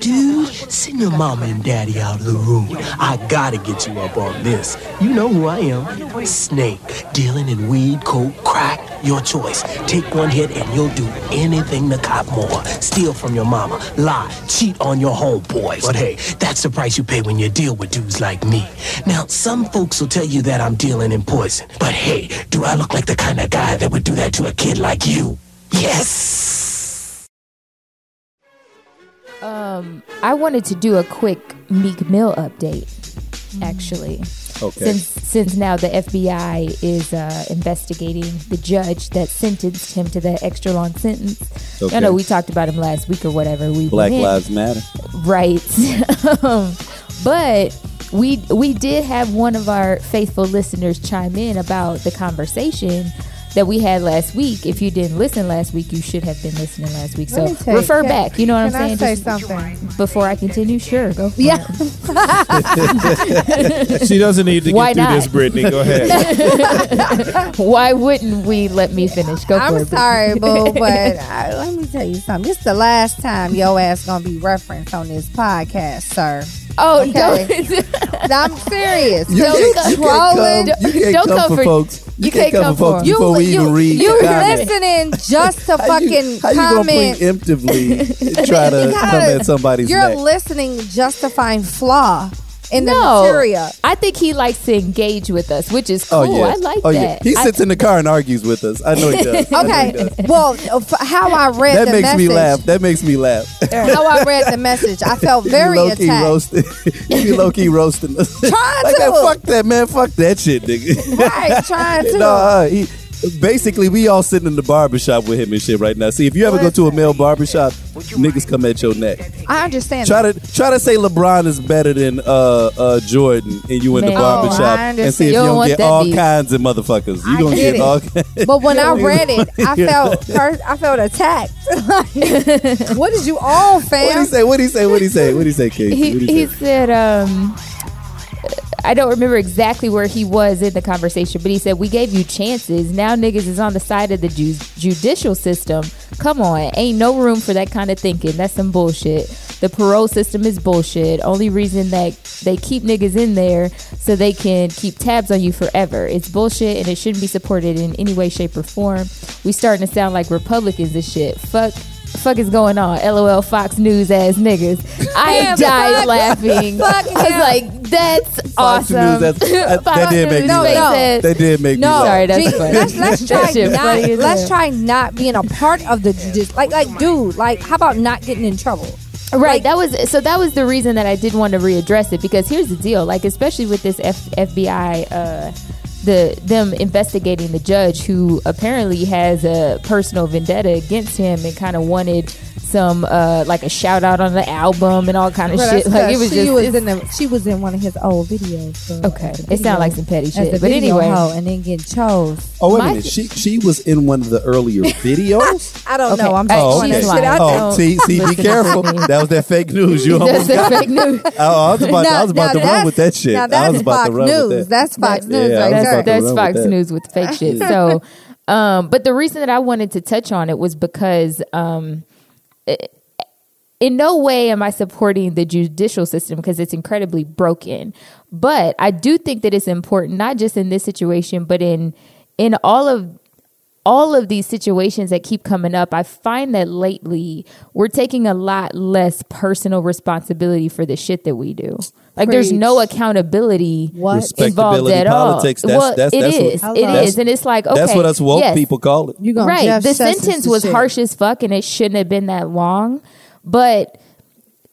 Dude, send your mama and daddy out of the room. I gotta get you up on this. You know who I am. Snake, dealing in weed, coke, crack, your choice. Take one hit and you'll do anything to cop more. Steal from your mama, lie, cheat on your homeboys. But hey, that's the price you pay when you deal with dudes like me. Now, some folks will tell you that I'm dealing in poison. But hey, do I look like the kind of guy that would do that to a kid like you? Yes! Um, I wanted to do a quick Meek Mill update, actually. Okay. Since since now the FBI is uh, investigating the judge that sentenced him to that extra long sentence. I know we talked about him last week or whatever. We Black went- Lives Matter. right? Um, but we we did have one of our faithful listeners chime in about the conversation that we had last week. If you didn't listen last week, you should have been listening last week. So tell you, refer can- back. You know what I'm saying? I saying? say Just something? before I continue, sure, go. For Yeah. it. She doesn't need to Why get through not? this, Brittany. Go ahead. Why wouldn't we let me finish? Go I'm it. sorry, boo, but I, let me tell you something. This is the last time your ass gonna be referenced on this podcast, sir. Oh, Okay. don't. I'm serious. You, Don't you, come- you trolling. can't come, you can't Don't come come for for- folks. You can't come for folks for- You- before we you- even read You listening just to How you- fucking how you gonna comment. preemptively try to come at somebody's You're neck? listening just to find flaw in the no. I think he likes to engage with us, which is cool. Oh yeah, I like oh that. yeah. He I- sits in the car and argues with us. I know he does. I know he Okay. does. well, f- how I read That the makes message. me laugh. That makes me laugh. How I read the message, I felt very low key attacked. roasting. you low key roasting us. Trying like to. that, fuck that man. Fuck that shit, nigga. Right, trying to. no, uh, he, basically we all sitting in the barbershop with him and shit right now. See, if you ever go to a male barbershop, niggas come at your neck. I understand. Try to try to say LeBron is better than uh, uh, Jordan, and you in the Man. barbershop, Oh, I and see if You you don't don't want get that all beef. kinds of motherfuckers. You I gonna get get it. all. kinds. But when I read it, I felt I felt attacked. Like, what did you on, What he fam? say? What did he say? What did he say? What did he say, Casey? he, What'd he say? said um I don't remember exactly where he was in the conversation, but he said we gave you chances. Now niggas is on the side of the ju- judicial system. Come on, ain't no room for that kind of thinking. That's some bullshit. The parole system is bullshit. Only reason that they keep niggas in there so they can keep tabs on you forever. It's bullshit and it shouldn't be supported in any way, shape, or form. We starting to sound like Republicans and shit. Fuck. Fuck is going on? LOL Fox News ass niggas. I Damn, died fuck- laughing. fuck I was him. like, that's Fox awesome. News, that's- that- Fox that did make me News, laugh. they No, no. That did make me No, laugh. Sorry, that's Gee, funny. let's let's try shit not funny let's hell. try not being a part of the judicial. Like like dude, like how about not getting in trouble? Right. that was so. That was the reason that I did want to readdress it because here's the deal. Like, especially with this F- FBI, uh, the them investigating the judge who apparently has a personal vendetta against him and kind of wanted some uh, like a shout out on the album and all kind of Well, shit. Like it was she just was in the, she was in one of his old videos. so- okay. as a It video- sounded like some petty shit, but anyway. hoe and then getting chose. Oh wait a minute, she she was in one of the earlier videos. I don't Okay. know. I'm Hey, just oh, throwing okay. that shit out. Oh, see, see, be careful. That was that fake news. You That's almost the got. fake news. I, I was about, to, I was about to run with that shit. Now I that's was about Fox to run News. with that. That's Fox News I right that's, there. that's Fox with. News with fake shit. So, um, but the reason that I wanted to touch on it was because, um, in no way am I supporting the judicial system because it's incredibly broken. But I do think that it's important, not just in this situation, but in in all of all of these situations that keep coming up, I find that lately we're taking a lot less personal responsibility for the shit that we do. Like there's no accountability What? involved Respectability at all. politics, that's- well, that's- it that's what- is. Hello. It That's- is, and it's like okay, That's what us woke yes, people call it. You gonna right. Jeff The Sessions sentence was shit. harsh as fuck, and it shouldn't have been that long. But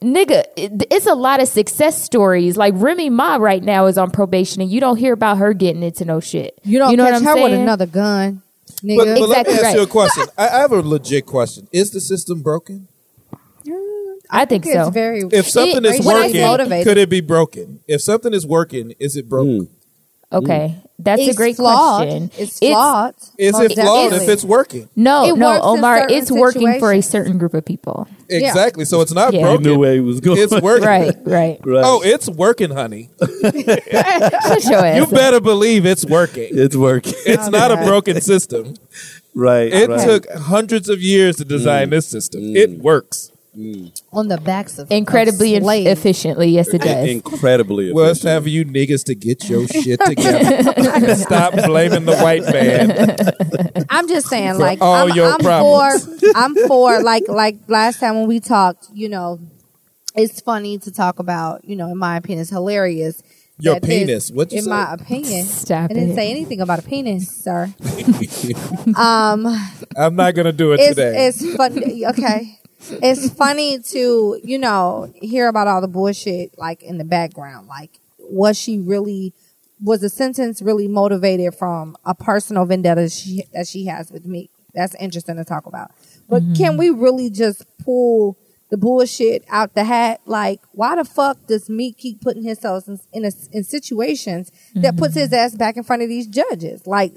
nigga, it's a lot of success stories. Like Remy Ma right now is on probation, and you don't hear about her getting into no shit. You don't you know catch what I'm her saying? with another gun, nigga. But, but let me ask right. you a question. I, I have a legit question. Is the system broken? I think it's so. very. If something is working, motivated. could it be broken? If something is working, is it broken? Hmm. Okay, that's it's a great flawed. question. It's flawed. Is it flawed definitely. if it's working? No, It no, Omar. certain It's working for a certain group of people. Exactly. So it's not Yeah. You broken. knew where he was going. It's working. Right, right. Right. Oh, it's working, honey. Shut your You better believe it's working. it's working. It's not a broken system. right. It right. took hundreds of years to design mm. this system. It mm. works. On the backs of Incredibly of en- slaves. efficiently, yes, it does. Incredibly. Well, it's time for you niggas to get your shit together. Stop blaming the white man. I'm just saying, For like, all I'm, your I'm problems. for, I'm for, like, like last time when we talked, you know, it's funny to talk about, you know, in my opinion, it's hilarious. Your penis. What'd you in say? my opinion, Stop I didn't it. say anything about a penis, sir. um, I'm not gonna do it it's today. it's funny. Okay, it's funny to you know hear about all the bullshit like in the background. Like, was she really? Was the sentence really motivated from a personal vendetta she, that she has with me? That's interesting to talk about. But mm-hmm. can we really just pull the bullshit out the hat? Like, why the fuck does Meek keep putting himself in in, a, in situations that puts his mm-hmm. ass back in front of these judges? Like,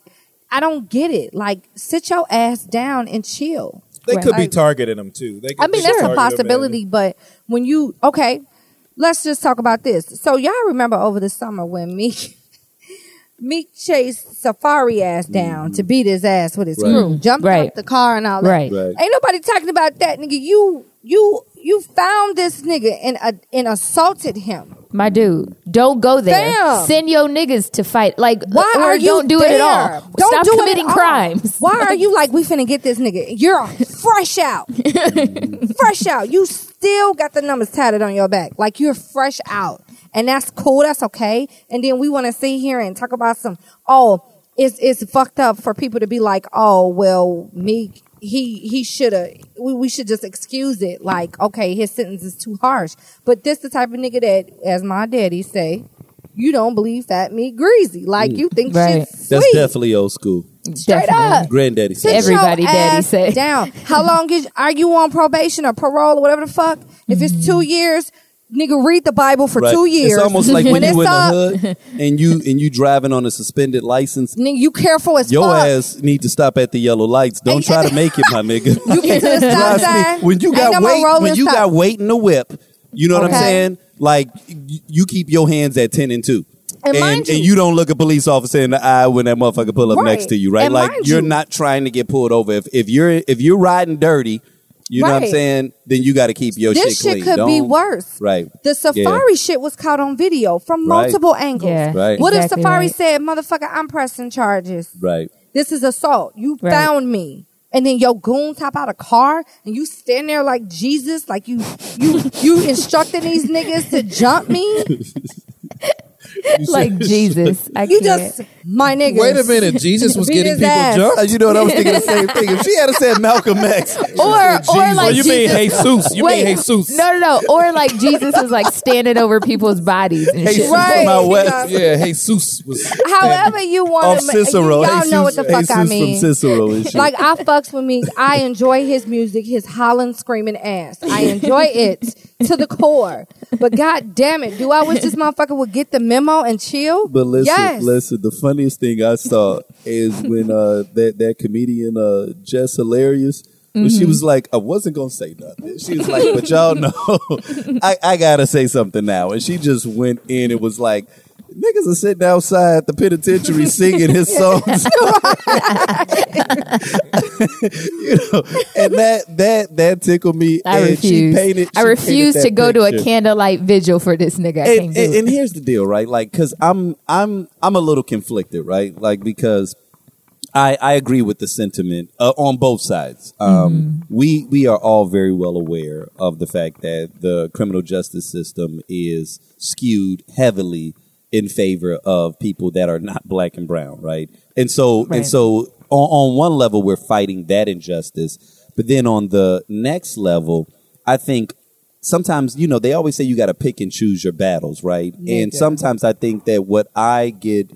I don't get it. Like, sit your ass down and chill. They could be targeting them too. They could, I mean, they that's a target 'em, man. possibility, but when you okay, let's just talk about this. So y'all remember over the summer when Meek Meek chased Safari ass down to mm-hmm. beat his ass with his Right. crew, jumped Right. out the car and all that. Right. Right. Ain't nobody talking about that, nigga. You you you found this nigga and uh, and assaulted him. My dude, don't go there. Damn. Send your niggas to fight. Like, Why are you don't do it at all. Don't Stop do committing crimes. Why are you like we finna get this nigga? You're fresh out, fresh out. You still got the numbers tatted on your back, like you're fresh out, and that's cool. That's okay. And then we want to sit here and talk about some. Oh, it's it's fucked up for people to be like, oh well, me. He he should have. We, we should just excuse it. Like, okay, his sentence is too harsh. But this the type of nigga that, as my daddy say, you don't believe fat meat greasy. Like mm. you think Right. shit's That's definitely old school. Straight Definitely. up. Granddaddy Sit said. Everybody your daddy ass say. down. How long is are you on probation or parole or whatever the fuck? If it's mm-hmm. two years, nigga, read the Bible for Right. two years. It's almost like when, you in the hood and you and you driving on a suspended license. nigga, you careful as Your fuck. ass need to stop at the yellow lights. Don't And- try to make it, my nigga. You get to the stop Trust me, sign. when you ain't got no more weight, rolling when you stop. got weight in the whip, you know what I'm Okay. saying? Like you keep your hands at ten and two. And And, mind and you- you don't look a police officer in the eye when that motherfucker pull up Right. next to you, right? And like mind you're you- not trying to get pulled over. If if you're if you're riding dirty, you know what I'm saying? Then you got to keep your this shit clean. This shit could be Don't- worse. Right. The safari shit was caught on video from Right. multiple angles. Yeah, Right. What exactly if Safari right. said, "Motherfucker, I'm pressing charges. Right. This is assault. You Right. found me." And then your goon top out a car and you stand there like Jesus, like you you you instructing these niggas to jump me. like Jesus. I You can't. just my niggas. Wait a minute, Jesus was Beat getting his people ass. jumped. Uh, You know what I was thinking the same thing. If she had said Malcolm X, or or like you mean Jesus. Jesus? You Wait, mean Jesus? No, no, no. Or like Jesus was like standing over people's bodies and Hey, shit. Right. From out west. Yeah, Jesus was. However you want off Cicero. Y'all know what the fuck Jesus I mean. from Cicero and shit. Like I fucks with me. I enjoy his music, his Holland screaming ass. I enjoy it to the core. But god damn it, do I wish this motherfucker would get the memo and chill? But listen, yes. listen. The funniest thing I saw is when uh, that that comedian uh, Jess Hilarious. Mm-hmm. she was like, I wasn't gonna say nothing. She was like, but y'all know, I, I gotta say something now. And she just went in It was like, niggas are sitting outside the penitentiary singing his songs. you know, and that that that tickled me. I and She refuse. painted, I refuse to go to a candlelight vigil for this nigga. And, and, and here's the deal, right? Like, because I'm I'm I'm a little conflicted, right? Like because I I agree with the sentiment uh, on both sides. Um, We we are all very well aware of the fact that the criminal justice system is skewed heavily in favor of people that are not black and brown, right? And so Right. and so on, on one level we're fighting that injustice, but then on the next level, I think sometimes you know they always say you got to pick and choose your battles right and sometimes i think that what i get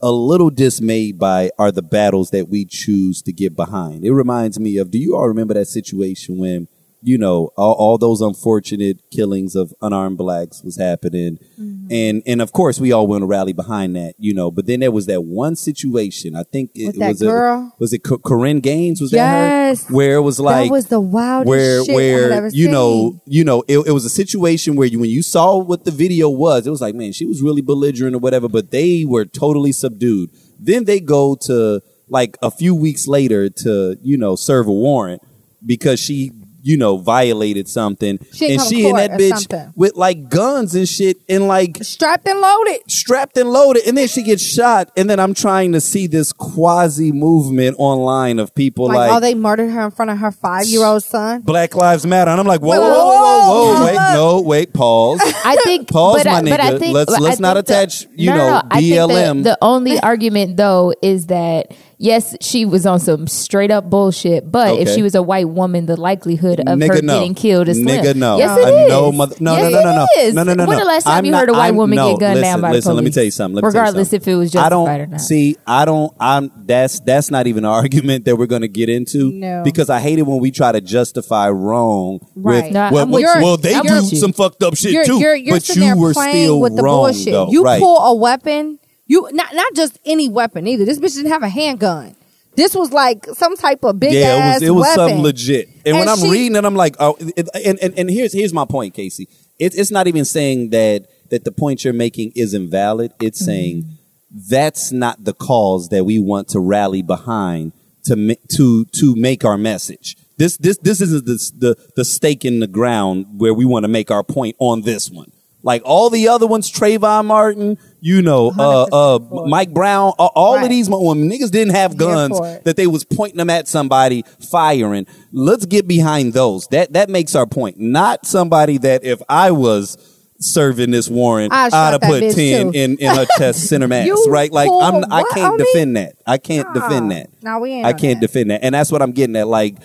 a little dismayed by are the battles that we choose to get behind it reminds me of do you all remember that situation when you know all, all those unfortunate killings of unarmed blacks was happening. Mm-hmm. And and of course we all went to rally behind that you know but then there was that one situation. I think it was girl? it was it Korryn Gaines? Was Yes. that her? Where it was like that was the wildest where shit where I've ever you know you know it, it was a situation where you when you saw what the video was it was like man she was really belligerent or whatever but they were totally subdued. Then they go to like a few weeks later to you know serve a warrant because she you know, violated something, She and she and that bitch something. with like guns and shit, and like Strapped and loaded. strapped and loaded, and then she gets shot, and then I'm trying to see this quasi movement online of people Like, like, oh, they murdered her in front of her five year old son. Black Lives Matter, and I'm like, whoa, whoa, whoa, whoa, whoa, whoa, wait, no, wait, pause. I think Pause, but my I, nigga. think Let's- let's not think the- attach, you no, know, no, I think the- BLM. The, only argument though is that yes, she was on some straight up bullshit, but if she was a white woman, the likelihood of Nigga, her no. getting killed is slim. Nigga, no. Yes, it is. know mother- no, yes, no, no, no, it is. no, no, no, When the last time I'm you not- heard a white I'm- woman no, get gunned listen, down by listen, the let me tell you something. Let me you regardless something. if it was I don't justified or not. see. I don't. I'm. That's that's not even an argument that we're going to get into. No. Because I hate it when we try to justify wrong Right. with No, well, well, well, they I'm do some fucked up shit too. you're, you're but you were playing still with the wrong, bullshit. You pull a weapon. You not not just any weapon either. This bitch didn't have a handgun. This was like some type of big yeah, ass it was it was weapon. something legit. And, when And I'm reading it, I'm like, oh, it, and, and and here's here's my point, Casey. It's it's not even saying that that the point you're making is invalid. It's mm-hmm. saying that's not the cause that we want to rally behind to to to make our message. This this this isn't the the the stake in the ground where we want to make our point on this one. Like all the other ones, Trayvon Martin, you know, uh, uh. Mike Brown, uh, all Right. of these when niggas didn't have guns that they was pointing them at somebody, firing. Let's get behind those. That that makes our point. Not somebody that if I was serving this warrant, I'd have put ten too. in, in her chest center mass. Right? Like I'm I can't defend that. I can't defend Nah. that. Nah, we ain't I can't that. defend that. And that's what I'm getting at. Like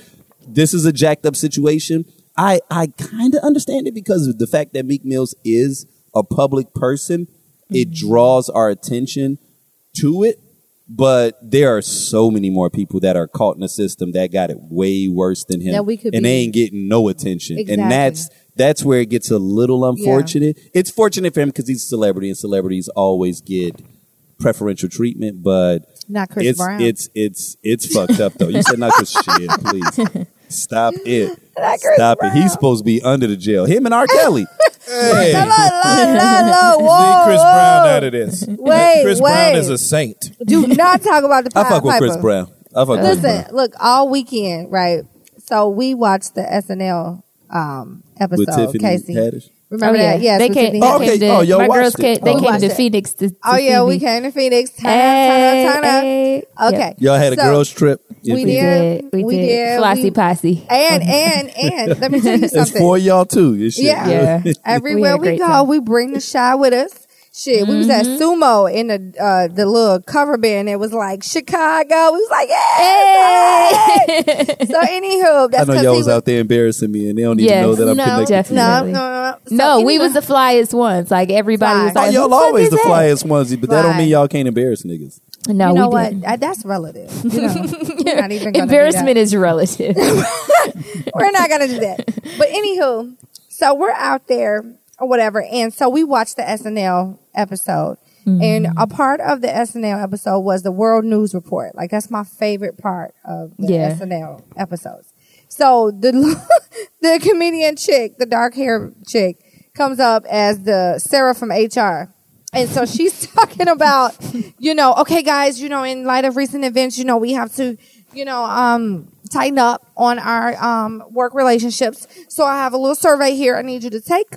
this is a jacked up situation. I I kind of understand it because of the fact that Meek Mills is a public person. It Mm-hmm. draws our attention to it. But there are so many more people that are caught in the system that got it way worse than him, That we could and be- they ain't getting no attention. Exactly. And that's that's where it gets a little unfortunate. It's fortunate for him because he's a celebrity, and celebrities always get preferential treatment. But Not Chris it's Brown. it's it's it's fucked up though. You said not Chris shit, please stop it. Stop it. He's supposed to be under the jail. Him and R. Kelly. Hey, la, la, la, leave whoa, Chris whoa. Brown out of this. Wait, Chris wait. Brown is a saint. Do not talk about the I fuck with Chris Brown. I fuck with Chris Brown. Listen, look, all weekend, right? So we watched the SNL um, episode. Casey, Haddish. Remember oh, yeah. that? Yes, they with came. Tiffany They Oh, Haddish. okay. came to, Oh, y'all my watched girls it. came. They Oh. came oh, Watched oh, to it. Phoenix. To, to Oh yeah, see we me. came to Phoenix. Turn Hey, up, turn up, turn up. hey. Okay, Yep. Y'all had a So, girls trip. we We did. did. We, We did. did. Flossy We- posse. And and and let me tell you something. It's for y'all too. Yeah. Yeah. Everywhere had we, go, time. we bring the shy with us. Shit, we was at Mm-hmm. Sumo in the uh, the little cover band. It was like Chicago. We was like, hey. so anywho, I that's know 'cause y'all he was out there embarrassing me, and they don't even know that I'm no, connected. definitely. to no, no, no. So No, we anyway- was the flyest ones. Like everybody was Fly. Oh, like, y'all "Who the fuck always the flyest ones, but that don't Fly. mean y'all can't embarrass niggas. No, you know we what? didn't. Uh, That's relative. You know, we're not even gonna Embarrassment is relative. that. We're not gonna do that. But anywho, so we're out there or whatever, and so we watched the SNL episode. And a part of the SNL episode was the World News Report. Like that's my favorite part of the Yeah. SNL episodes. So the the comedian chick, the dark hair chick, comes up as the Sarah from HR. And so she's talking about, you know, okay, guys, you know, in light of recent events, you know, we have to, you know, um, tighten up on our um, work relationships. So I have a little survey here I need you to take.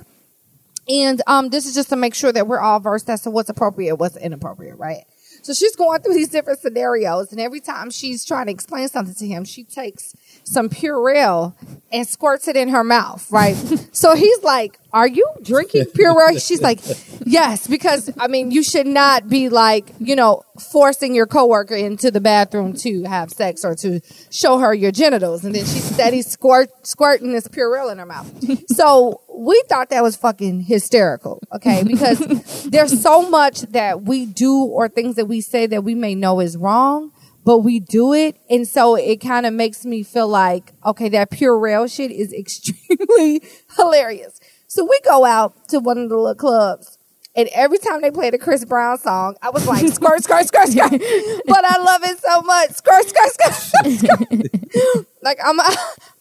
And um, this is just to make sure that we're all versed as to what's appropriate, what's inappropriate, right? So she's going through these different scenarios, and every time she's trying to explain something to him, she takes some Purell and squirts it in her mouth, right? so he's like, "Are you drinking Purell?" She's like, "Yes," because I mean, you should not be like, you know, forcing your coworker into the bathroom to have sex or to show her your genitals, and then she's steady squirt squirting this Purell in her mouth. So we thought that was fucking hysterical, okay? Because there's so much that we do or things that we say that we may know is wrong, but we do it. And so it kind of makes me feel like, okay, that Purell shit is extremely hilarious. So we go out to one of the little clubs. And every time they played a Chris Brown song, I was like, skirt, skirt, skirt, skirt. But I love it so much. Skirt, skirt, skirt, skirt. like I'm a,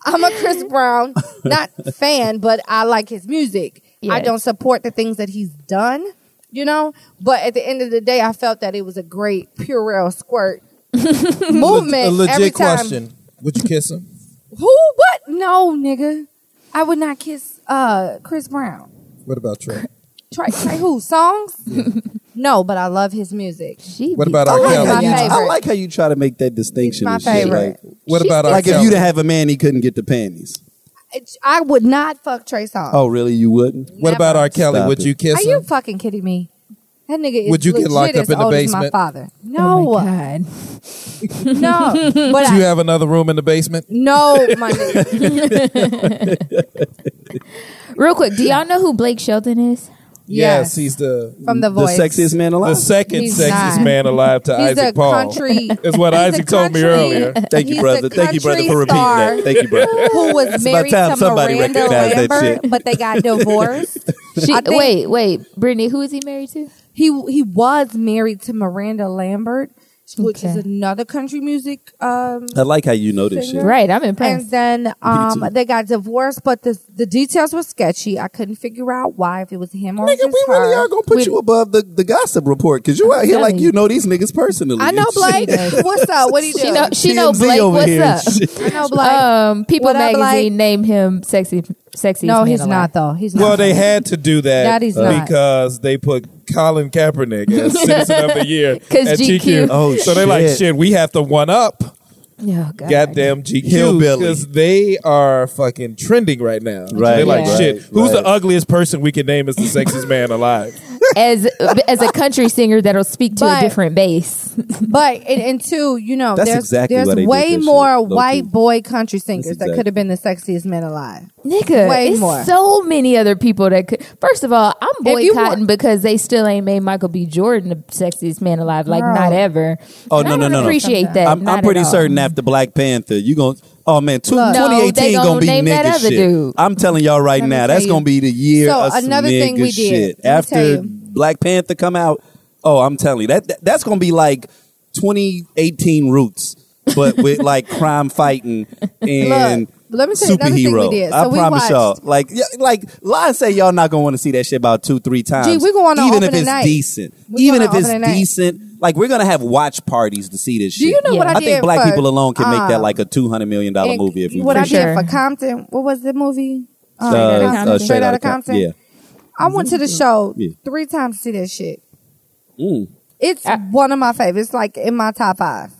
I'm a Chris Brown, not fan, but I like his music. I don't support the things that he's done, you know. But at the end of the day, I felt that it was a great Purell squirt movement. a legit every time. question. Would you kiss him? Who? What? No, nigga. I would not kiss uh Chris Brown. What about Trey? Try, try who? Songs? no, but I love his music. She What be- about R. Oh, Kelly? my I favorite. like how you try to make that distinction. my and shit, favorite. Like, What She's about R. Kelly? Like if you didn't have a man, he couldn't get the panties. I would not fuck Trey Songz. Oh, really? You wouldn't? What about Never. R. Kelly? Stop Would it. you kiss Are you him? fucking kidding me? That nigga is Would you get legit locked up in the old as my basement? father. Oh No, my God. no, but Do you I, have another room in the basement? no, my nigga. Real quick, do y'all know who Blake Shelton is? Yes, Yes. he's the From the The voice. sexiest man alive. the second He's sexiest not. man alive to He's Isaac a Paul. country. Is what he's a Isaac told me earlier. Thank you, brother. Thank you, brother, for repeating that. Thank you, brother. Who was about married time to somebody Miranda recognized that Lambert, shit. but they got divorced. She, I think- wait, wait, Brittany, who is he married to? He he was married to Miranda Lambert, which is another country music um, I like how you know this shit. Right, I'm And impressed. then um, they got divorced, but the the details were sketchy. I couldn't figure out why, if it was him or Nigga, just we really her. are gonna put We- you above the, the gossip report because you out here like you know these niggas personally. I know Blake. What's up? What do you do? She know, she know Blake. What's up? shit. I know Blake. Um, People What up, magazine named him sexy, sexy. no, he's not though. He's not. Well, they had to do that, That he's not. because they put Colin Kaepernick as Citizen of the Year 'Cause at GQ. GQ. Oh, so they're like, shit. shit, we have to one up Oh, God. goddamn GQ Hillbilly. because they are fucking trending right now. Right, They're like, Yeah. shit, right, who's right. the ugliest person we can name as the sexiest man alive? As as a country singer that'll speak to But- a different base. But and, and two, you know, That's there's exactly there's why they did way that more low-key. white boy country singers that exactly- could have been the sexiest men alive. Nigga, Way it's more. so many other people that could. First of all, I'm boycotting want- because they still ain't made Michael B. Jordan the sexiest man alive. Like Girl. not ever. Oh And no I no don't no no! Appreciate that. I'm, I'm pretty certain after Black Panther, you going to. Oh man, two, Look. 2018 they gonna, gonna be name nigga that other shit. dude. I'm telling y'all right Let now, that's gonna be the year So, of some another thing nigga we did. shit. Let After. Black Panther come out, oh, I'm telling you that, that that's gonna be like 2018 Roots, but with like crime fighting and. Look, let me tell you another thing Superhero. we did. I we promise watched- y'all. Like, yeah, like, lie and say y'all not gonna want to see that shit about two, three times. Gee, we gonna even if opening it's night. decent. We even going if it's opening night. decent, like we're gonna have watch parties to see this shit. Do you know Yeah. what I, I did? think black for, people alone can make that um, like a two hundred million dollar and movie if we what For I sure. did for Compton. What was the movie? Um, uh, Outta uh, Compton. straight out of Compton. Compton. Yeah. I went to the show Yeah. three times to see that shit. Mm. It's I- one of my favorites. Like in my top five.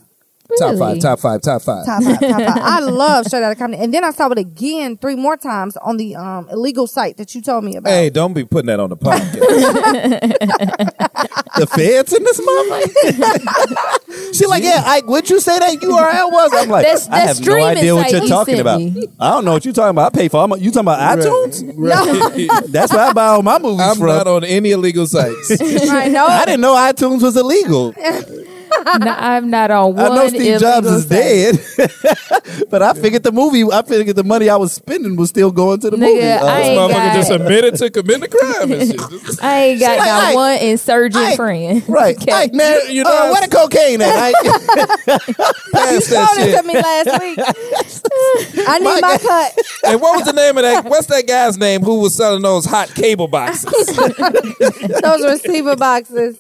Top five, top five, top five. Top five, top five. I love Straight Outta Compton. And then I saw it again three more times on the um, illegal site that you told me about. Hey, don't be putting that on the podcast. The feds in this motherfucker. she like, yeah, Ike, what'd you say that URL was? I'm like, That's- I have no idea what you're talking about. me. I don't know what you're talking about. I pay for all my, you talking about iTunes? Right. That's where I buy all my movies from. I'm from. not on any illegal sites. I know. I didn't know iTunes was illegal. No, I'm not on one. I know Steve Jobs is dead, but I figured the movie, I figured the money I was spending was still going to the Nigga, movie. I Uh, ain't Motherfucker got- just admitted to committing a crime and shit. I ain't got like, not Ike, one insurgent Ike, friend. right, Okay. Ike, man, You- you know, uh, where the cocaine at? Ike? Pass that it shit. to me last week. I need My my, cut. And what was the name of that? What's that guy's name who was selling those hot cable boxes? Those receiver boxes.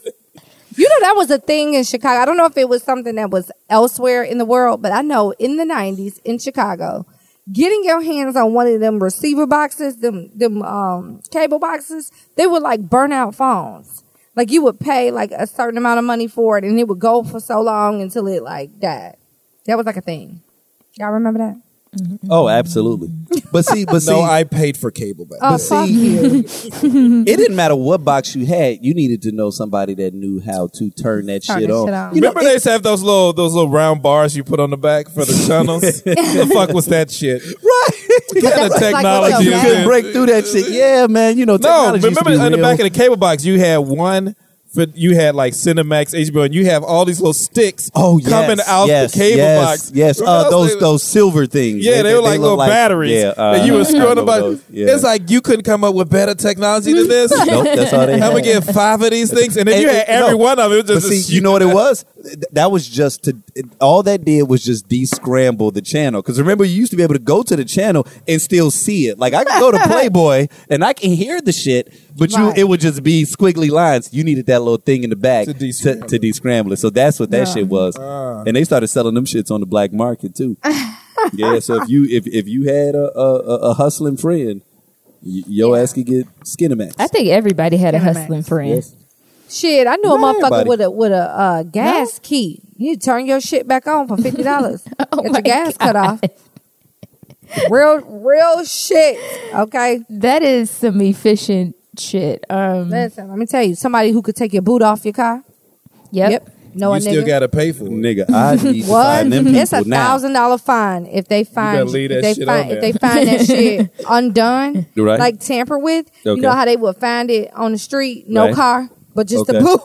You know that was a thing in Chicago. I don't know if it was something that was elsewhere in the world, but I know in the '90s in Chicago, getting your hands on one of them receiver boxes, them them um, cable boxes, they were like burnout phones. Like you would pay like a certain amount of money for it, and it would go for so long until it like died. That was like a thing. Y'all remember that? Mm-hmm. oh, absolutely. But see, but see, no, I paid for cable back. Oh, But fuck see- you! it didn't matter what box you had. You needed to know somebody that knew how to turn that Turn shit that on. shit on. You know, Remember they used to have those little those little round bars you put on the back for the channels? the fuck was that shit? right? What kind of was like technology what is the you fuck? couldn't this? break through that shit. Yeah, man. You know, No, technology used to remember be on the real. back of the cable box you had one for you had like Cinemax, HBO, and you have all these little sticks Oh, yes, coming out yes, the cable yes, box. Yes, uh, those those silver things. Yeah, they, were like little batteries Yeah, uh, that you were screwing about. yeah. It's like you couldn't come up with better technology than this. nope, that's all they I'm gonna get five of these things, and then And- you had every no. one of them. it was just see, you know what it was? Th- That was just to it- all that did was just de-scramble the channel. Because remember, you used to be able to go to the channel and still see it. Like I could go to Playboy and I can hear the shit, but you Right. it would just be squiggly lines. You needed that little thing in the back To to, de-scramble to, de-scramble it. So that's what that Yeah. shit was. Ah. and they started selling them shits on the black market too. yeah. So if you if if you had a a, a- a hustling friend, y- your ass could get Skinemax. I think everybody had a Cinemax. hustling friend. Shit, I knew a Not motherfucker everybody. with a with a uh, gas key. You turn your shit back on for fifty dollars. Oh Get my your gas cut off. Real, real shit. Okay. That is some efficient shit. Um, Listen, let me tell you, somebody who could take your boot off your car. yep. No, you a still nigga. got to pay for it. Nigga, I need to What? find them It's a now. thousand dollar fine if they find leave if that they shit find if there. they find that shit undone, Right. like tampered with. Okay. You know how they would find it on the street, no Right. car, but just the Okay. boot.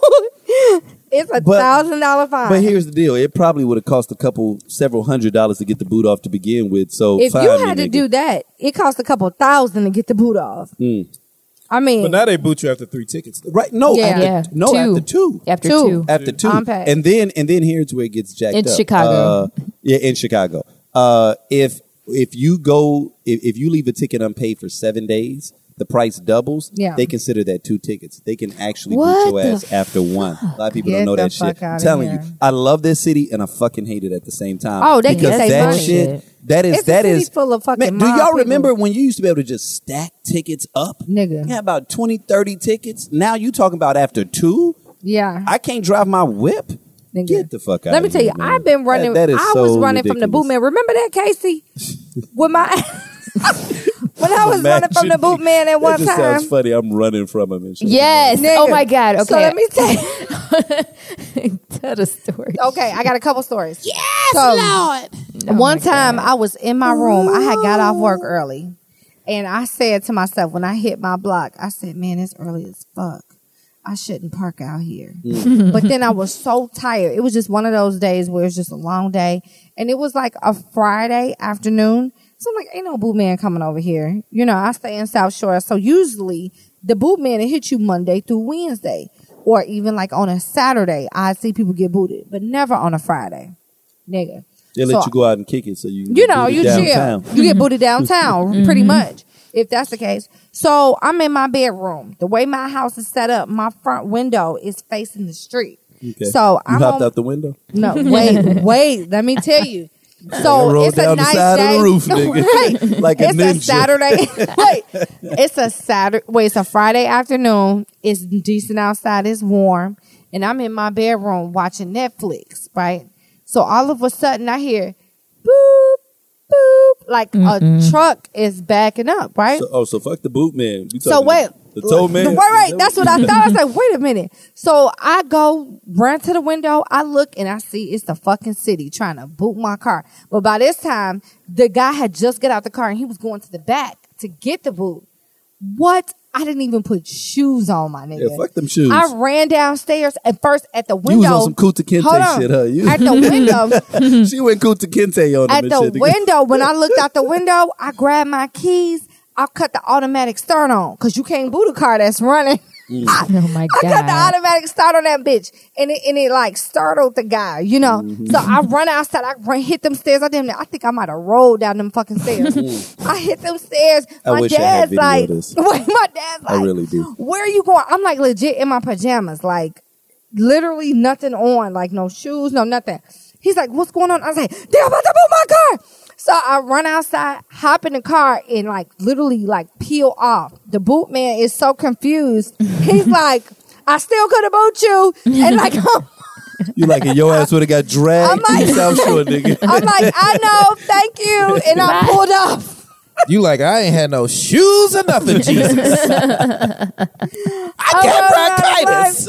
it's a But- thousand dollar fine. But here's the deal: it probably would have cost a couple, several hundred dollars to get the boot off to begin with. So if fine you me, had to nigga. do that, it cost a couple thousand to get the boot off. Mm. I mean, But now they boot you after three tickets. though. right? No, Yeah. after, Yeah. no, Two. after two. After Two. two. after two, Unpacked. and then and then here's where it gets jacked up. In up. Chicago. Uh, yeah, in Chicago. Uh, if if you go if, if you leave a ticket unpaid for seven days, the price doubles. Yeah. they consider that two tickets. They can actually What boot your the ass after one. A lot of people Get don't know that shit. I'm telling here. you, I love this city and I fucking hate it at the same time. Oh, they can because save that money. shit. That is It's a city is full of fucking Man, do y'all people. remember when you used to be able to just stack tickets up? Nigga. You had about 20, 30 tickets. Now you talking about after two? yeah, I can't drive my whip. Nigga. Get the fuck out. Let me of tell you, man. I've been running. That- that is I so was running from the ridiculous. boot man. Remember that, Casey? With my when I was running from the boot man at one that just time. sounds funny. I'm running from him and shit. Yes. Nigga. Oh my God. Okay. So let me tell you. tell the story. Okay, I got a couple stories. Yes, Lord. one oh time I was in my room. I had got off work early, and I said to myself when I hit my block, I said, "Man, it's early as fuck. I shouldn't park out here." Mm. but then I was so tired. It was just one of those days where it's just a long day, and it was like a Friday afternoon. So I'm like, ain't no boot man coming over here. You know, I stay in South Shore, so usually the boot man will hit you Monday through Wednesday, or even like on a Saturday. I see people get booted, but never on a Friday, nigga. They let So- you go out and kick it so you You know, you downtown. chill. You get booted downtown, mm-hmm. pretty much, if that's the case. So I'm in my bedroom. The way my house is set up, my front window is facing the street. Okay. So you I'm hopped on, out the window. no, wait, wait. Let me tell you. So it's a nice side day. of the roof, nigga. right. Like a it's ninja. a Saturday. wait, it's a Saturday. Wait, it's a Friday afternoon. It's decent outside. It's warm, and I'm in my bedroom watching Netflix. Right. So all of a sudden, I hear boop boop, like a truck is backing up. Right. So, oh, so fuck the boot man. We So talking wait, the tow man. Wait, wait, that's what I thought. I was like, wait a minute. So I go run to the window. I look and I see it's the fucking city trying to boot my car. But by this time, the guy had just got out the car and he was going to the back to get the boot. What? I didn't even put shoes on my nigga. Yeah, fuck them shoes. I ran downstairs at first at the window. You was on some Kunta Kinte Hold on. shit, huh? You- At the window. she went Kunta Kinte on at the shit. window, when I looked out the window, I grabbed my keys. I cut the automatic start on because you can't boot a car that's running. I, Oh my I cut the automatic start on that bitch, and it and it like startled the guy, you know. Mm-hmm. So I run outside, I run, hit them stairs. I damn, near- I think I might have rolled down them fucking stairs. I hit them stairs. Mm. I My wish I had dad's like, this. wait, my dad's like, I really do. Where are you going? I'm like legit in my pajamas, like literally nothing on, like no shoes, no nothing. He's like, what's going on? I was like, they're about to boot my car. So I run outside, hop in the car, and like literally like peel off. The boot man is so confused. He's like, I still could have boot you. And like, You like it, your ass would have got dragged I'm like- to South Shore, nigga. I'm like, I know, thank you. And I pulled off. You like I ain't had no shoes or nothing, Jesus. I got bronchitis.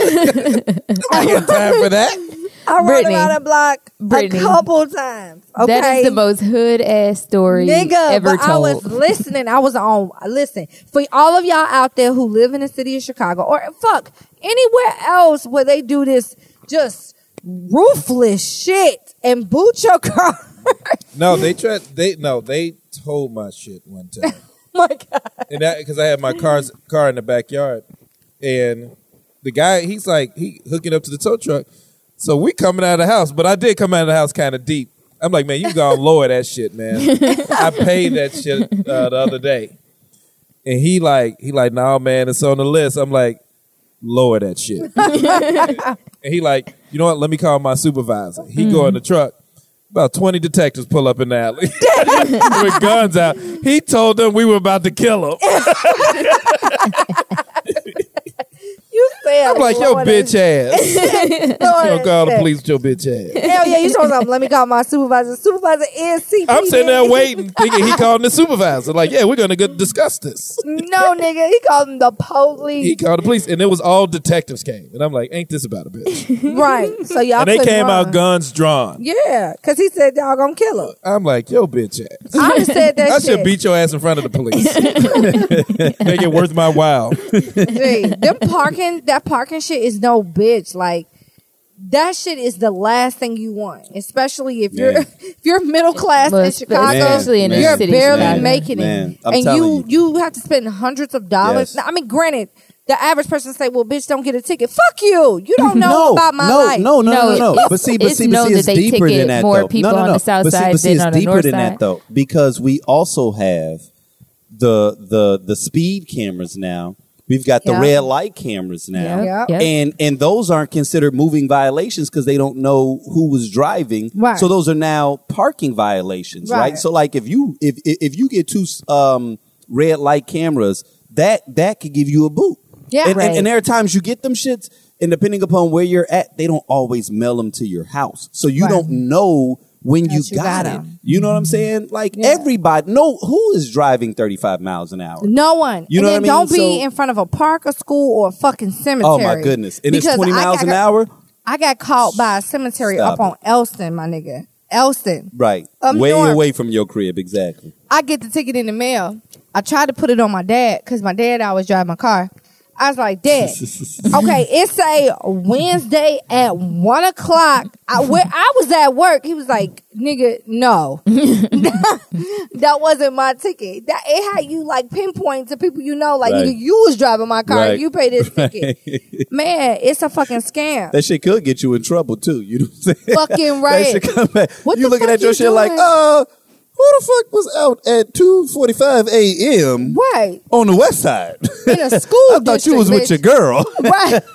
I got time for that. I run Brittany. around the block Brittany. a couple times. Okay. That is the most hood ass story Nigga, ever but I was listening. I was on. Listen, for all of y'all out there who live in the city of Chicago, or fuck anywhere else where they do this just ruthless shit and boot your car. No, they tried. They no, they told my shit one time. my God. and that because I had my car's car in the backyard, and the guy he's like he hooking up to the tow truck, so we coming out of the house. But I did come out of the house kind of deep. I'm like, man, you gonna lower that shit, man. I paid that shit uh, the other day, and he like he like, nah, man, it's on the list. I'm like, lower that shit, and he like, you know what? Let me call my supervisor. He go in the truck. About 20 detectives pull up in the alley with guns out. He told them we were about to kill him. You said, I'm like, yo, bitch ass. You Lord, don't call the police with your bitch ass. Hell yeah, you told them. Let me call my supervisor. Supervisor is CPD. I'm sitting there waiting, thinking he called the supervisor. Like, yeah, we're going to go discuss this. No, nigga, he called them the police. He called the police, and it was all detectives came. And I'm like, ain't this about a bitch? right. So y'all And they came run. out guns drawn. Yeah, because he said y'all gonna kill her. I'm like, yo, bitch ass. I just said that I shit. should beat your ass in front of the police. Make it worth my while. Gee, them parking, that parking shit is no bitch. Like that shit is the last thing you want, especially if you're if you're middle class Well, in Chicago. especially in a you're city barely Chicago. making Man, it, I'm and telling you, you have to spend hundreds of dollars. Yes. Now, I mean, granted, the average person say, "Well, bitch, don't get a ticket." Fuck you. You don't know no, about my no, life. No, no, no, No, no. it's- But see, but it's see, but known see, that it's they deeper ticket than that. more though. people no, no, on no. the south but see, side but see, than it's on the deeper north than that side. though, because we also have the the the speed cameras now. We've got the Yeah. red light cameras now. Yep. Yep. And and those aren't considered moving violations because they don't know who was driving. Right. So those are now parking violations, right? Right. So like if you if if if you get two um, red light cameras, that that could give you a boot. Yeah. and, and, and there are times you get them shits, and depending upon where you're at, they don't always mail them to your house, so you Right. don't know when you you got, got it. 'em. You know what I'm saying? Like Yeah. everybody, no, who is driving 35 miles an hour? No one. You know what I mean? don't be So- in front of a park, a school, or a fucking cemetery. Oh my goodness! And it's Because 20 miles got- an hour, I got caught by a cemetery Stop up on Elston, my nigga. Elston. right? Up Way north. away from your crib, exactly. I get the ticket in the mail. I tried to put it on my dad because my dad always drive my car. I was like, Dad, okay, it say Wednesday at one o'clock. I, where I was at work, he was like, "Nigga, no, that wasn't my ticket. That it had you like pinpoint to people you know, like Right. nigga, you was driving my car, Right. you pay this ticket. Man, it's a fucking scam. That shit could get you in trouble too. You know what I'm saying? Fucking right. shit come back. What you looking at your you shit like, doing? Oh, who the fuck was out at 2:45 a.m. Right on the west side? in a school. I thought you was with your girl. Right.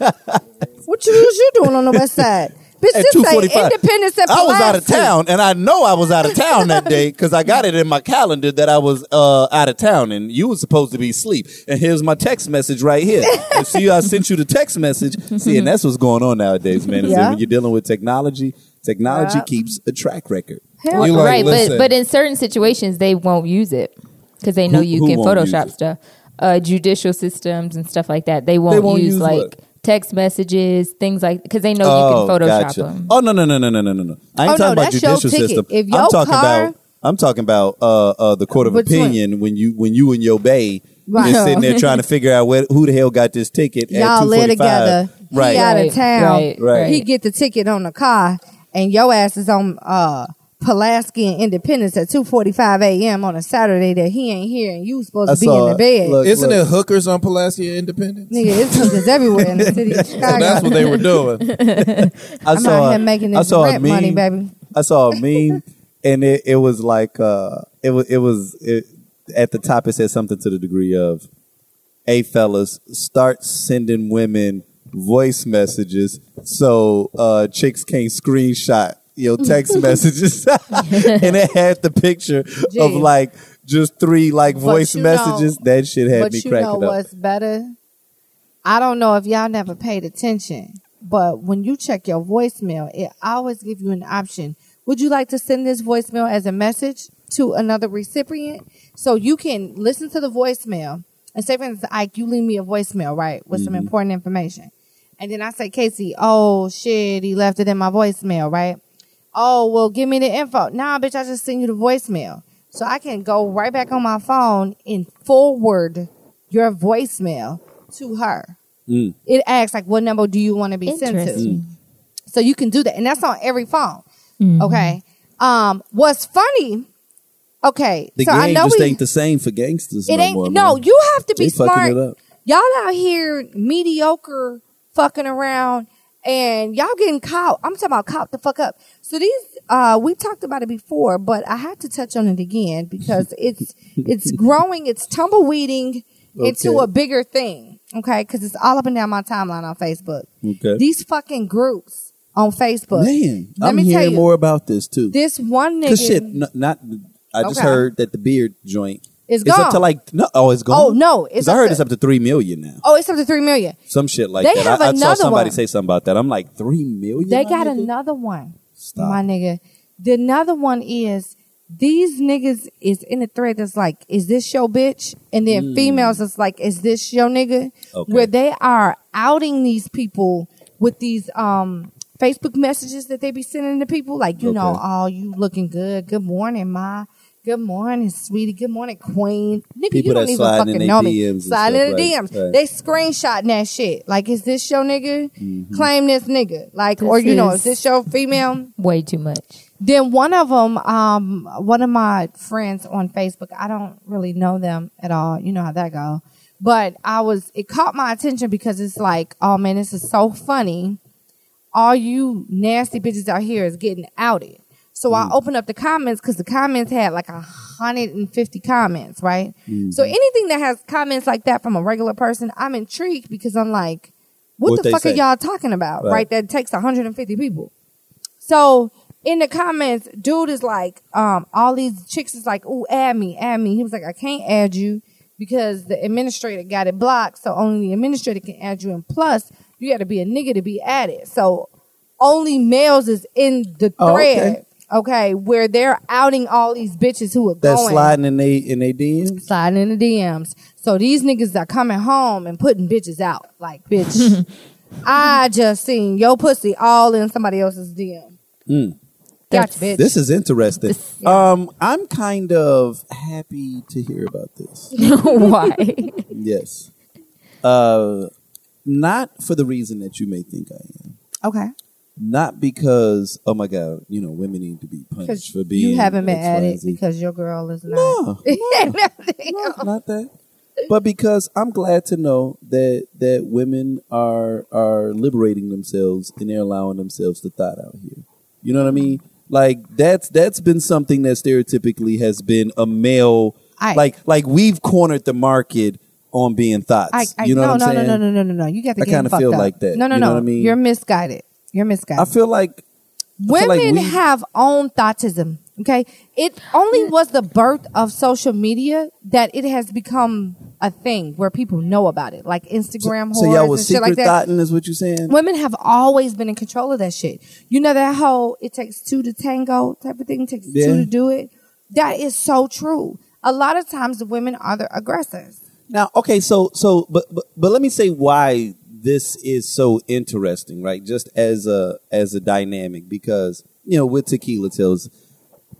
what you was you doing on the west side? Bitch, At this say 2:45. Independence and I was out of Pulaski. town, and I know I was out of town that day because I got it in my calendar that I was uh, out of town, and you was supposed to be asleep. And here's my text message right here. and see, I sent you the text message. See, and that's what's going on nowadays, man. is that Yeah. When you're dealing with technology, technology Yeah. keeps a track record. Hell, like, right, listen. but but in certain situations they won't use it because they know who, you who can Photoshop stuff, uh, judicial systems and stuff like that. They won't, they won't use, use, like what? text messages, things like because they know oh, you can oh, Photoshop gotcha. them. Oh no no no no no no no! I ain't oh, talking no, about judicial system. If your I'm talking car, about I'm talking about uh, uh, the court of opinion one? when you when you and your bay right. is sitting there trying to figure out where, who the hell got this ticket. Y'all live together. Right. He out of town. Right. right. He get the ticket on the car, and your ass is on. Uh, Pulaski and Independence at two forty five a.m. on a Saturday that he ain't here, and you supposed I to be saw in the it. bed. Look, Isn't look. it hookers on Pulaski and Independence? Nigga, it's hookers everywhere in the city of Chicago. So that's what they were doing. I I'm saw out here making I this saw a rent money, baby. I saw a meme, and it, it was like uh, it was it was it, at the top. It said something to the degree of, "Hey fellas, start sending women voice messages so uh, chicks can't screenshot your text messages." and it had the picture of like just three like But voice you know- messages. that shit had me cracking up. but you know up. what's better? I don't know if y'all never paid attention, but when you check your voicemail, it always give you an option. Would you like to send this voicemail as a message to another recipient? So you can listen to the voicemail and say, for instance, Ike, you leave me a voicemail, right, with some mm-hmm. important information. And then I say, Casey, oh shit, he left it in my voicemail, right? Oh, well, give me the info. Nah, bitch, I just send you the voicemail. So I can go right back on my phone and forward your voicemail to her. Mm. It asks, like, what number do you want to be sent to? Interesting. So you can do that. And that's on every phone. Mm-hmm. Okay. Um, what's funny, okay. The so I game know just we, ain't the same for gangsters. it no ain't, more, no, man. you have to be They fucking smart. Y'all out here mediocre fucking around and y'all getting caught. I'm talking about caught the fuck up. So these, uh, we talked about it before, but I had to touch on it again because it's, it's growing, it's tumbleweeding into a bigger thing. Okay. Cause it's all up and down my timeline on Facebook. Okay. These fucking groups on Facebook. Man, Let I'm me tell hearing you, more about this too. This one nigga shit, n- not. I just Okay. heard that the beard joint is is up to like no. Oh, it's gone. Oh, no, it's I heard to- it's up to three million now. oh, it's up to three million. Some shit like They that. have I, I saw somebody one. say something about that. I'm like three million. They got nigga? another one, Stop. my nigga. The another one is these niggas is in the thread that's like, is this your bitch? And then females is like, is this your nigga? Okay. Where they are outing these people with these um Facebook messages that they be sending to people, like, you know, oh, you looking good. Good morning, ma. Good morning, sweetie. Good morning, queen. Nigga, People you don't even slide in fucking know DMs me. and Slide in the right, DMs. right. They screenshotting that shit. Like, is this your nigga? Mm-hmm. Claim this nigga. Like, This or you know, is- is this your female? Way too much. Then one of them, um, one of my friends on Facebook, I don't really know them at all. You know how that go. But I was, it caught my attention because it's like, oh man, this is so funny. All you nasty bitches out here is getting outed. So I opened up the comments because the comments had like a hundred and fifty comments, right? So anything that has comments like that from a regular person, I'm intrigued because I'm like, what, What the fuck are y'all talking about, Right. right? That takes 150 people. So in the comments, dude is like, um, all these chicks is like, "Ooh, add me, add me." He was like, "I can't add you because the administrator got it blocked, so only the administrator can add you, and plus you got to be a nigga to be added. So only males is in the Oh, thread, okay. where they're outing all these bitches who are That's going sliding in they in they DMs. sliding in the DMs. So these niggas are coming home and putting bitches out. Like, bitch, I just seen your pussy all in somebody else's DM. Mm. Gotcha, bitch. This is interesting. Um, I'm kind of happy to hear about this. Why? yes. Uh, not for the reason that you may think I am. okay. Not because, oh my God, you know, women need to be punished for being. you haven't been at it because your girl is not. No, no, not that. But because I'm glad to know that that women are are liberating themselves and they're allowing themselves to thought out here. You know what I mean? Like that's that's been something that stereotypically has been a male I- like like we've cornered the market on being thoughts. I, I, you know no, what I'm no, saying? no, no, no, no, no, no. You got to I kinda feel up. like that. No, no, You know no. I mean? You're misguided. You're misguided. I feel like Women like we- have own thoughtism. Okay, it only was the birth of social media that it has become a thing where people know about it, like Instagram. so whores y'all was secret like that. thoughting is what you're saying? Women have always been in control of that shit. You know that whole "it takes two to tango" type of thing. It takes Yeah. two to do it. That is so true. A lot of times, the women are the aggressors. Now, okay, so so but, but but let me say why this is so interesting, right? Just as a as a dynamic because you know with tequila tells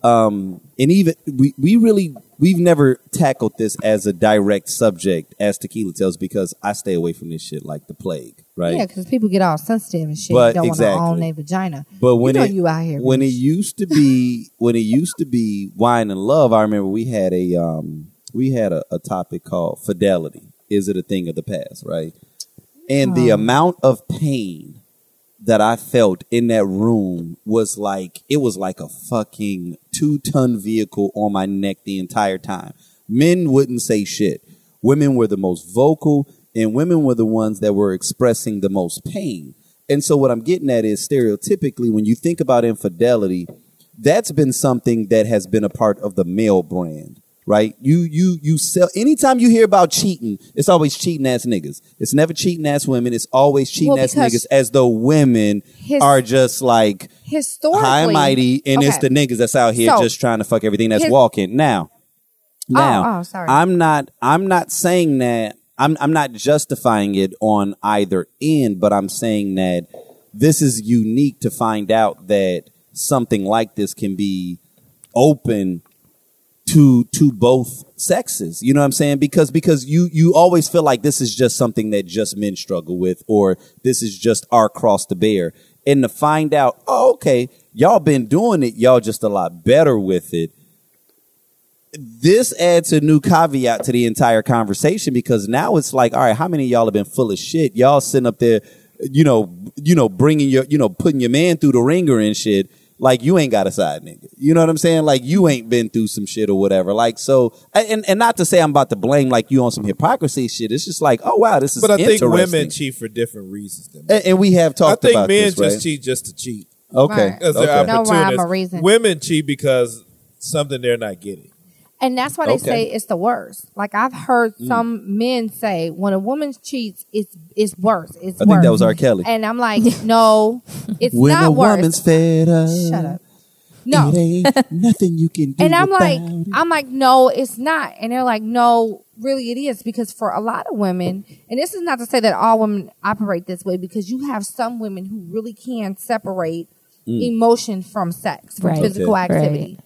um and even we we really we've never tackled this as a direct subject as tequila tells because I stay away from this shit like the plague, right? Yeah, because people get all sensitive and shit. But don't want to exactly. own their vagina. But when you know it you out here, when it used to be when it used to be wine and love, I remember we had a um we had a, a topic called fidelity. Is it a thing of the past, right? And the Oh. amount of pain that I felt in that room was like it was like a fucking two ton vehicle on my neck the entire time. Men wouldn't say shit. Women were the most vocal, and women were the ones that were expressing the most pain. And so, what I'm getting at is stereotypically, when you think about infidelity, that's been something that has been a part of the male brand, right? You you you sell anytime you hear about cheating, it's always cheating ass niggas. It's never cheating ass women. It's always cheating Well, ass niggas, as though women his- are just like historically, high and mighty, and it's the niggas that's out here So- just trying to fuck everything that's His- walking. Now, oh, now, oh, sorry. I'm not. I'm not saying that. I'm. I'm not justifying it on either end, but I'm saying that this is unique to find out that something like this can be open to to both sexes. You know what I'm saying? Because because you you always feel like this is just something that just men struggle with, or this is just our cross to bear. And to find out, oh, okay, y'all been doing it, y'all just a lot better with it. This adds a new caveat to the entire conversation because now it's like, all right, how many y'all have been full of shit? Y'all sitting up there, you know, you know, bringing your, you know, putting your man through the ringer and shit. Like you ain't got a side nigga. You know what I'm saying? Like you ain't been through some shit or whatever. Like so, and and not to say I'm about to blame like you on some hypocrisy shit. It's just like, oh wow, this is. But I think women cheat for different reasons than men. and, and we have talked. I think about men this, just right? cheat just to cheat. Okay, Right. Because they're okay. No rhyme or opportunists. reason. Women cheat because something they're not getting. And that's why they Okay. say it's the worst. Like I've heard Mm. some men say when a woman cheats, it's it's worse. It's I worse. think that was R. Kelly. And I'm like, no, it's when not a worse. woman's fed up, Shut up. No. it ain't nothing you can do. And I'm like, it. I'm like, no, it's not. And they're like, no, really it is. Because for a lot of women, and this is not to say that all women operate this way, because you have some women who really can separate emotion from sex, from Right. physical Okay. activity.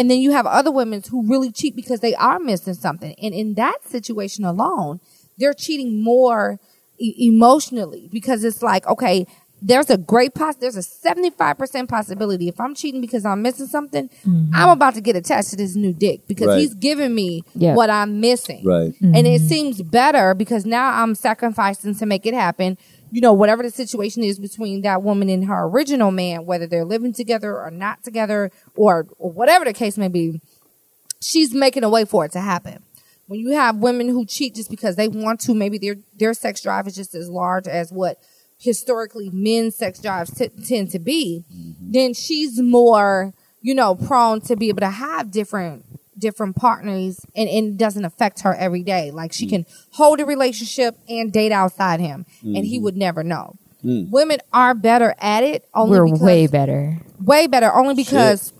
And then you have other women who really cheat because they are missing something. And in that situation alone, they're cheating more e- emotionally because it's like, okay, there's a great poss there's a 75% possibility if I'm cheating because I'm missing something, mm-hmm. I'm about to get attached to this new dick because Right. he's giving me Yeah. what I'm missing. Right. And it mm-hmm. seems better because now I'm sacrificing to make it happen. You know, whatever the situation is between that woman and her original man, whether they're living together or not together or, or whatever the case may be, she's making a way for it to happen. When you have women who cheat just because they want to, maybe their their sex drive is just as large as what historically men's sex drives t- tend to be, mm-hmm. then she's more, you know, prone to be able to have different different partners and, and it doesn't affect her every day. Like she mm. can hold a relationship and date outside him and he mm-hmm. would never know. Mm. Women are better at it only We're because way better. way better only because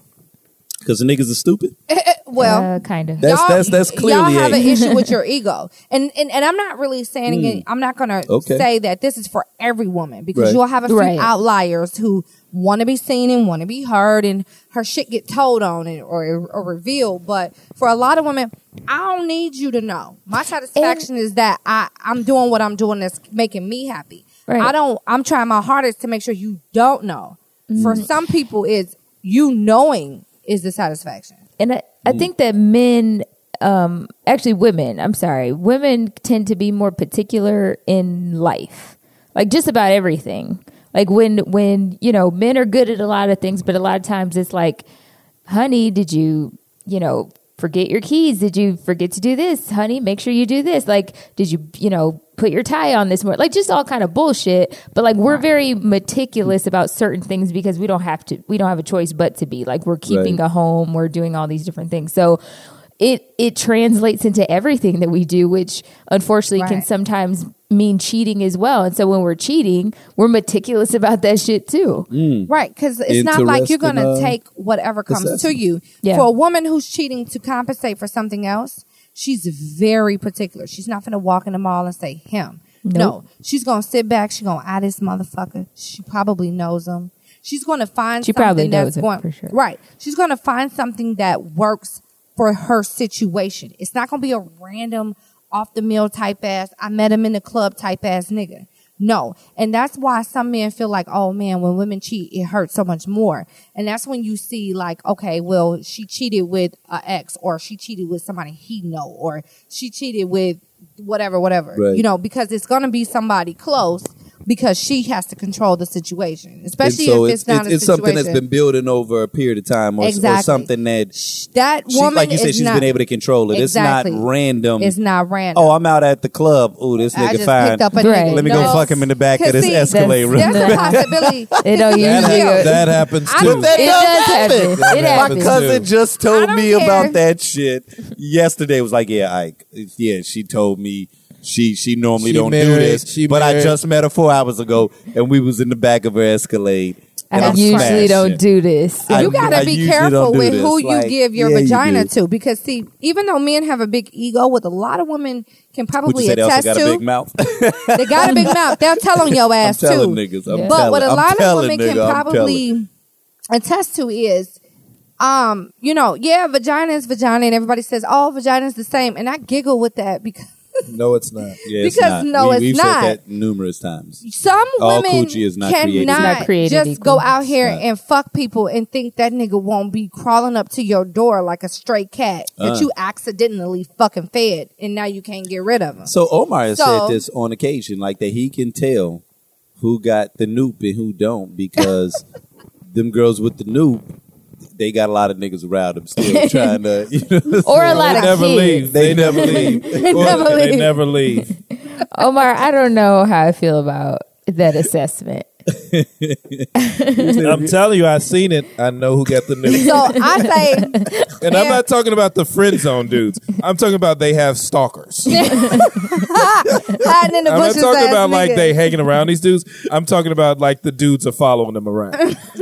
Because the niggas are stupid. Eh, eh, well uh, kind of. That's- y'all, that's- that's clearly y'all have a- an issue with your ego, and and, and I'm not really saying mm. it, I'm not gonna Okay. say that this is for every woman because Right. you'll have a few Right. outliers who want to be seen and want to be heard, and her shit get told on it or or revealed. But for a lot of women, I don't need you to know. My satisfaction is that I I'm doing what I'm doing that's making me happy. Right. I don't. I'm trying my hardest to make sure you don't know. For Mm-hmm. some people, it's you knowing is the satisfaction. and I, I think that men um actually women i'm sorry women tend to be more particular in life like just about everything like when when you know men are good at a lot of things but a lot of times it's like honey did you you know forget your keys? Did you forget to do this? Honey make sure you do this. Like did you you know put your tie on this morning like just all kind of bullshit. But like we're very meticulous about certain things because we don't have to we don't have a choice but to be. Like we're keeping Right. a home. We're doing all these different things. So it it translates into everything that we do which unfortunately can sometimes mean cheating as well and so when we're cheating we're meticulous about that shit too Right, because it's not like you're going to uh, take whatever comes to you. Yeah. For a woman who's cheating to compensate for something else, she's very particular. She's not going to walk in the mall and say him. Nope. No, she's going to sit back. She's going to eye this motherfucker. She probably knows him. She's going to find She something probably knows him, going for sure. right. She's going to find something that works for her situation. It's not going to be a random off the mill type ass. I met him in the club type ass nigga. No. And that's why some men feel like, oh man, when women cheat, it hurts so much more. And that's when you see like, okay, well, she cheated with an ex or she cheated with somebody he know or she cheated with whatever, whatever. Right. You know, because it's going to be somebody close because she has to control the situation, especially so if it's, it's, not it's, a it's something that's situation. been building over a period of time or, or something that Sh- that she, woman like you said, is she's not, been able to control it. Exactly. It's not random. It's not random. oh, I'm out at the club. Oh, this I nigga just fine. up a Right. nigga. Let me No. go fuck him in the back of this see, Escalade room. There's a possibility. it don't That, usually Yeah. hap- that happens too. don't- That it does does happen happen. it That My happens happens. cousin just told me care. about that shit yesterday. Was like, yeah, Ike. Yeah, she told me she she normally She don't do this, she but I just met her four hours ago, and we was in the back of her Escalade. And i I'm usually smashing. don't do this I- you gotta I be careful don't with this. who you give your yeah, vagina do. to because see, even though men have a big ego, with a lot of women can Would probably you say they also attest got a to, big mouth? they got a big mouth. They'll tell on your I'm ass too. niggas. I'm Yeah. But telling, what a I'm lot of women can nigga, I'm probably attest to is, um, you know, yeah, vagina is vagina, and everybody says, "Oh, vagina is the same," and I giggle with that because no, it's not. Yeah, it's Because not. no, we, it's we've not. said that numerous times. some All women coochie is not created cannot equal. Not created just equal. go out here It's not. and fuck people and think that nigga won't be crawling up to your door like a stray cat that Uh. you accidentally fucking fed and now you can't get rid of him. So Omar has So- said this on occasion, like that he can tell who got the noop and who don't because them girls with the noob, they got a lot of niggas around them still trying to, you know, Or a lot They of never kids. leave. They They never leave. They Or never leave. They never leave. Omar, I don't know how I feel about that assessment. I'm telling you, I seen it. I know who got the news. So I say, And I'm not talking about the friend zone dudes. I'm talking about they have stalkers. I'm hiding in the I'm not bushes. talking ass about like nigga. they hanging around these dudes. I'm talking about like the dudes are following them around.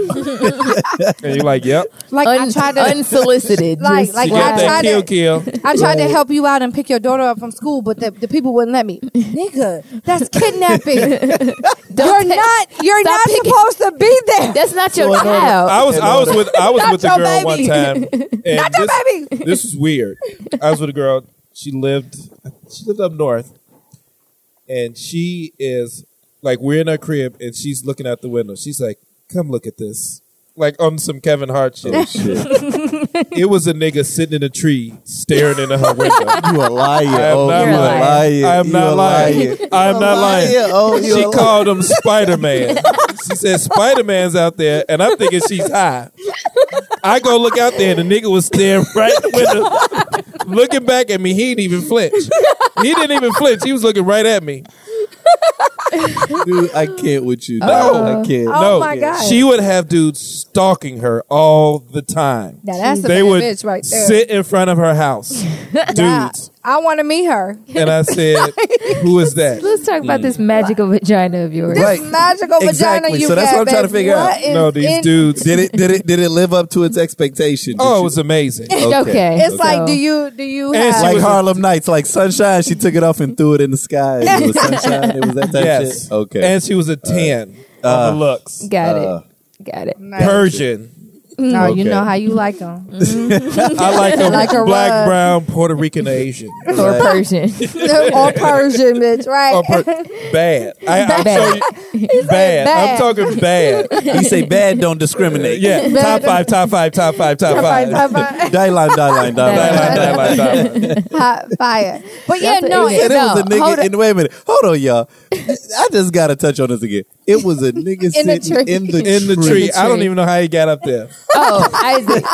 and you're like, yep. like I Un- tried to, unsolicited. Like- just- like You got I that tried kill to- kill. I tried to help you out and pick your daughter up from school, but the, the people wouldn't let me. Nigga, that's kidnapping. you're not. You're Stop not picking- supposed to be there. that's not your So, no, no, child. I was I was with I was Not with the your girl one time. And Not your this, baby. This was weird. I was with a girl. She lived she lived up north, and she is like we're in her crib, and she's looking out the window. She's like, "Come look at this." Like on some Kevin Hart shit. Oh, shit. it was a nigga sitting in a tree staring into her window. You a liar. I am oh, not lying. liar. I am You not lying. I am not lying. Oh, She called him Spider Man. She said Spider Man's out there, and I'm thinking she's high. I go look out there, and the nigga was staring right in the window, looking back at me. He didn't even flinch. He didn't even flinch. He was looking right at me. Dude, I can't with you. No. I can't. Oh no, my God. she would have dudes stalking her all the time. Now that's a they bad would bitch right there. sit in front of her house, Nah, dudes. I want to meet her. And I said, "Who is that?" Let's talk about this magical mm. vagina of yours. This Right. magical Exactly. vagina you So that's got, what I'm trying to baby. figure out. What is No, these in- dudes. Did it? Did it? Did it live up to its expectations? Oh, it was amazing. Okay. It's like, so- do you do you And have? she like was- Harlem Nights, like sunshine. She took it off and threw it in the sky. It was sunshine. It was that type Yes. shit. Okay. And she was a 10 uh, on the looks. Got Uh, it. Got it. Persian. No, you know how you like them. Mm-hmm. I like a Like a black, rug. brown, Puerto Rican, Asian. Or Persian. or Persian, bitch, right? Or per- bad. I, I'm Bad. showing bad. bad. I'm talking bad. he say bad don't discriminate. Yeah. Top five, top five, top five, top five. High five. Die line, die line, die Die line. line, die line, die line. Hot fire. But yeah, That's no, what it it, it was a hold nigga. on. And wait a minute. Hold on, y'all. I just gotta touch on this again. It was a nigga In sitting tree. in the In the tree. I don't even know how he got up there. Oh, Isaac.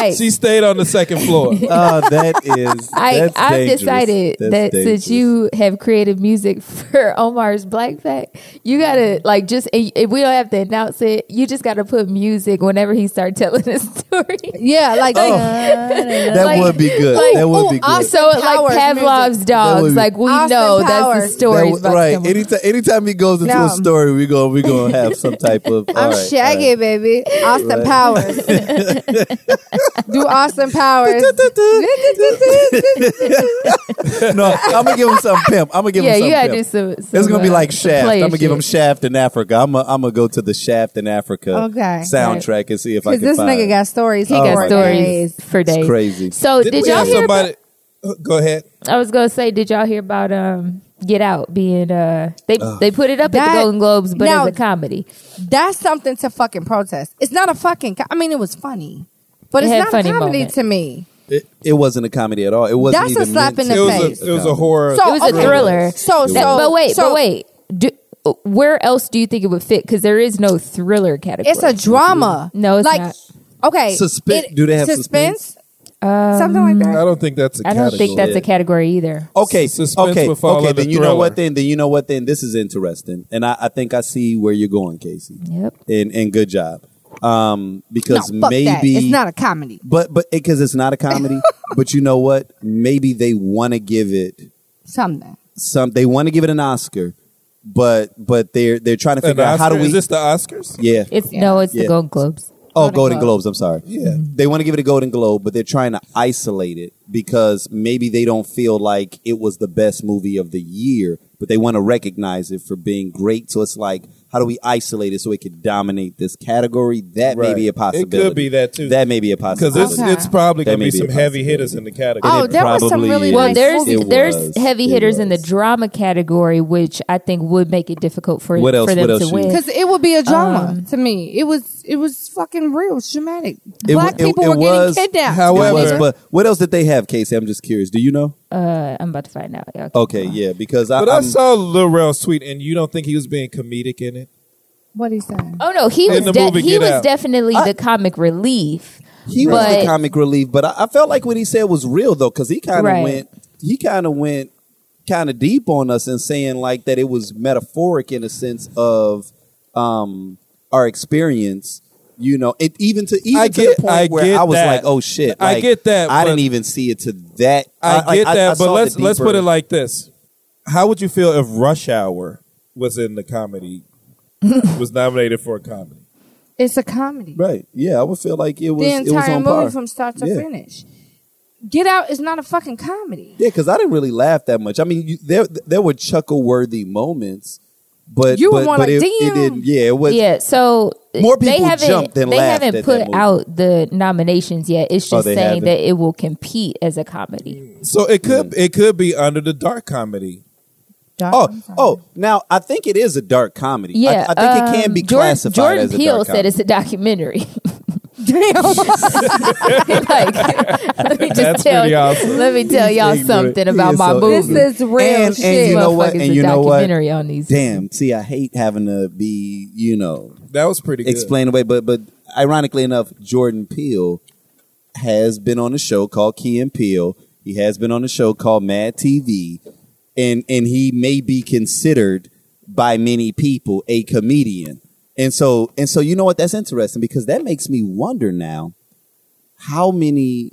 Hey, She stayed on the second floor. Oh, that is. I, that's I've dangerous. decided That's that dangerous. since you have created music for Omar's Black Fact, you gotta like just and and we don't have to announce it. You just gotta put music whenever he starts telling a story. yeah, like Oh. oh. that like- would be good. like, that would ooh, be good. Austin So like Powers Pavlov's music. Dogs, be- like we Austin know that's the story. That is would- right. Anytime, anytime he goes into No. a story, we go we gonna have some type of. I'm all right, shaggy, baby. Austin Right. Powers. Do Austin Powers. no, I'm gonna give him some pimp. I'm gonna give yeah, him some you gotta pimp. do some. some It's gonna be uh, like Shaft. I'm gonna give him. Shaft in Africa. I'm gonna I'm gonna go to the Shaft in Africa Okay. soundtrack and see if I Because can this find. nigga got stories. He Oh got my stories for days. It's crazy. So Did, did, we y'all have hear? somebody? Uh, Go ahead. I was gonna say, did y'all hear about um Get Out being uh they they put it up at the Golden Globes, but now- as a comedy. That's something to fucking protest. It's not a fucking. Co- I mean, it was funny, but It it's had not a funny comedy moments. to me. It, it wasn't a comedy at all. It wasn't That's a even slap meant in the It be was, face. a, it was a horror. So It was a okay. thriller. So, so, That- but wait, so but wait. Do, where else do you think it would fit? Because there is no thriller category. It's a drama. No, it's like, not. Okay, Suspe- do they have suspense? Um, Something like I that. don't think that's a I don't think that's a category either. Okay, Suspense okay, would fall okay. under Then you know thriller. what? Then, then you know what? Then this is interesting, and I, I think I see where you're going, Casey. Yep. And and good job, um, because fuck maybe that. It's not a comedy. but but because it's not a comedy. but you know what? Maybe they want to give it Something. some. They want to give it an Oscar, but but they're they're trying to An figure out how do Oscar? we? Is this the Oscars? yeah. It's Yeah. no, it's Yeah. the Golden Globes. Oh, Golden Golden Globes. Globes. I'm sorry. Yeah. They want to give it a Golden Globe, but they're trying to isolate it because maybe they don't feel like it was the best movie of the year, but they want to recognize it for being great. So it's like, how do we isolate it so it can dominate this category? That may Right. be a possibility. It could be that, too. That may be a Because possibility. it's, Okay. it's probably That going to may be be a some heavy hitters in the category. Oh, there was some probably really is. Well, nice there's It there's was. heavy It hitters in the was. drama category, which I think would make it difficult for What else- for them what else to you- win. Because it would be a drama Um, to me. It was it was fucking real, dramatic. Black wa- it- people it were was- getting kidnapped. However- It was, However- but what else did they have, Casey? I'm just curious. Do you know? Uh, I'm about to find out. Y'all keep Okay, going. yeah, because I, But I I'm, saw Lil Rel's tweet, and you don't think he was being comedic in it? What he say? Oh no, he In was the de- movie he Get was Out. definitely the comic relief. He was But- the comic relief, but I, I felt like what he said was real though, because he kind of Right. went, he kind of went kind of deep on us and saying like that it was metaphoric in a sense of um our experience. You know, it, even to even I to get- the point I where I was that. like, "Oh shit!" I get that, I didn't even see it to that. I like, get I- that, I but let's let's put it like this: How would you feel if Rush Hour was in the comedy, was nominated for a comedy? It's a comedy. right. Yeah, I would feel like it was the it was entire on movie par. from start to Yeah. finish. Get Out is not a fucking comedy. Yeah, because I didn't really laugh that much. I mean, you, there there were chuckle worthy moments, but You were but, more but like, it, it didn't. Yeah, it was. yeah, so More people they people haven't jumped than they laughed haven't at put that movie. out the nominations yet. It's Oh, just they saying haven't? that it will compete as a comedy. So it could Mm. it could be under the dark comedy. Oh, oh! Now I think it is a dark comedy. Yeah, I, think it can um, be Jordan, classified Jordan as a Peele dark said it's a documentary. Damn. like, let me just That's tell pretty awesome. let me tell y'all Ignorant. something about Yeah, my so- movie. this is real And- shit. and you know what? Motherfuckers And a you know what? documentary on these. Damn! See, I hate having to be, you know, That was pretty good. explain away. But but ironically enough, Jordan Peele has been on a show called Key and Peele. He has been on a show called Mad TV, and and he may be considered by many people a comedian. And so and so you know what? That's interesting because that makes me wonder now how many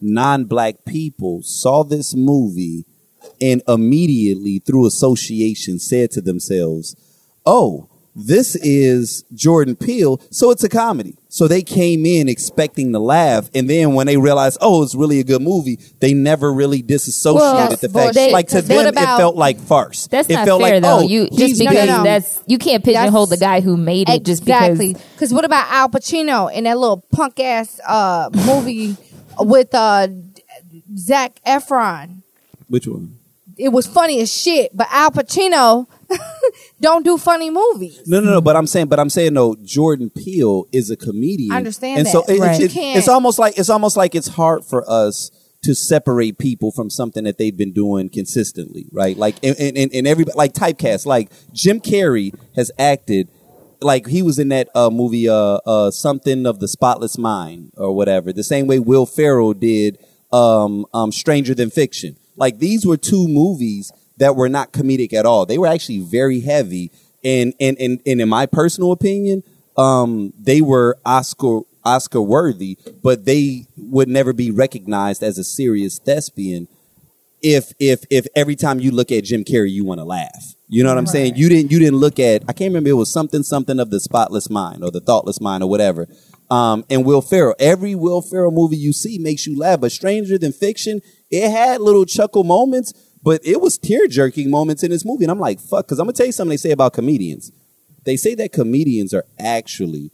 non-black people saw this movie and immediately through association said to themselves, "Oh, this is Jordan Peele, so it's a comedy." So they came in expecting to laugh, and then when they realized, "Oh, it's really a good movie," they never really disassociated Well, the fact. they- like to them, about- it felt like farce. That's it not felt fair like, though. Oh, you just because being- no, no. that's you can't pigeonhole the guy who made it just because. Because what about Al Pacino in that little punk ass uh, movie with uh, Zac Efron? Which one? It was funny as shit, but Al Pacino don't do funny movies. No, no, no. But I'm saying, but I'm saying, no. Jordan Peele is a comedian. I understand and that. so it- Right. it- can't- it's almost like it's almost like it's hard for us to separate people from something that they've been doing consistently, right? Like, and, and- and everybody like typecast. Like Jim Carrey has acted like he was in that uh, movie, uh, uh, something of the Spotless Mind or whatever. The same way Will Ferrell did um, um, Stranger Than Fiction. Like these were two movies that were not comedic at all. They were actually very heavy, and and and, and in my personal opinion, um, they were Oscar Oscar worthy, but they would never be recognized as a serious thespian if if if every time you look at Jim Carrey you want to laugh. You know what I'm saying? You didn't you didn't look at I can't remember it was something something of the spotless mind or the thoughtless mind or whatever. Um, and Will Ferrell, every Will Ferrell movie you see makes you laugh. But Stranger Than Fiction, it had little chuckle moments, but it was tear jerking moments in this movie. And I'm like, fuck, because I'm gonna tell you something they say about comedians. They say that comedians are actually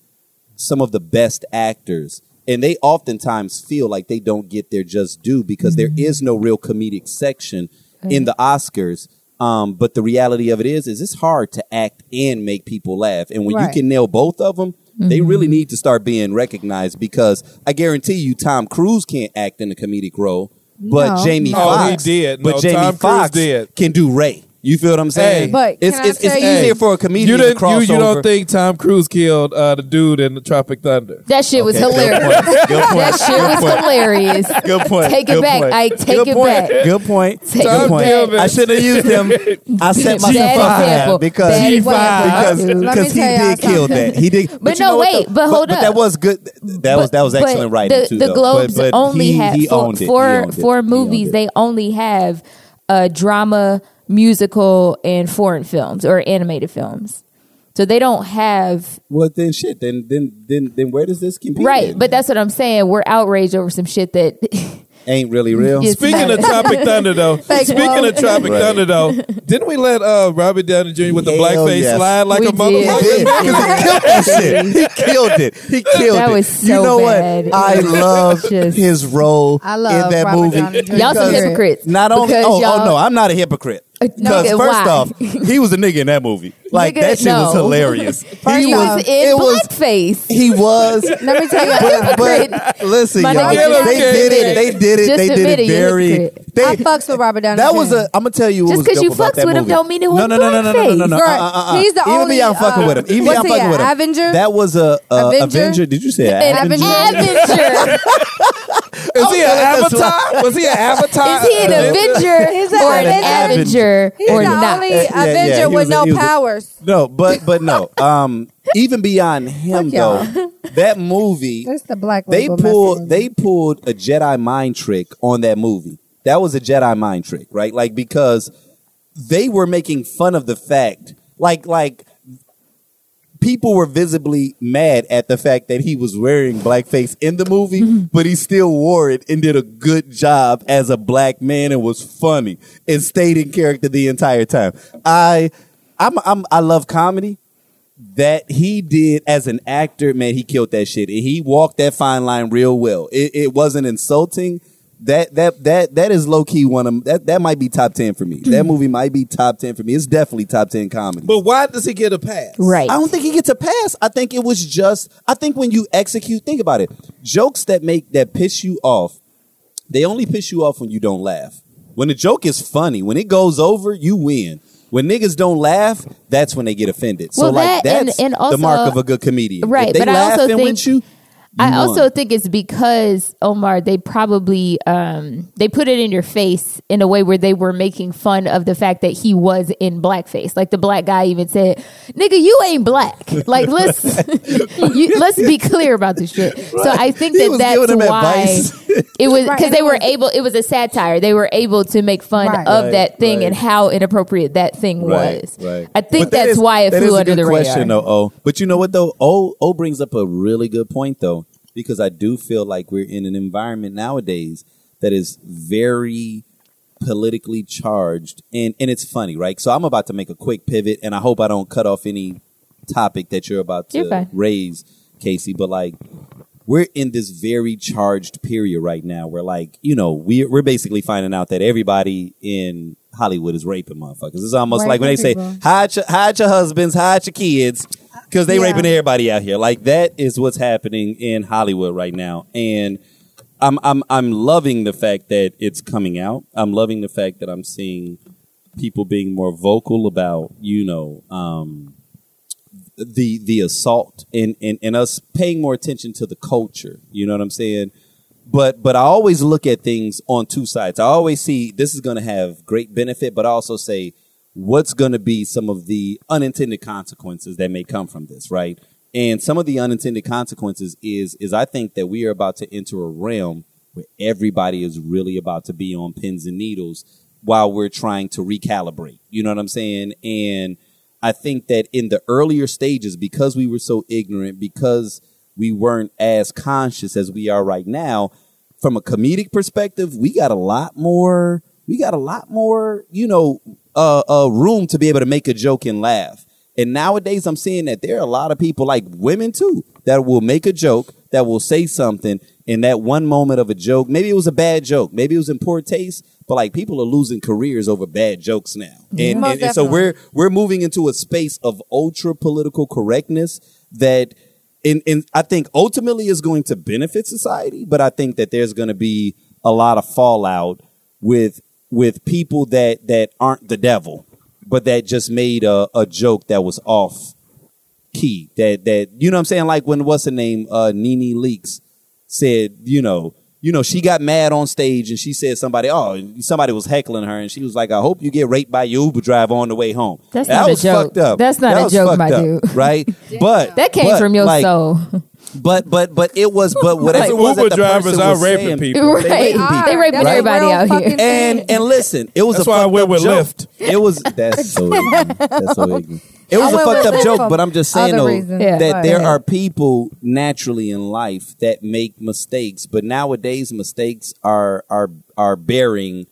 some of the best actors and they oftentimes feel like they don't get their just due because there is no real comedic section in the oscars um, but the reality of it is is it's hard to act and make people laugh and when Right. you can nail both of them they really need to start being recognized because i guarantee you tom cruise can't act in a comedic role but No. jamie No. Oh, he foxx did. but jamie Tom Cruise foxx did. can do ray you feel what i'm saying Hey. But it's, it's, it's tell you- easier for a comedian You to didn't. cross You, you over. don't think Tom Cruise killed uh, the dude in the Tropic Thunder? That shit was Okay, good hilarious. point. Good point. That shit was hilarious. Good point. Take it back, point. Ike. Take Good it point. back. Good point. Take Good point. back. I should have used him. I set myself Bad up example. because Bad because because he did kill that. He did. But you no, wait, though? but hold up. that was good. That was that was excellent writing the, too. The. Globes but, but only he, have he for owned it. He for, owned it. for He owned movies. They only have a drama, musical, and foreign films or animated films. So they don't have Well, then shit. Then then then then where does this compete? right. in? But that's what I'm saying. We're outraged over some shit that ain't really real. Speaking of Tropic Thunder, though. speaking Whoa. of Tropic Right. Thunder, though, didn't we let uh, Robert Downey Jr. with the Hell blackface yes. slide like We a motherfucker? He did, 'cause he killed that shit. He killed it. He killed That it. was so you know bad. what? I love just- his role I love in that Robert movie. Y'all some hypocrites. Not only, oh, oh no, I'm not a hypocrite. Because Nigga, first why? off, he was a nigga in that movie. Like Nigga, that shit was no. hilarious. First he off, was in blackface. he was Let me tell you. but, but listen, My y'all, nigga, they did it. They did it. Just they did it very. hypocrite. They, I fucks with Robert Downey. that was Jr. a. I'm gonna tell you what Just was 'cause dope you about fucks that with him movie. don't mean it no, was no, no, no, no, no, no, no, no. blackface. Uh, uh, uh. He's the Even only, me, I'm fucking uh, with him. Even me, was I'm he fucking with him. Avenger? That was a, a Avenger? Avenger. Did you say Avenger? Avenger. Is he an avatar? Was he an avatar? Is he an Avenger He's or an an Avenger. Avenger He's or the not? only yeah, yeah, Avenger he with a- no he was a- powers. No, but but no. Um, even beyond him Fuck y'all. though, that movie That's the black. they label pulled message. they pulled a Jedi mind trick on that movie. That was a Jedi mind trick, right? Like because they were making fun of the fact, like like people were visibly mad at the fact that he was wearing blackface in the movie, mm-hmm. but he still wore it and did a good job as a black man and was funny and stayed in character the entire time. I I'm, I'm I love comedy that he did as an actor, man, he killed that shit. And he walked that fine line real well. It, it wasn't insulting. That that that that is low key one of that that might be top ten for me. Hmm. That movie might be top ten for me. It's definitely top ten comedy. But why does he get a pass? Right. I don't think he gets a pass. I think it was just. I think when you execute, think about it. Jokes that make that piss you off, they only piss you off when you don't laugh. When the joke is funny, when it goes over, you win. When niggas don't laugh, that's when they get offended. So Well, like that and- that's and also- the mark of a good comedian. Right, If they but I also think- with you. I you also think it's because Omar they probably um they put it in your face in a way where they were making fun of the fact that he was in blackface. Like the black guy even said, "Nigga, you ain't black." Like let's you, let's be clear about this shit. So I think that that's why it was because and they were able. It was a satire. They were able to make fun Right. of Right, that thing right. and how inappropriate that thing Right, was. right. I think that that's is- why it that is flew a under good the question, radar. though. Oh, but you know what though? O O brings up a really good point though, because I do feel like we're in an environment nowadays that is very politically charged, and and it's funny, right? So I'm about to make a quick pivot, and I hope I don't cut off any topic that you're about You're to raise, Casey. But like, we're in this very charged period right now where like you know we're, we're basically finding out that everybody in hollywood is raping motherfuckers. It's almost like when they Raping say hide your, hide your husbands hide your kids because they Yeah. raping everybody out here like that is what's happening in hollywood right now and i'm i'm i'm loving the fact that it's coming out i'm loving the fact that i'm seeing people being more vocal about you know um the the assault and, and and us paying more attention to the culture. You know what I'm saying? But but I always look at things on two sides. I always see this is going to have great benefit, but I also say what's going to be some of the unintended consequences that may come from this, right? And some of the unintended consequences is is I think that we are about to enter a realm where everybody is really about to be on pins and needles while we're trying to recalibrate. You know what I'm saying? And I think that in the earlier stages, because we were so ignorant, because we weren't as conscious as we are right now, from a comedic perspective, we got a lot more. We got a lot more, you know, uh, uh, room to be able to make a joke and laugh. And nowadays, I'm seeing that there are a lot of people, like women too, that will make a joke, that will say something in that one moment of a joke. Maybe it was a bad joke, maybe it was in poor taste, but like people are losing careers over bad jokes now. And, and, and so we're we're moving into a space of ultra political correctness that in, in I think ultimately is going to benefit society, but I think that there's going to be a lot of fallout with with people that that aren't the devil, but that just made a, a joke that was off key. That that you know what I'm saying? Like when what's her name? Uh Nene Leakes said, you know, you know, she got mad on stage and she said somebody, oh, somebody was heckling her and she was like, I hope you get raped by your Uber driver on the way home. That's that not a was joke. fucked up. That's not That a joke, my up, dude. Right? But That came but, from your like, soul. But but but it was but whatever Like it was that Uber the drivers are was raping saying- people. right. They They, raping people. raping That's a everybody out here. And and listen, it was That's a why I fucked went up with joke. Lyft. It was that's so ignorant. That's so ignorant. It was I a fucked up joke, but I'm just saying though reasons. Yeah. that But- there are people naturally in life that make mistakes, but nowadays mistakes are are are bearing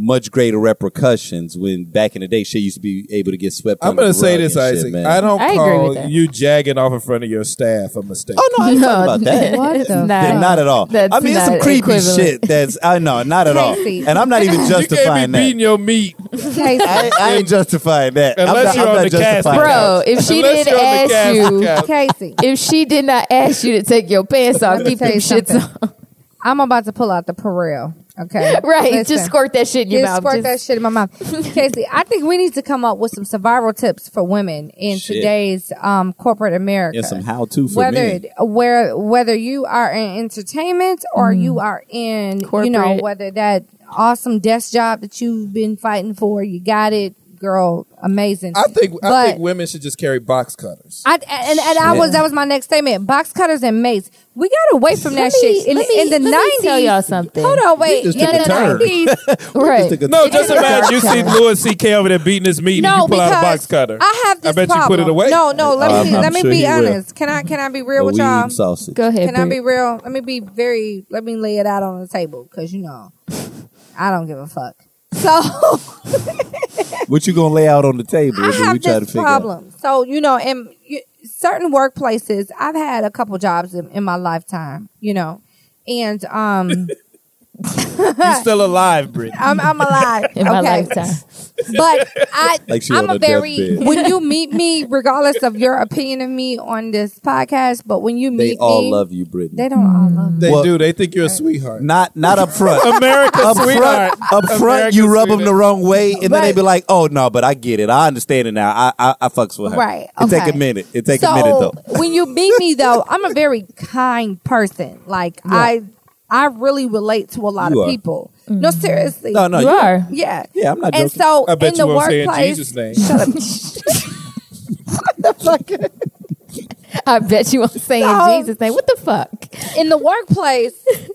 much greater repercussions when back in the day shit used to be able to get swept. I'm gonna say this, and shit, Isaac. man. I don't I agree call with you jagging off in front of your staff a mistake. Oh no, I ain't talking about that. What the the not at all. That's I mean, it's some not creepy equivalent. shit. That's I know, not at all. And I'm not even you can't justifying be beating that. your meat Casey, I, I ain't justifying that. I'm Unless not, you're I'm on not the cast Bro, that. if she Unless didn't you're on the ask you. Casey. if she did not ask you to take your pants off, keep tell them you shits something. On. I'm about to pull out the Perel. Okay, right, Listen. just squirt that shit in your mouth. Just mouth. squirt Just- that shit in my mouth. Casey, I think we need to come up with some survival tips for women in Shit. today's um, corporate America. And some how to for whether men. where whether you are in entertainment or you are in you know whether that awesome desk job that you've been fighting for, you got it, girl, amazing. I think I But- think women should just carry box cutters. I, and and I was that was my next statement. Box cutters and mace. We got away from that me- shit in, let me- in the let me nineties. tell y'all something. Hold on, wait. just In took a the turn. nineties, right. Took a- No, just imagine you see cutter. Louis C.K. over there beating his meat no, and you pull out a box cutter. I have this I bet you problem. put it away. No, no. Let me I'm let me sure be he will. honest. Can I can I be real But with we y'all? eating sausage. Go ahead. Can I Brie. be real? Let me be very. Let me lay it out on the table because you know, I don't give a fuck. So What you gonna lay out on the table? I have try to this figure out. problem. So you know, in certain workplaces, I've had a couple jobs in, in my lifetime. You know, and um, you still alive, Brittany. I'm I'm alive. in my okay. lifetime. But I, Like she I'm on a her very deathbed. when you meet me, regardless of your opinion of me on this podcast, but when you meet me. They meet all me, love you, Brittany. they don't all love me. They Well- do. They think you're a sweetheart. Not not up front. America's up sweetheart. front, up front, America's you rub them the sweetheart. wrong way, and then they Right. be like, "Oh no, but I get it. I understand it now. I I, I fucks with her. Right, It take okay. a minute. It take so a minute though. when you meet me though, I'm a very kind person. Like I I really relate to a lot You of are. people. No, mm-hmm. seriously. No, no, You are. Yeah. Yeah, I'm not And joking. so I bet in you the won't say in workplace, Jesus' name. shut up I bet you won't say So- in Jesus' name. What the fuck? in the workplace,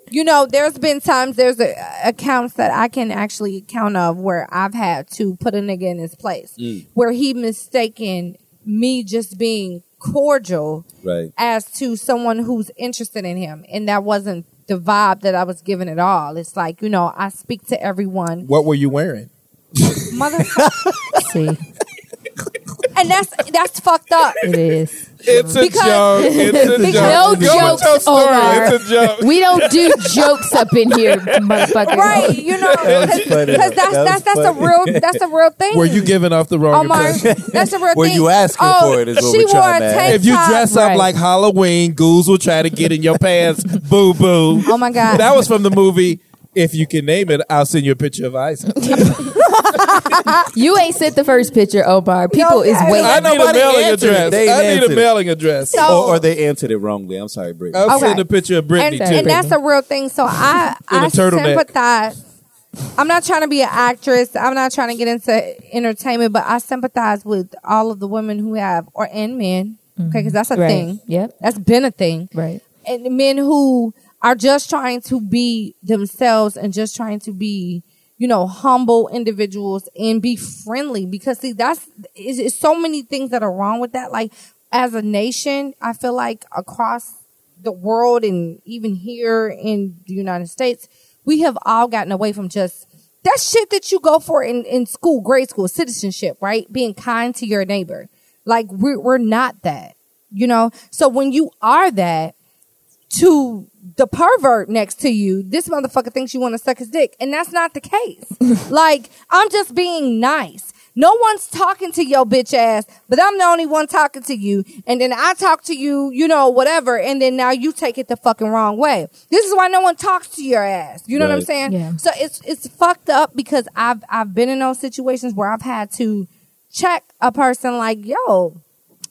you know, there's been times there's a, accounts that I can actually count of where I've had to put a nigga in his place, mm. where he mistaken me just being cordial Right. as to someone who's interested in him, and that wasn't the vibe that I was giving at all. It's like you know, I speak to everyone, What were you wearing? mother, See, and that's that's fucked up. it is. It's a Because- joke. It's a joke. No Go with your jokes, story. Omar. It's a joke. We don't do jokes up in here, motherfucker. Right, you know, was because funny, that's that's that's a real that's a real thing. Were you giving off the wrong Omar, impression? that's a real Were thing. Were you asking oh, for it is what she we're wore trying a to tank ask. If you top. dress up Right. like Halloween, ghouls will try to get in your pants. boo boo. Oh my god, That was from the movie. If you can name it, I'll send you a picture of Isaac. You ain't sent the first picture, Omar. People is waiting. I need a nobody mailing answered it. address. They I need answered a it. mailing address. So- or, or they answered it wrongly. I'm sorry, Brittany. I'll Okay. send a picture of Brittany and, too. and that's a real thing. So I In a I turtleneck. sympathize. I'm not trying to be an actress. I'm not trying to get into entertainment, but I sympathize with all of the women who have or and men. Okay, mm-hmm. because that's a Right. thing. Yep. That's been a thing. Right. and the men who are just trying to be themselves and just trying to be you know humble individuals and be friendly. Because see that's it's, it's so many things that are wrong with that. Like as a nation i feel like across the world and even here in the united states we have all gotten away from just that shit that you go for in, in school grade school citizenship right? Being kind to your neighbor. Like we're, we're not that you know? So when you are that to the pervert next to you, this motherfucker thinks you want to suck his dick. And that's not the case. like, I'm just being nice. No one's talking to your bitch ass, but I'm the only one talking to you. And then I talk to you, you know, whatever. And then now you take it the fucking wrong way. This is why no one talks to your ass. You know what I'm saying? Yeah. So it's, it's fucked up because I've, I've been in those situations where I've had to check a person like, yo,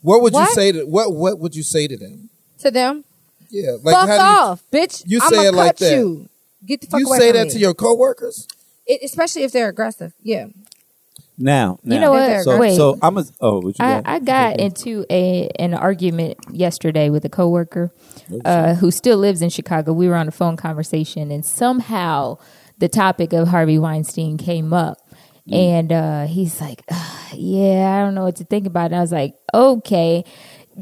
What would you say to what? What would you say to them? to them, Yeah, like fuck how do you- off, bitch. you I'ma say it like cut that. You. Get the fuck You away say from that me. to your coworkers? It, especially if they're aggressive. Yeah. Now, now, You know what? So, Wait. so I'm a. Oh, what you I, got? I got into a an argument yesterday with a coworker uh, who still lives in Chicago. We were on a phone conversation, and somehow the topic of Harvey Weinstein came up. And uh, he's like, "Yeah, I don't know what to think about." it. I was like, "Okay."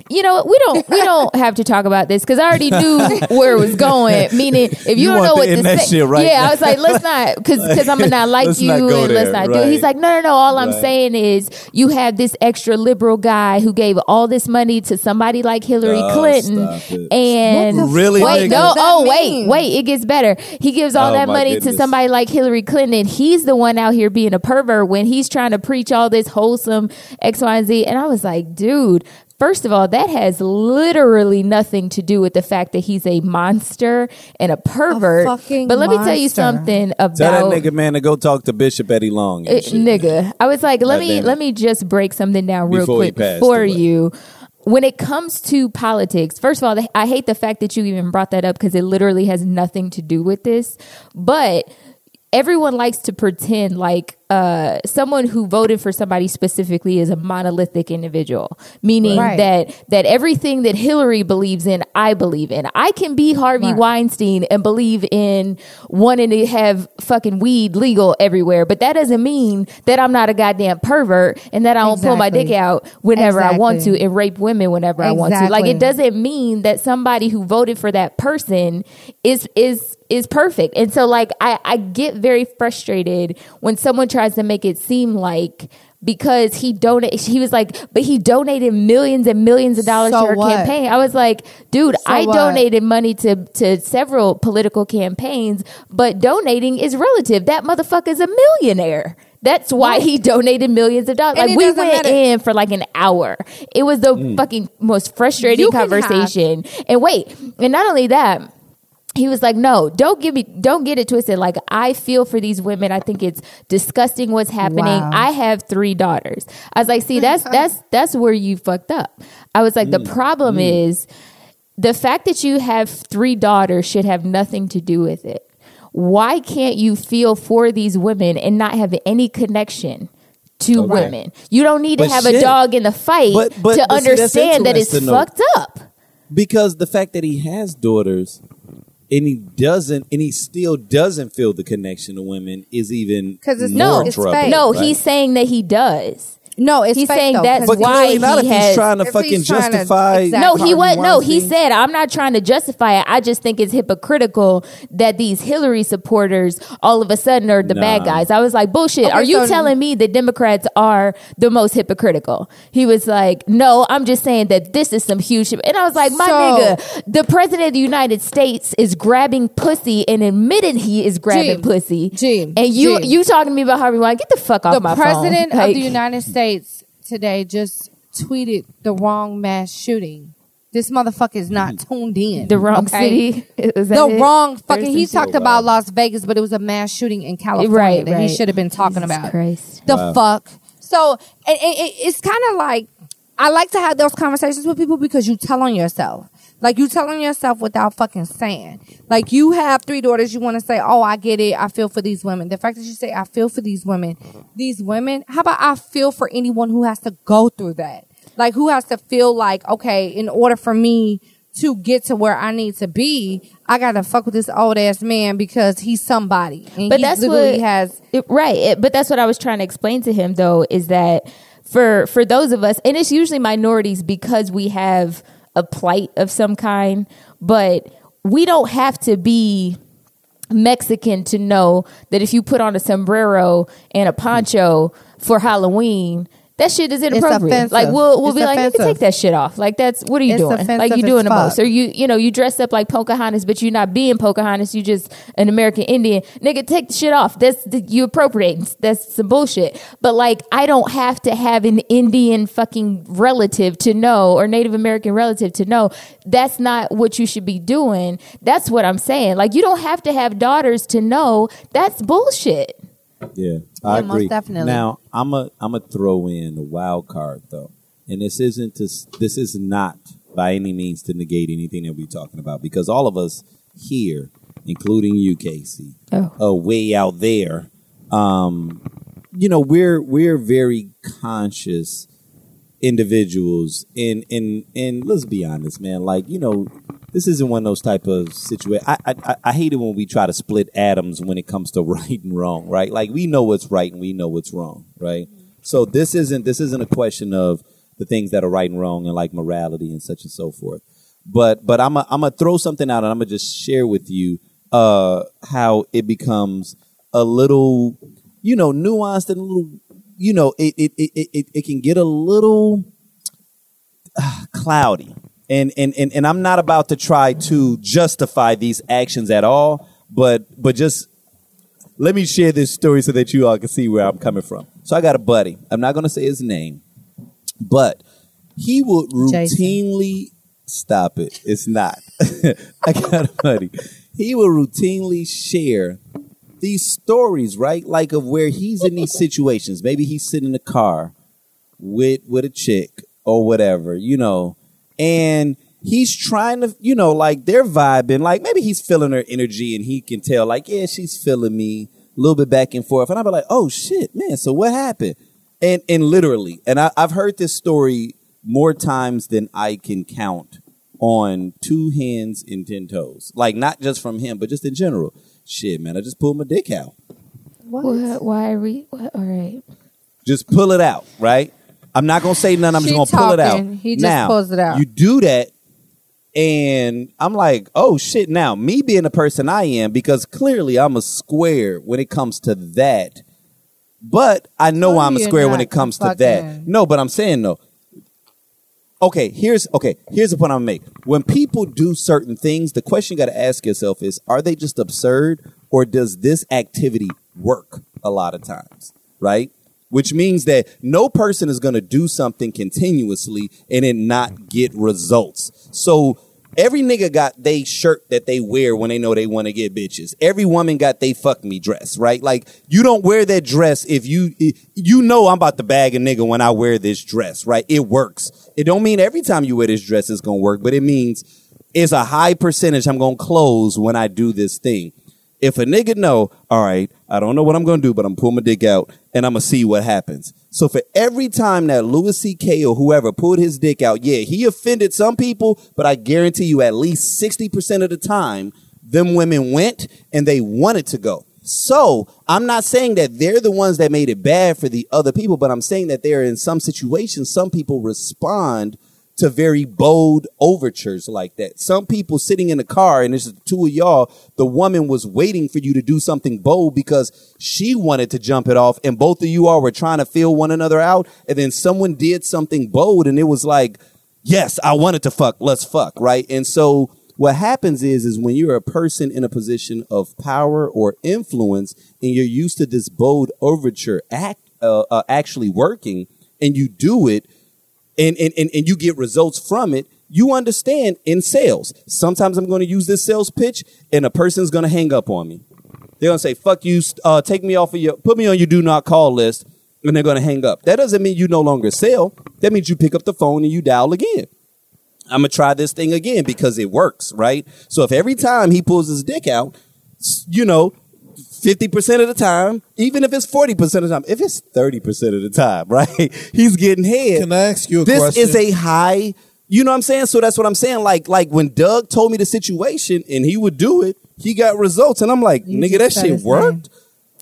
You know, we don't we don't have to talk about this because I already knew where it was going. Meaning, if you, You don't know what to say, right yeah, now. I was like, let's not because because I'm gonna not like Let's you not and let's there, not do. it. He's like, no, no, no. All I'm Right. saying is you have this extra liberal guy who gave all this money to somebody like Hillary Oh, Clinton, and Really, wait, no, oh mean? wait, wait, it gets better. He gives all Oh, that money goodness. to somebody like Hillary Clinton. He's the one out here being a pervert when he's trying to preach all this wholesome X, Y, and Z. And I was like, dude. First of all, that has literally nothing to do with the fact that he's a monster and a pervert. fucking but let me tell you something about Tell that nigga man to go talk to Bishop Eddie Long. and uh, shit. nigga. I was like, let God me let me just break something down real Before quick for away. you. When it comes to politics, first of all, I hate the fact that you even brought that up because it literally has nothing to do with this. But everyone likes to pretend like uh, someone who voted for somebody specifically is a monolithic individual, meaning Right. that that everything that Hillary believes in, I believe in. I can be Harvey Right. Weinstein and believe in wanting to have fucking weed legal everywhere, but that doesn't mean that I'm not a goddamn pervert and that I don't pull my dick out whenever I want to and rape women whenever I want to. Like it doesn't mean that somebody who voted for that person is is is perfect. And so like I, I get very frustrated when someone tries to make it seem like because he donated he was like but he donated millions and millions of dollars So to her what? campaign i was like dude So i what? donated money to to several political campaigns but donating is relative that motherfucker's a millionaire that's why he donated millions of dollars. And like we went matter. in for like an hour. It was the Mm. fucking most frustrating You conversation. And wait, and not only that, he was like, "No, don't give me, don't get it twisted. Like, I feel for these women. I think it's disgusting what's happening. Wow. I have three daughters. I was like, see, that's that's that's where you fucked up. I was like, the mm. problem mm. is the fact that you have three daughters should have nothing to do with it. Why can't you feel for these women and not have any connection?" To Okay. women, you don't need to But have a dog in the fight But- but- to but see, understand that it's fucked up. because the fact that he has daughters and he doesn't and he still doesn't feel the connection to women is even 'Cause it's- more No, it's fake. No, right? he's saying that he does. No, it's He's fake, saying though, that's 'cause but why clearly not he if has- he's trying to fucking trying to- justify exactly. No, he Harvey was no. He said, "I'm not trying to justify it. I just think it's hypocritical that these Hillary supporters all of a sudden are the bad guys." I was like, "Bullshit! Okay, are you so- telling me that Democrats are the most hypocritical?" He was like, "No, I'm just saying that this is some huge." shit." And I was like, "My So- nigga, the president of the United States is grabbing pussy and admitted he is grabbing Gee, pussy." gee, and you gee. you talking to me about Harvey Weinstein? Get the fuck off the my president phone. of Like- the United States today just tweeted the wrong mass shooting. This motherfucker is not tuned in. the wrong okay? city. Is that The it? wrong fucking. He shit? talked about Las Vegas, but it was a mass shooting in California Right, that right. he should have been talking Jesus about. Christ. The Wow. fuck. So and, and it- it's kind of like I like to have those conversations with people because you tell on yourself. Like you telling yourself without fucking saying. Like you have three daughters, you want to say, "Oh, I get it. I feel for these women." The fact that you say, "I feel for these women," these women. How about I feel for anyone who has to go through that? Like who has to feel like, okay, in order for me to get to where I need to be, I gotta fuck with this old ass man because he's somebody. And But he that's what- has It- right it, but that's what i was trying to explain to him though is that for for those of us and it's usually minorities because we have a plight of some kind but we don't have to be mexican to know that if you put on a sombrero and a poncho for halloween that shit is inappropriate. offensive. Like we'll we'll It's be like, you can take that shit off. Like that's what are you It's doing? Like you doing the fuck. most. Or you you know you dress up like Pocahontas, but you're not being Pocahontas. You just an American Indian. Nigga, take the shit off. That's the, you appropriate. That's some bullshit. But like, I don't have to have an Indian fucking relative to know or Native American relative to know. That's not what you should be doing. That's what I'm saying. Like, you don't have to have daughters to know. That's bullshit. Yeah, I Yeah, most agree. definitely. Now I'm a I'm a throw in a wild card though, and this isn't to, this is not by any means to negate anything that we're talking about because all of us here, including you, Casey, Oh. are way out there. Um, you know, we're we're very conscious individuals, and and and let's be honest, man. Like you know, this isn't one of those type of situations. I, I I- hate it when we try to split atoms when it comes to right and wrong, right? Like we know what's right and we know what's wrong, right? So this isn't this isn't a question of the things that are right and wrong and like morality and such and so forth. But but I'm a, I'm gonna throw something out and I'm gonna just share with you uh, how it becomes a little you know nuanced and a little you know it it it it, it can get a little uh, cloudy. And, and and and I'm not about to try to justify these actions at all, but but just let me share this story so that you all can see where I'm coming from. So I got a buddy. I'm not going to say his name, but he would Jason. routinely stop it. It's not. I got a buddy. He will routinely share these stories, right? Like of where he's in these situations. Maybe he's sitting in a car with with a chick or whatever, you know, and he's trying to, you know, like they're vibing, like maybe he's feeling her energy and he can tell, like, yeah, she's feeling me a little bit back and forth. And I'll be like, oh shit, man, so what happened? And and literally, and I, I've heard this story more times than I can count on two hands and ten toes. Like not just from him, but just in general. Shit, man, I just pulled my dick out. What? Why are we? What? All right. Just pull it out, right? I'm not gonna say nothing. I'm She just gonna pull it out. talking, he just now, pulls it out. You do that, and I'm like, oh shit. Now, me being the person I am, because clearly I'm a square when it comes to that. But I know No, I'm a you're square when not. it comes to Fucking- that. No, but I'm saying though. Okay, here's okay. Here's the point I'm gonna make. When people do certain things, the question you got to ask yourself is: Are they just absurd, or does this activity work? A lot of times, right? Which means that no person is going to do something continuously and it not get results. So every nigga got they shirt that they wear when they know they want to get bitches. Every woman got they fuck me dress, right? Like you don't wear that dress if you you know I'm about to bag a nigga when I wear this dress, right? It works. It don't mean every time you wear this dress it's gonna work, but it means it's a high percentage I'm gonna close when I do this thing. If a nigga know, all right, I don't know what I'm gonna do, but I'm pulling my dick out and I'm gonna see what happens. So for every time that Louis C.K. or whoever pulled his dick out, yeah, he offended some people, but I guarantee you at least 60% of the time, them women went and they wanted to go. So I'm not saying that they're the ones that made it bad for the other people, but I'm saying that there are in some situations, some people respond to very bold overtures like that. Some people sitting in a car and it's two of y'all, the woman was waiting for you to do something bold because she wanted to jump it off and both of you all were trying to feel one another out and then someone did something bold and it was like, yes, I wanted to fuck, let's fuck, right? And so what happens is is when you're a person in a position of power or influence and you're used to this bold overture act uh, uh, actually working and you do it and, and, and, and you get results from it, you understand in sales. Sometimes I'm going to use this sales pitch and a person's going to hang up on me. They're going to say, fuck you, uh, take me off of your, put me on your do not call list, and they're going to hang up. That doesn't mean you no longer sell. That means you pick up the phone and you dial again. I'm going to try this thing again because it works, right? So if every time he pulls his dick out, you know, 50% of the time, even if it's 40% of the time, if it's 30% of the time, right? He's getting head Can I ask you a this question? This is a high you know what i'm saying so that's what i'm saying like like when doug told me the situation and he would do it he got results and i'm like You nigga that shit worked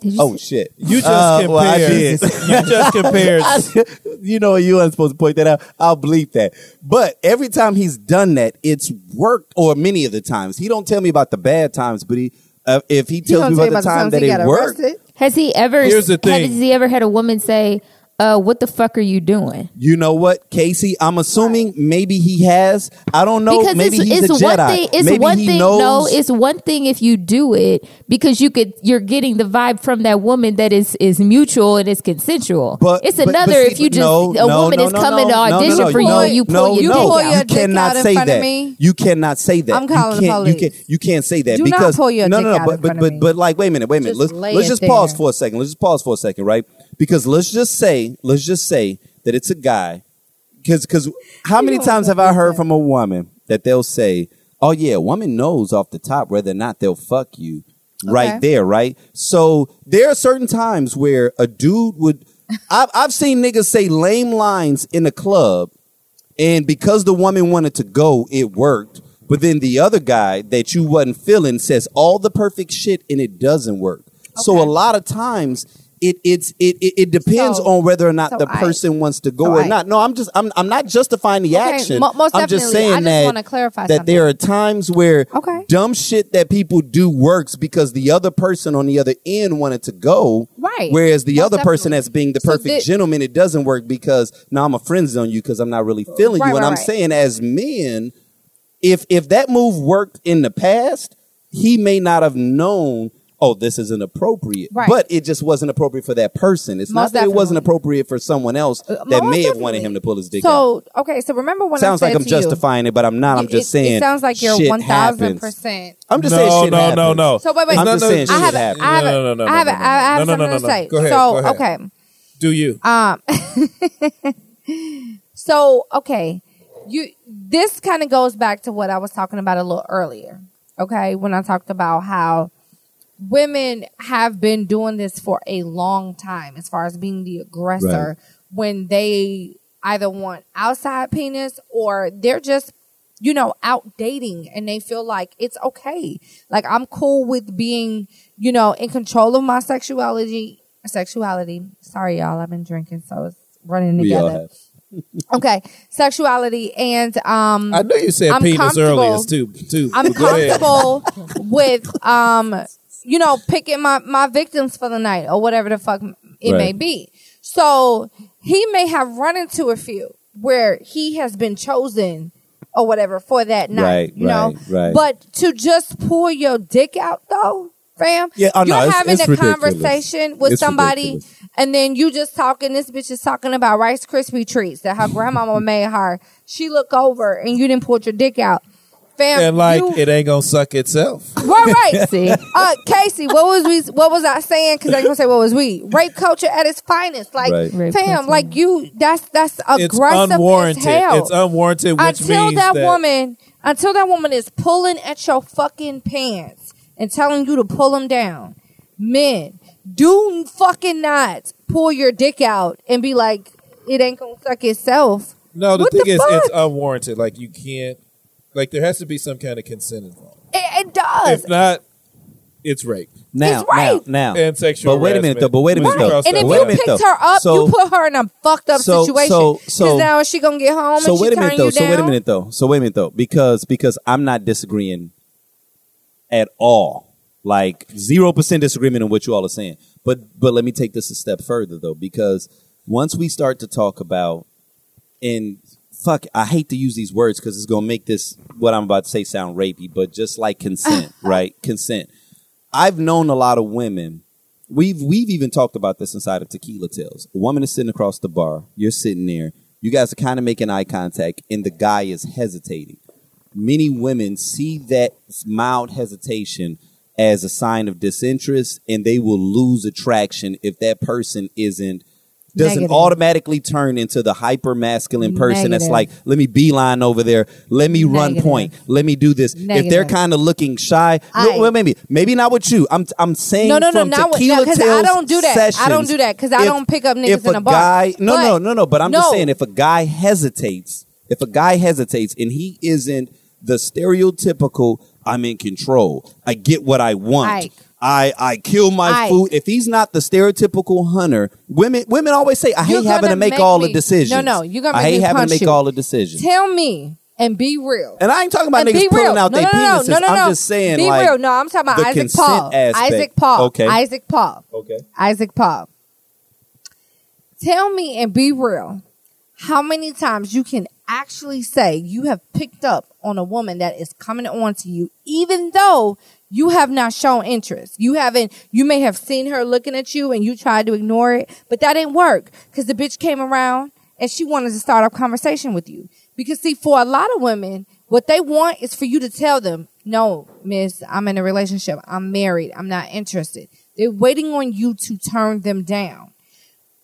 Did oh shit You just Uh, compared. well, I did. You just compared. you know you weren't supposed to point that out i'll bleep that but every time he's done that it's worked or many of the times he don't tell me about the bad times but he uh, if he He tells me you about the time times that it worked arrested. Has he ever? Here's the thing. Has he ever had a woman say, uh, "What the fuck are you doing?" you know what, Casey? I'm assuming maybe he has. I don't know. because maybe it's, he's it's a one Jedi. thing. It's maybe one he thing. knows. No, it's one thing if you do it because you could. You're getting the vibe from that woman that is is mutual and is consensual. But it's but- but another see, if you just no, a no, woman no, is no, coming no, to audition no, for no, you. You pull no, your no. dick pull out. your you dick cannot out in say front of that. me? You cannot say that. I'm calling you can't, You police. can't. You can't say that Do not because pull your no, dick no, no. out But in but front of but me. but like, wait a minute, wait a minute. Let's let's just pause for a second. Let's just pause for a second, right? Because let's just say, let's just say that it's a guy. Because because how many times have I heard from a woman that they'll say, "Oh yeah, a woman knows off the top whether or not they'll fuck you." Right Okay. there, right? So there are certain times where a dude would. I've I've seen niggas say lame lines in a club, and because the woman wanted to go, it worked. But then the other guy that you wasn't feeling says all the perfect shit, and it doesn't work. So a lot of times it it's it it, it depends So- on whether or not so the I- person wants to go so or I- not. No, I'm just I'm I'm not justifying the Okay, action. mo- most I'm just saying I just that clarify that something. there are times where Okay. dumb shit that people do works because the other person on the other end wanted to go. Right. Whereas the Most other person definitely. as being the perfect thi- gentleman, it doesn't work because now I'm a friend zone you because I'm not really feeling Right, you. And I'm right. saying as men, if if that move worked in the past, he may not have known. Oh, this isn't appropriate, Right. but it just wasn't appropriate for that person. It's not Most that it wasn't appropriate for someone else Uh, that most may have wanted him to pull his dick out. So okay, so remember when I said. Sounds like I'm to you- justifying it, but I'm not. I'm it- just it- saying. It sounds like you're one thousand percent. I'm just no, saying shit no, happens. no, no. So wait, wait. I'm No, just no, saying just- I shit have, happens. I have, No, no, no, no, I have, no, I no, have no, no, something no, to say. Go ahead, so go ahead. okay, Do you? um, so okay, you. This kind of goes back to what I was talking about a little earlier. Okay, when I talked about how women have been doing this for a long time, as far as being the aggressor, when they either want outside penis or they're just you know, out dating and they feel like it's okay. Like I'm cool with being, you know, in control of my sexuality. Sexuality. Sorry, y'all. I've been drinking, so it's running together. Okay, sexuality and um, I know you said I'm penis earlier too. Too. I'm comfortable with um, you know, picking my my victims for the night or whatever the fuck it may be. So he may have run into a few where he has been chosen or whatever for that night. Right, you know, right, right. but to just pull your dick out though, fam. Yeah, oh, you're it's- having it's a ridiculous. conversation with It's somebody. ridiculous. And then you just talking, this bitch is talking about Rice Krispie treats that her grandmama made her. She look over and you didn't pull your dick out. Fam, And like you- it ain't gonna suck itself. Right, right. See? Uh, Casey, what was we? What was I saying? Because I gonna say what was we? Rape culture at its finest. Like, Right. Rape fam, culture. like you. That's that's It's aggressive unwarranted. as hell. It's unwarranted, which until means that, that woman, until that woman is pulling at your fucking pants and telling you to pull them down. Men, do fucking not pull your dick out and be like, it ain't gonna suck itself. No, the What thing the is, fuck? it's unwarranted. Like you can't. Like there has to be some kind of consent involved. It, it does. If not, it's rape Now, It's right. now, now. and sexual. But wait a minute, though. But wait a minute, Right. though. And if But wait you minute, picked though. her up, So- you put her in a fucked up so- situation. so- Because so- now is she gonna get home so and she wait a turn minute though. you So wait a minute though. So wait a minute though, because because I'm not disagreeing at all. Like zero percent disagreement on what you all are saying. But but let me take this a step further though, because once we start to talk about and fuck, I hate to use these words because it's gonna make this what I'm about to say sound rapey, but just like consent, right? Consent. I've known a lot of women. We've we've even talked about this inside of Tequila Tales. A woman is sitting across the bar. You're sitting there. You guys are kind of making eye contact, and the guy is hesitating. Many women see that mild hesitation as a sign of disinterest, and they will lose attraction if that person isn't doesn't Negative. automatically turn into the hyper masculine person that's like, let me beeline over there, let me run Negative. point, let me do this. If they're kind of looking shy, I- no, well, maybe maybe not with you. I'm I'm saying No, no, no, not with- no, 'cause I don't do that. I don't sessions, do that 'cause I if- don't pick up niggas in a bar. Guy, no, But- no, no, no. But I'm just saying, if a guy hesitates, if a guy hesitates and he isn't the stereotypical, I'm in control. I get what I want. Ike. I, I kill my Ike. food. If he's not the stereotypical hunter, women women always say, I hate having gonna make, make all me- the decisions. No, no, you're gonna I hate having to make you. all the decisions. Tell me and be real. and I ain't talking about and niggas pulling out no, their no, penises. no, no, no. I'm just saying, Be like, real. No, I'm talking about Isaac Paul. aspect. Isaac Paul. Okay. Isaac Paul. Okay. Isaac Paul. Tell me and be real. How many times you can actually say you have picked up on a woman that is coming on to you, even though you have not shown interest. You haven't, you may have seen her looking at you and you tried to ignore it, but that didn't work because the bitch came around and she wanted to start a conversation with you. Because see, for a lot of women, what they want is for you to tell them, no, miss, I'm in a relationship. I'm married. I'm not interested. They're waiting on you to turn them down.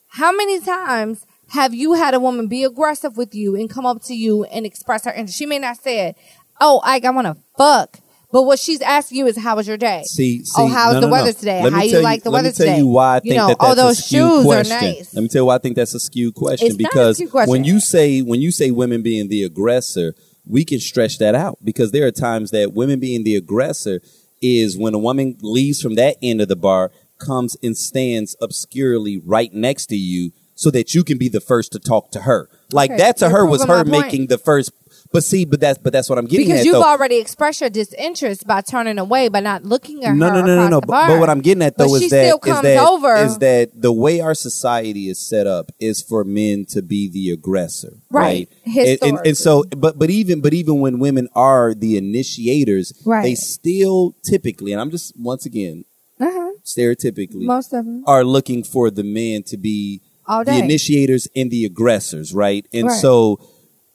How many times have you had a woman be aggressive with you and come up to you and express her interest? She may not say it, oh, Ike, I want to fuck. But what she's asking you is, how was your day? See, oh, see, oh, how's no, the no, weather no. today? Let How you tell like the weather today? let me tell you why I think know, that oh, that's those a skewed shoes question. are nice. Let me tell you why I think that's a skewed question It's because skewed question. when you say when you say women being the aggressor, we can stretch that out because there are times that women being the aggressor is when a woman leaves from that end of the bar comes and stands obscurely right next to you so that you can be the first to talk to her. Like Okay, that to her was her making the first. But see, but that's but that's what I'm getting at. because at you've though. already expressed your disinterest by turning away, by not looking at no, her. no, no, no, no. But, but what I'm getting at though But is she that still is that over. is that the way our society is set up is for men to be the aggressor, Right. right? And, and, and so, but but even but even when women are the initiators, Right. they still typically, and I'm just once again uh-huh. stereotypically most of them are looking for the men to be the initiators and the aggressors, right? And Right. so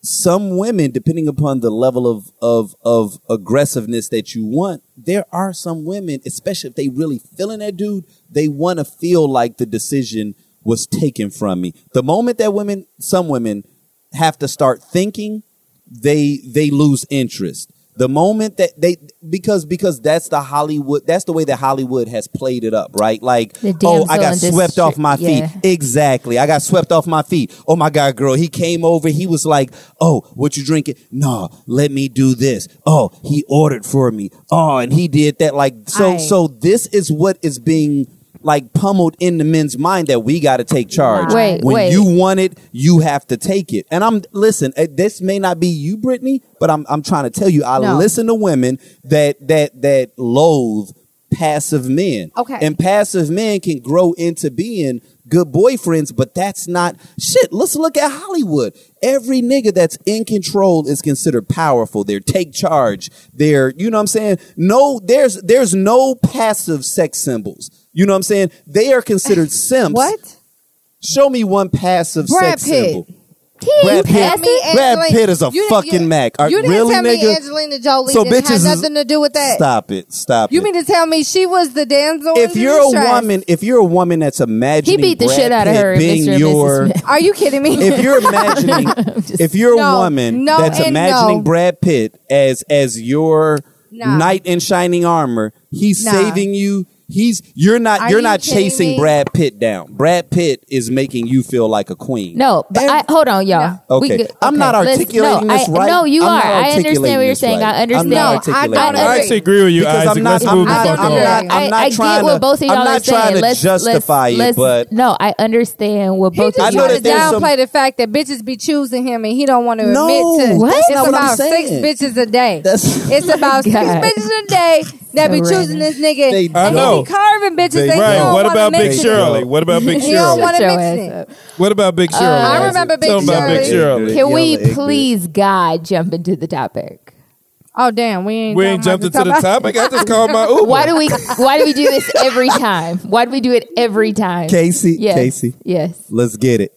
some women, depending upon the level of, of of aggressiveness that you want, there are some women, especially if they really feeling that dude, they want to feel like the decision was taken from me. The moment that women, some women, have to start thinking, they they lose interest. The moment that they because because that's the Hollywood that's the way that Hollywood has played it up, right? Like oh, I got swept off my feet. yeah. Exactly. I got swept off my feet. Oh my God, girl. He came over. He was like, Oh, what you drinking? No, let me do this. Oh, he ordered for me. Oh, and he did that. Like, so, Aye. so this is what is being like pummeled in the men's mind that we got to take charge. Wait, when wait. you want it, you have to take it. And I'm, listen, eh, this may not be you, Brittany, but I'm, I'm trying to tell you, I No. listen to women that, that, that loathe passive men. Okay. And passive men can grow into being good boyfriends, but that's not shit. Let's look at Hollywood. Every nigga that's in control is considered powerful. They're take charge. They're, you know what I'm saying? No, there's there's no passive sex symbols. You know what I'm saying? They are considered simps. what? Show me one passive Brad sex Pitt. symbol. He Brad Pitt. passive? Me, Brad Pitt is a you fucking you- Mac. Are- You didn't really, tell me nigga? Angelina Jolie So didn't bitches have nothing to do with that. Stop it. Stop You it. mean to tell me she was the damsel? if in you're a distress? woman, if you're a woman that's imagining He beat the Brad shit out of her being Mr. your, are you kidding me? if you're imagining, if you're a No, woman no that's imagining no. Brad Pitt as as your Nah. knight in shining armor, he's Nah. saving you. He's you're not Are you're you not kidding chasing me? Brad Pitt down. Brad Pitt is making you feel like a queen. No, but I, hold on, y'all. No. We Okay. good. I'm not let's- articulating no, this I, right. No, you I'm are. not I understand articulating what you're this saying. right. I I'm understand. not No, I articulating don't this I actually agree with you, Because Isaac. I'm not, Let's I'm move the not, fuck I'm on. not, I'm not I trying get to, what both of y'all I'm are not trying saying. to let's, justify let's, it, let's, but no, I understand what He both just of know y'all trying are to that there's some- downplay the fact that bitches be choosing him and he don't want to No, admit to. What? It's not what I'm about six saying. bitches a day. That's- it's about six God. bitches a day that be choosing this nigga. They I and know. he be carving bitches. They and he Right. don't What wanna about Big mix it. Shirley? What about Big He don't Shirley? wanna Shut your mix ass it. What about Big uh, Shirley? I Isaac? remember Big Tell 'em about Big Shirley. Shirley. Can we Ignorant. please, God, jump into the topic? Oh damn, we ain't. We ain't jumped into the topic. I just called my Uber. Why do we? Why do we do this every time? Why do we do it every time? Casey, Yes. Casey, Yes. let's get it.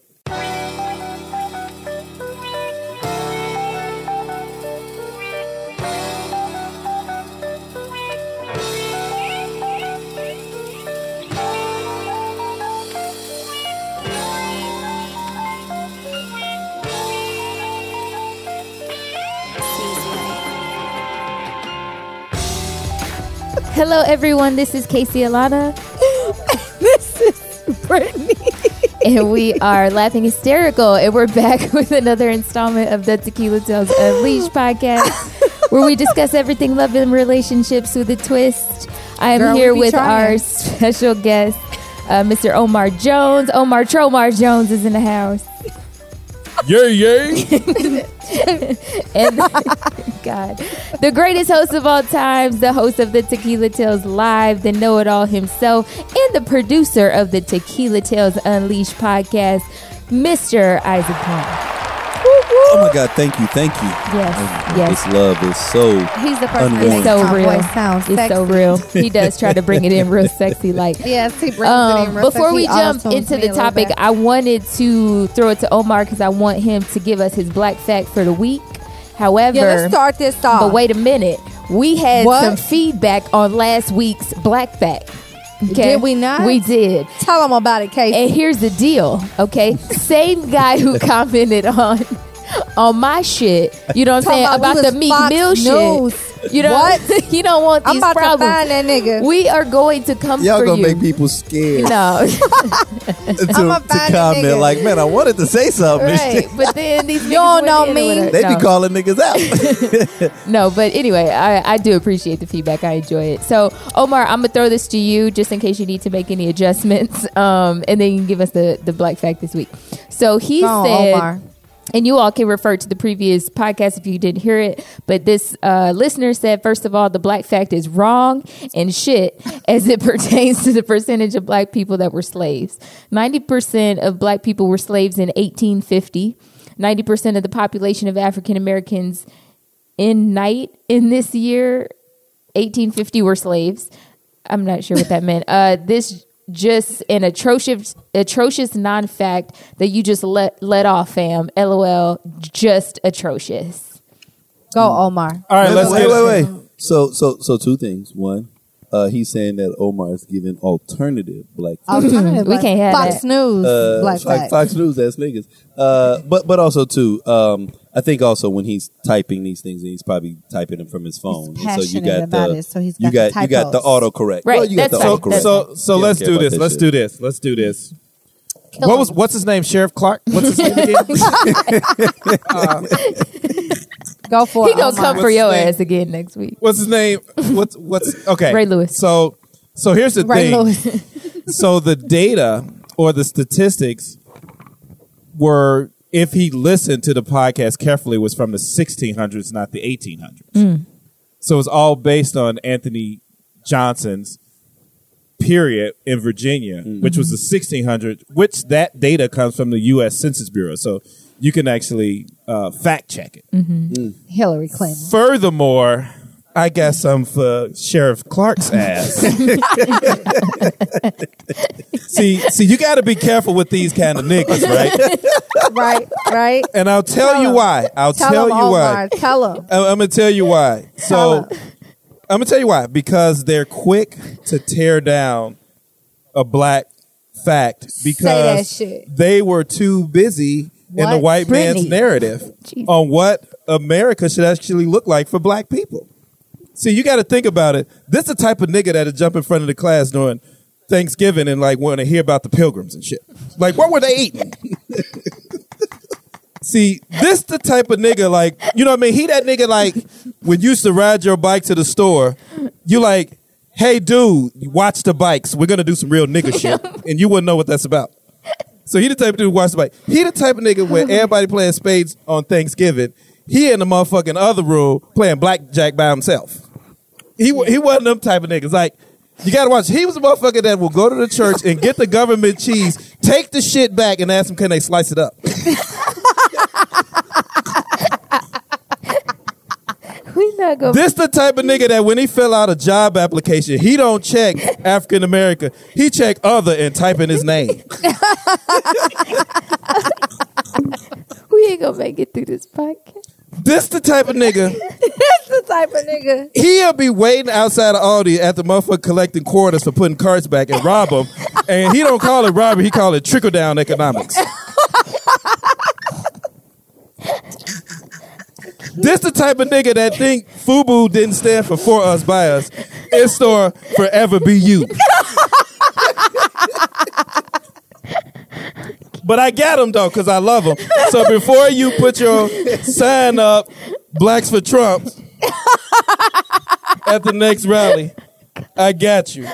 Hello, everyone. This is Casey Alana. this is Brittany. and we are laughing hysterical and we're back with another installment of the tequila tales unleashed podcast where we discuss everything love and relationships with a twist i am Girl, here with trying. our special guest uh, mr omar jones omar tromar jones is in the house Yay, yay. and god the greatest host of all times the host of the tequila tales live the know-it-all himself and the producer of the tequila tales unleashed podcast mr isaac Plum. Oh my God, thank you, thank you. yes yes This love is so. He's the person that Unreal. makes It's so my real. voice sound It's sexy. so real. He does try to bring it in real sexy like. Yes, he brings it Um, in real before sexy. we jump into the topic. I wanted to throw it to Omar because I want him to give us his black fact for the week. However, yeah, let's start this off. but wait a minute. We had What? some feedback on last week's black fact. Okay? Did we not? We did. Tell him about it, Casey. And here's the deal, okay? Same guy who commented on on my shit, you know what I'm saying, about about the was Meek Fox Mill shit. You know, What? you don't want these I'm about problems. to find that nigga. we are going to come Y'all for gonna you. make people scared no, to, I'ma find a comment nigga. like, man, I wanted to say something. right? But then these You don't know went in or me. They No. be calling niggas out. No, but anyway, I, I do appreciate the feedback. I enjoy it. So, Omar, I'm gonna throw this to you just in case you need to make any adjustments, um, and then you can give us the the black fact this week. So he Go on, said. Omar. And you all can refer to the previous podcast if you didn't hear it. But this uh, listener said, first of all, the black fact is wrong and shit as it pertains to the percentage of black people that were slaves. 90% of black people were slaves in 1850. 90% of the population of African Americans in night in this year 1850 were slaves i'm not sure what that meant uh this just an atrocious atrocious non-fact that you just let let off fam lol just atrocious Go, Omar. All right, wait, let's wait, get wait, wait. So, so, so two things. One, uh, he's saying that Omar is giving alternative black. Alternative We black- can't have Fox that. News. uh, black Fox. Fox News ass niggas. Uh, but but also too, um, I think also when he's typing these things, he's probably typing them from his phone. He's And so you passionate got about the it, so he's you got got the you got the autocorrect. Right, Well, you got the right, autocorrect. that's So so You let's don't care do about this. Let's shit. do this. Let's do this. What was what's his name? Sheriff Clarke. What's his name again? Go for he it. gonna Omar. come for your name? ass again next week what's his name? What's what's okay? Ray Lewis. So so here's the Ray thing. Lewis. so the data or the statistics were if he listened to the podcast carefully was from the 1600s not the 1800s mm. so it's all based on anthony johnson's period in virginia which was mm-hmm. the 1600s which that data comes from the u.s census bureau so you can actually uh, fact check it Hillary Clinton. furthermore I got some for Sheriff Clarke's ass. see, see, you got to be careful with these kind of niggas, right? right, right. And I'll tell, Tell you him. why. I'll Tell, tell, him, you Omar. why. Tell him. I- I'm gonna tell you why. Tell So, I'm gonna tell you why. Because they're quick to tear down a black fact because shit. they were too busy in the white man's narrative Jesus. on what America should actually look like for black people. See, you got to think about it. This is the type of nigga that'll jump in front of the class during Thanksgiving and like want to hear about the pilgrims and shit. Like, what were they eating? See, this the type of nigga like, you know what I mean? He that nigga like when you used to ride your bike to the store, you like, hey dude, watch the bikes. We're gonna do some real nigga shit. And you wouldn't know what that's about. So he the type of dude who watch the bike. He the type of nigga where everybody playing spades on Thanksgiving. He in the motherfucking other room playing blackjack by himself. He wa- he wasn't them type of niggas. Like you gotta watch. He was a motherfucker that will go to the church and get the government cheese, take the shit back, and ask them can they slice it up. we not gonna This the type of nigga that when he fill out a job application, he don't check African American. He check other and type in his name. we ain't gonna make it through this podcast This the type of nigga This the type of nigga. he'll be waiting outside of Aldi at the motherfucker collecting quarters for putting carts back and rob them. And he don't call it robbery, he call it trickle down economics. This the type of nigga that think FUBU didn't stand for for us by us. It store forever be you. But I got him though, cause I love him. So before you put your sign up, blacks for Trump, at the next rally, I got you.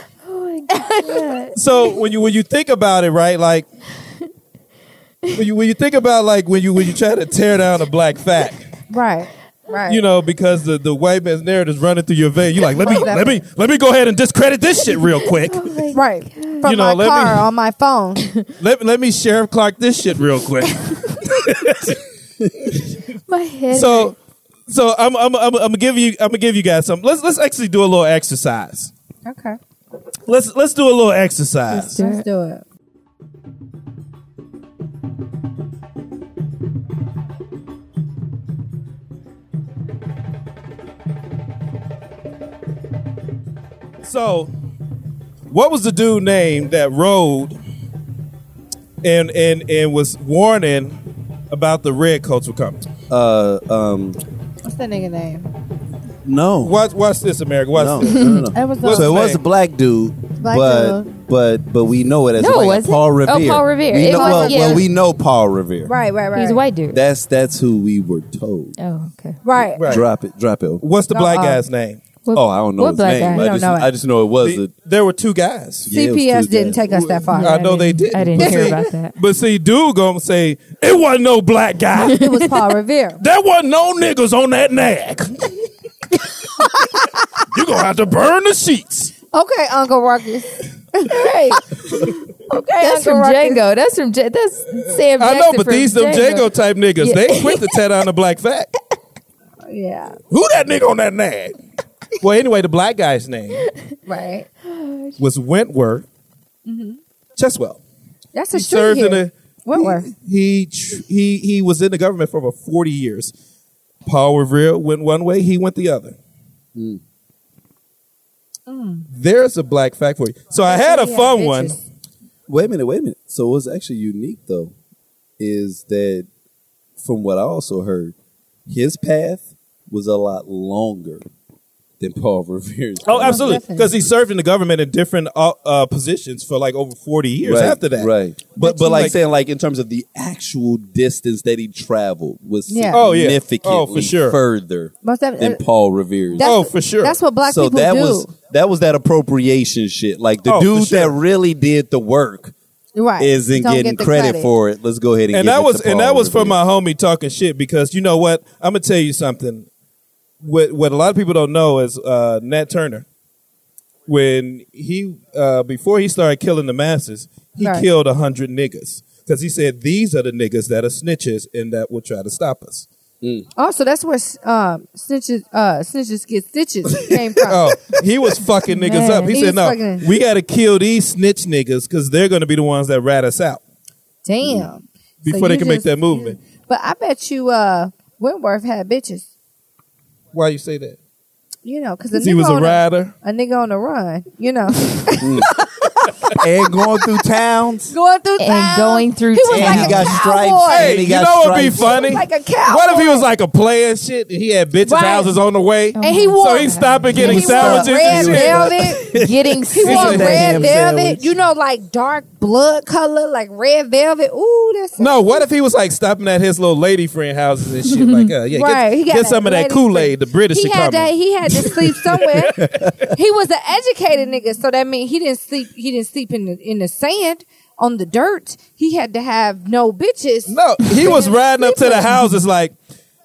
So when you when you think about it, right? Like when you when you think about like when you when you try to tear down a black fact, Right, right. you know, because the, the white man's narrative is running through your vein. You're like let me let me let me go ahead and discredit this shit real oh quick. right. From You know, my let me- car on my phone. Let let me Sheriff Clarke this shit real quick. my head So so I'm I'm I'm, I'm gonna give you I'm gonna give you guys some. Let's let's actually do a little exercise. Okay, Let's let's do a little exercise. do let's do it. So, what was the dude name that rode and and and was warning about the red coats were coming? Uh, um, What's that nigga name? No. Watch, watch this, America. Watch No, this. no, no, no. It was What's so it was a black dude, Black but dude. but but we know it as No, white. it wasn't. Paul Oh, Paul Revere. We It know, was- well, yeah. well, we know Paul Revere. right, right, right. He's a white dude. That's that's who we were told. oh, okay. Right. Right. Drop it, drop it. What's the No, black uh, guy's name? What, Oh, I don't know what his black name. guy? I don't just know it. I just know it was The- a there were two guys. Yeah, it was CPS two didn't guys. take us that far. I know they didn't- I didn't. didn't hear see- about that. But see, dude gonna say it wasn't no black guy. It was Paul Revere. there wasn't no niggas on that nag. you gonna have to burn the sheets. Okay, Uncle Ruckus. Right. Okay, That's Uncle from Ruckus. Django. That's from J- that's Sam. I know, but from these them Django type niggas, Yeah. they quick to tear down the black fact. Yeah, Who that nigga on that nag? Well, anyway, the black guy's name right. was Wentworth mm-hmm. Cheswell. That's a He street served in here. the Wentworth. he tr- he he was in the government for over forty years. Paul Revere went one way, he went the other. Hmm. Mm. There's a black fact for you. So I had a fun one. Wait a minute, wait a minute. So what's actually unique though is that from what I also heard, his path was a lot longer than Paul Revere's. Oh, path. absolutely, because he served in the government in different uh, uh, positions for like over forty years right, after that. Right. But But but like, like- saying like in terms of the actual distance that he traveled was Yeah. Oh, yeah. significantly Oh, for sure. further Most than. Paul Revere's. Oh, for sure. That's what black so people that do. was that was that appropriation shit. Like the Oh, dude sure. that really did the work right. isn't Don't getting get the credit, for it. Let's go ahead and, get. and give that it was to and that was for Revere. my homie talking shit because you know what I'm gonna tell you something. What what a lot of people don't know is uh, Nat Turner when he uh, before he started killing the masses, he Right. killed a hundred niggas because he said these are the niggas that are snitches and that will try to stop us. Oh, so that's where um, snitches, uh, snitches get stitches came from. Oh, he was fucking niggas Man. up. He, He said, "No, fucking- we got to kill these snitch niggas because they're going to be the ones that rat us out Damn. before So they can make that movement." But I bet you uh, Wentworth had bitches. Why you say that? You know, because a 'Cause he was a on rider. a nigga on the run. You know, mm. and going through towns. going through towns. And town. going through He was town. like He a got stripes. Hey, And he you got know what would be stripes. funny? Like a cowboy. What if he was like a player shit, and he had bitches' Right. houses on the way, and he wore so he'd stop and getting he sandwiches red velvet. Getting He wore red velvet. You know, like dark blood color, like red velvet. Ooh, that's No, what if he was like stopping at his little lady friend houses and shit? Like, uh, yeah, Right, he get, got get some of that Kool Aid. The British he had coming. that. He had to sleep somewhere. he was an educated nigga, so that means he didn't sleep. He didn't sleep in the in the sand on the dirt. He had to have no bitches. no, he was riding up to the houses like,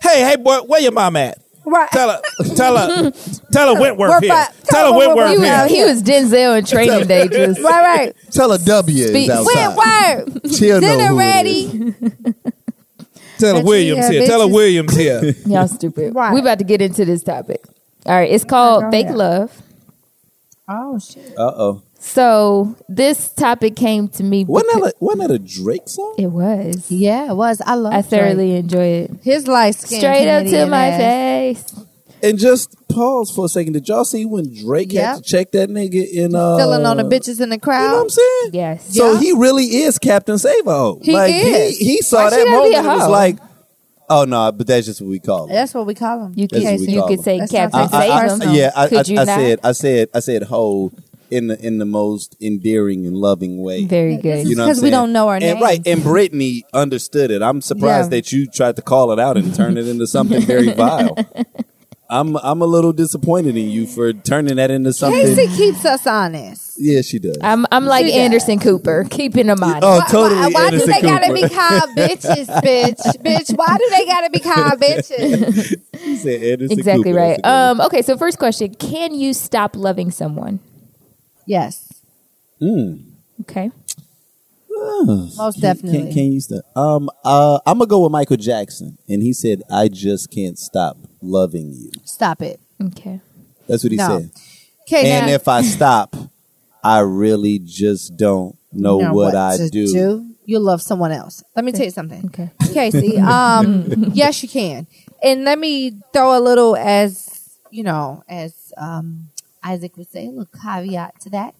hey, hey, boy, where your mom at? Right. Tell her, tell her, tell her Wentworth Work here. by- Tell her tell Wentworth he, Wentworth here. was, he was Denzel in Training Day. Just right, right. Tell a W is Speak- outside. Wentworth. She'll know Dinner who ready. Tell her Williams had here. Tell her. Williams here. y'all stupid. Right. We about to get into this topic. All right, it's called Fake ahead. Love. Oh shit. Uh oh. So this topic came to me. Wasn't because- that a, wasn't that a Drake song? it was. Yeah, it was. I love. I Drake. thoroughly enjoy it. his light skin. Straight up to my ass. face. And just pause for a second. Did y'all see when Drake Yeah. had to check that nigga in uh Filling on the bitches in the You crowd. know what I'm saying? Yes. So Yeah. he really is Captain Save-A-Ho. He like is. he he saw Why that gotta moment a and was like, "Oh no," but that's just what we call it. That's what we call him. You That's could you could say That's Captain not I, I, I, Save personal. yeah, I, Could you I, I said I said I said hoe in the in the most endearing and loving way. Very good. You know Because we don't know our and, names. Right, and Brittany understood it. I'm surprised Yeah. that you tried to call it out and turn it into something very vile. I'm I'm a little disappointed in you for turning that into something. Casey keeps us honest. Yeah, she does. I'm I'm like She does. Anderson Cooper, keeping them honest. oh, totally. Why, why do Anderson they gotta be Cooper. called bitches, bitch, bitch? Why do they gotta be called bitches? Said Anderson exactly Cooper. right. That's a good Um. Okay. So first question: Can you stop loving someone? Yes, one. Okay. most Can, definitely. can, can you stop? Um, uh, I'm gonna go with Michael Jackson, and he said, "I just can't stop loving you." Stop it, Okay. That's what he No. said. okay. And now, if I stop, I really just don't know now what, I to do. You love someone else. Let me tell you something, Okay. Casey. Um, yes, you can. And let me throw a little, as you know, as um, Isaac would say, a little caveat to that.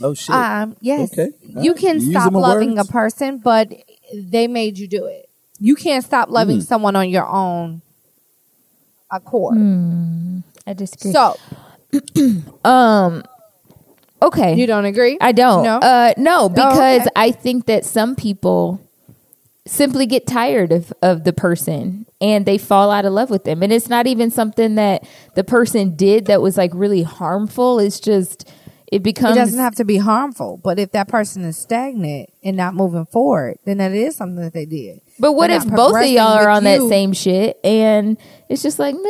Oh shit! Um, yes, Okay. you Alright. can Using stop loving words. a person, but they made you do it. You can't stop loving someone on your own accord. Hmm. I disagree. So okay, you don't agree? I don't. No. Uh, no, because okay. I think that some people simply get tired of, of the person and they fall out of love with them. And it's not even something that the person did that was like really harmful. It's just it becomes. it doesn't have to be harmful, but if that person is stagnant and not moving forward, then that is something that they did. But what if both of y'all are on that same shit and it's just like, meh,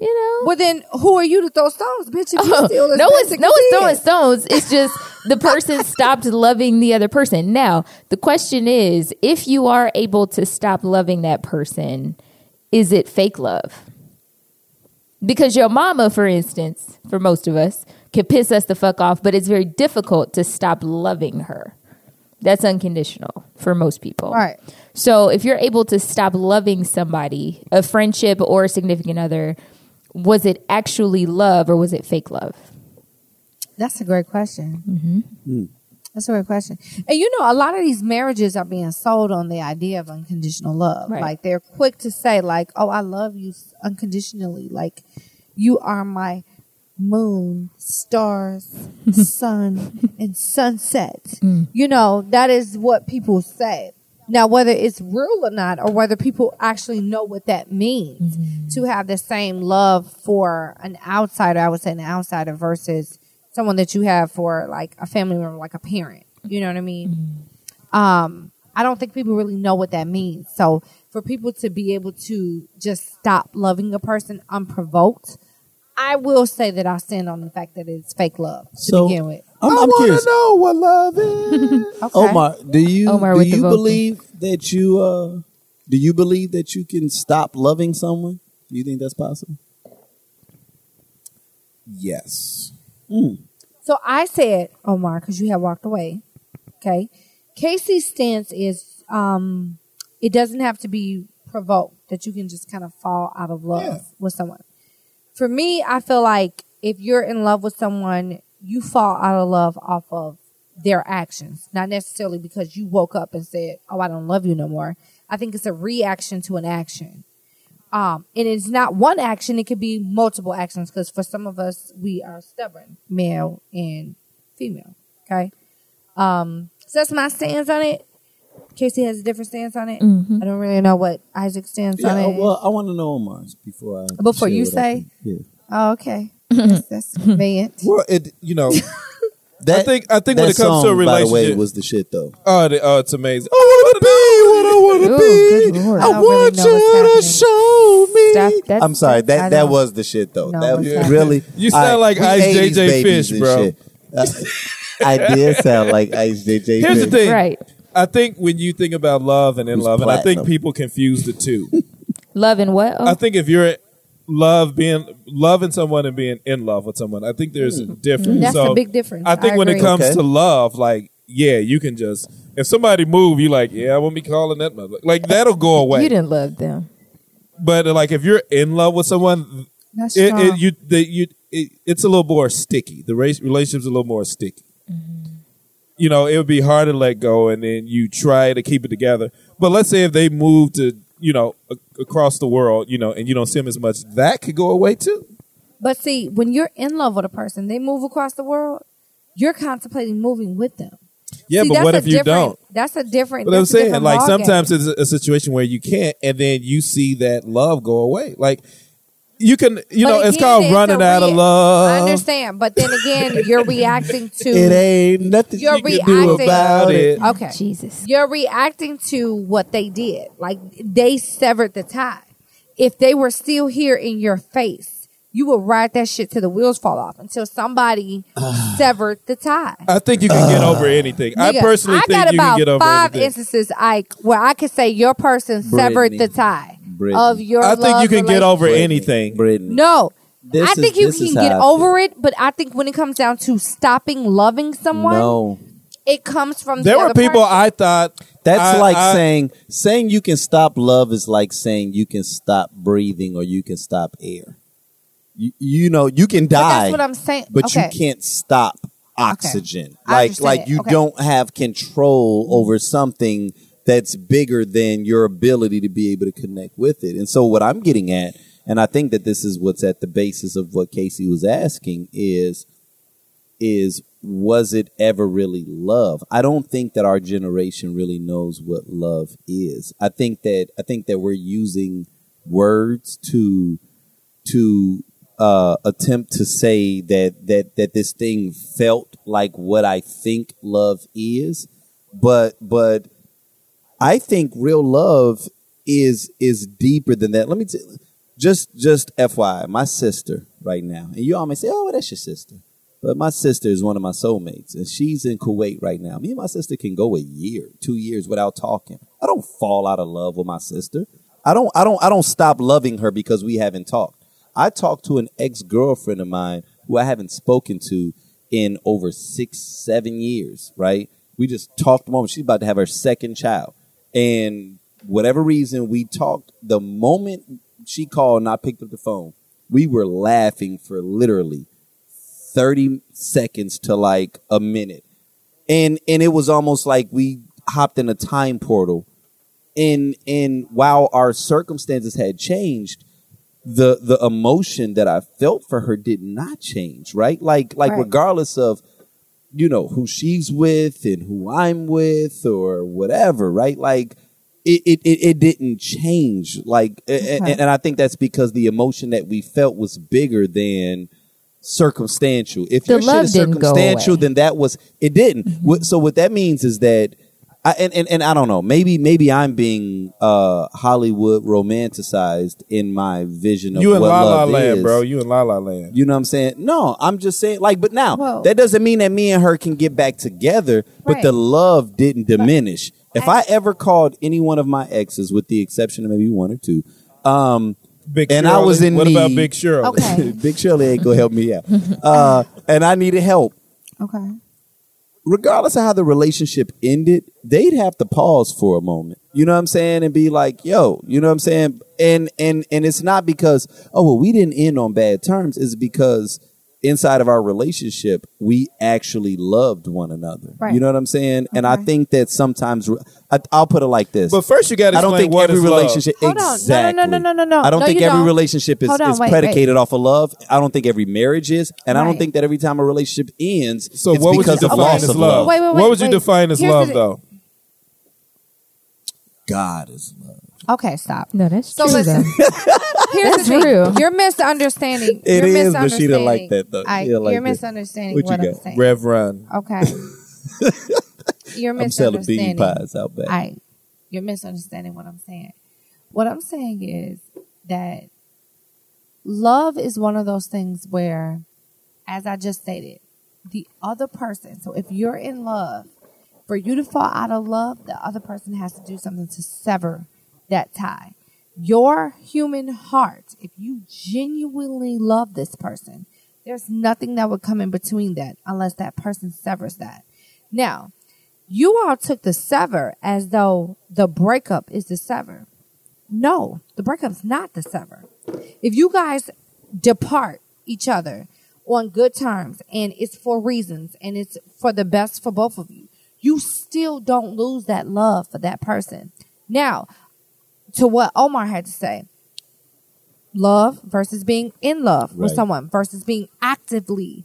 you know? Well, then who are you to throw stones, bitch? If you Oh, still as no one's no you one's throwing stones. It's just the person stopped loving the other person. Now the question is, if you are able to stop loving that person, is it fake love? Because your mama, for instance, for most of us, can piss us the fuck off, but it's very difficult to stop loving her. That's unconditional for most people. Right. So if you're able to stop loving somebody, a friendship or a significant other, was it actually love or was it fake love? That's a great question. Mm-hmm. That's a great question. And you know, a lot of these marriages are being sold on the idea of unconditional love. Right. Like they're quick to say, like, "Oh, I love you unconditionally. Like you are my moon, stars, sun, and sunset." Mm. You know, that is what people say. Now, whether it's real or not, or whether people actually know what that means mm-hmm. to have the same love for an outsider, I would say an outsider versus someone that you have for like a family member, like a parent. You know what I mean? Mm-hmm. Um, I don't think people really know what that means. So for people to be able to just stop loving a person unprovoked, I will say that I stand on the fact that it's fake love to So, begin with. I'm, I I'm want to know what love is. Okay. Omar, do you Omar do you believe that you uh do you believe that you can stop loving someone? Do you think that's possible? yes. So I said, Omar, because you have walked away. Okay. Casey's stance is um, it doesn't have to be provoked, that you can just kind of fall out of love Yeah. with someone. For me, I feel like if you're in love with someone, you fall out of love off of their actions, not necessarily because you woke up and said, Oh, I don't love you no more. I think it's a reaction to an action. Um, and it's not one action, it could be multiple actions because for some of us, we are stubborn, male and female. Okay. Um, so that's my stance on it. Casey has a different stance on it. Mm-hmm. I don't really know what Isaac's stance on Yeah, it. well, I want to know Omar's before I Before you say? Yeah. oh, okay. that's, that's convenient. Well, it you know, That, I think I think when it comes to a song, by the way, relationship, was the shit though. oh, the, oh, it's amazing. I want to be what I want to Ooh, be. I I don't really want you to show me. Stop. That's, I'm sorry, I that that was the shit though. know that was really. You sound I- like Ice 80s JJ babies Fish, bro. shit. Uh, I did sound like Ice JJ. Here's the thing. Right. I think when you think about love and in Who's love, and I think platinum. people confuse the two. Love and what? Oh, I think if you're love being loving someone and being in love with someone, I think there's a hmm. difference. That's so a big difference. I think I when it agree. comes Okay. to love, like yeah, you can just if somebody move, you like yeah, I won't be calling that mother. Like that'll go away. you didn't love them. But like if you're in love with someone, That's it, strong. it you the, you it, it's a little more sticky. The race, relationship's a little more sticky. Mm-hmm. You know, it would be hard to let go, and then you try to keep it together. But let's say if they move to you know a- across the world, you know, and you don't see them as much, that could go away too. But see, when you're in love with a person, they move across the world. You're contemplating moving with them. Yeah, See, but what if you don't? That's a different. Thing. But I'm saying, like sometimes it's a, a situation where you can't, and then you see that love go away. Like you can, you But know, it's called it's a running out of love. I understand, but then again, you're reacting to. It ain't nothing You're you can do reacting- about it. Okay, Jesus. you're reacting to what they did. Like they severed the tie. If they were still here in your face, you will ride that shit till the wheels fall off until somebody severed the tie. I think you can get over anything. I Nigga, personally I think got you about can get over five anything. instances, Ike, where I could say your person severed Brittany. the tie Brittany. of your. I think you can get over relationship. anything. Brittany. No, This I is- think you this is can get how I over it, but I think when it comes down to stopping loving someone, No. it comes from There the were other people person. I thought That's I- like I- saying saying you can stop love is like saying you can stop breathing or you can stop air. You, you know, you can But die, that's what I'm saying. but okay. you can't stop oxygen. I Like like it. you Okay. don't have control over something that's bigger than your ability to be able to connect with it. And so what I'm getting at, And I think that this is what's at the basis of what Casey was asking is is was it ever really love? I don't think that our generation really knows what love is. I think that I think that we're using words to to uh, attempt to say that that that this thing felt like what I think love is, but but I think real love is is deeper than that. Let me t- just just FYI, my sister right now, and you all may say, "Oh, that's your sister," but my sister is one of my soulmates, and she's in Kuwait right now. Me and my sister can go a year, two years without talking. I don't fall out of love with my sister. I don't. I don't. I don't stop loving her because we haven't talked. I talked to an ex girlfriend of mine who I haven't spoken to in over six, seven years. Right? We just talked the moment she's about to have her second child, and whatever reason we talked. The moment she called and I picked up the phone, we were laughing for literally thirty seconds to like a minute, and and it was almost like we hopped in a time portal. And and while our circumstances had changed, the the emotion that I felt for her did not change, right? Like like Right. regardless of you know who she's with and who I'm with or whatever, right? Like it it it, it didn't change. Like Okay. and, and I think that's because the emotion that we felt was bigger than circumstantial. If The your shit is circumstantial, then that was it didn't. What- So what that means is that I, and, and, and I don't know. Maybe maybe I'm being uh, Hollywood romanticized in my vision of You in what La La love Land, is. bro. You in La La Land. You know what I'm saying? No, I'm just saying like. But now Whoa. that doesn't mean that me and her can get back together. But Right. the love didn't diminish. If I ever called any one of my exes, with the exception of maybe one or two, um, Big and I was Shirley. in What need. about Big Shirley? Okay. Big Shirley ain't gonna help me out. Uh, and I needed help Okay. Regardless of how the relationship ended, they'd have to pause for a moment. You know what I'm saying? And be like, yo, you know what I'm saying? And and and it's not because, oh well, we didn't end on bad terms, it's because inside of our relationship, we actually loved one another. Right. You know what I'm saying? And I think that sometimes I, I'll put it like this. But first, you got to I don't explain think what every is love. relationship Hold on. No, no, no, no, no, no, no. I don't No, think every don't. relationship is, on, is wait, predicated off of love. I don't think every marriage is, and I don't think that every time a relationship ends, So it's what would you of define loss as of love? love. Wait, wait, wait, what would you define as Here's love, the- though? God is love. Okay, stop. No, that's So true. listen. Here's That's the thing. You're misunderstanding. It you're is, but she didn't like misunderstanding. that, though. I, like you're that. misunderstanding What you what I'm got? saying. Rev Okay. you're misunderstanding. I'm selling bean pies out back. I, you're misunderstanding what I'm saying. What I'm saying is that love is one of those things where, as I just stated, the other person, so if you're in love, for you to fall out of love, the other person has to do something to sever that tie. Your human heart, if you genuinely love this person, there's nothing that would come in between that unless that person severs that. Now, you all took the sever as though the breakup is the sever. No, the breakup's not the sever. If you guys depart each other on good terms and it's for reasons and it's for the best for both of you, you still don't lose that love for that person. Now, to what Omar had to say, love versus being in love with someone versus being actively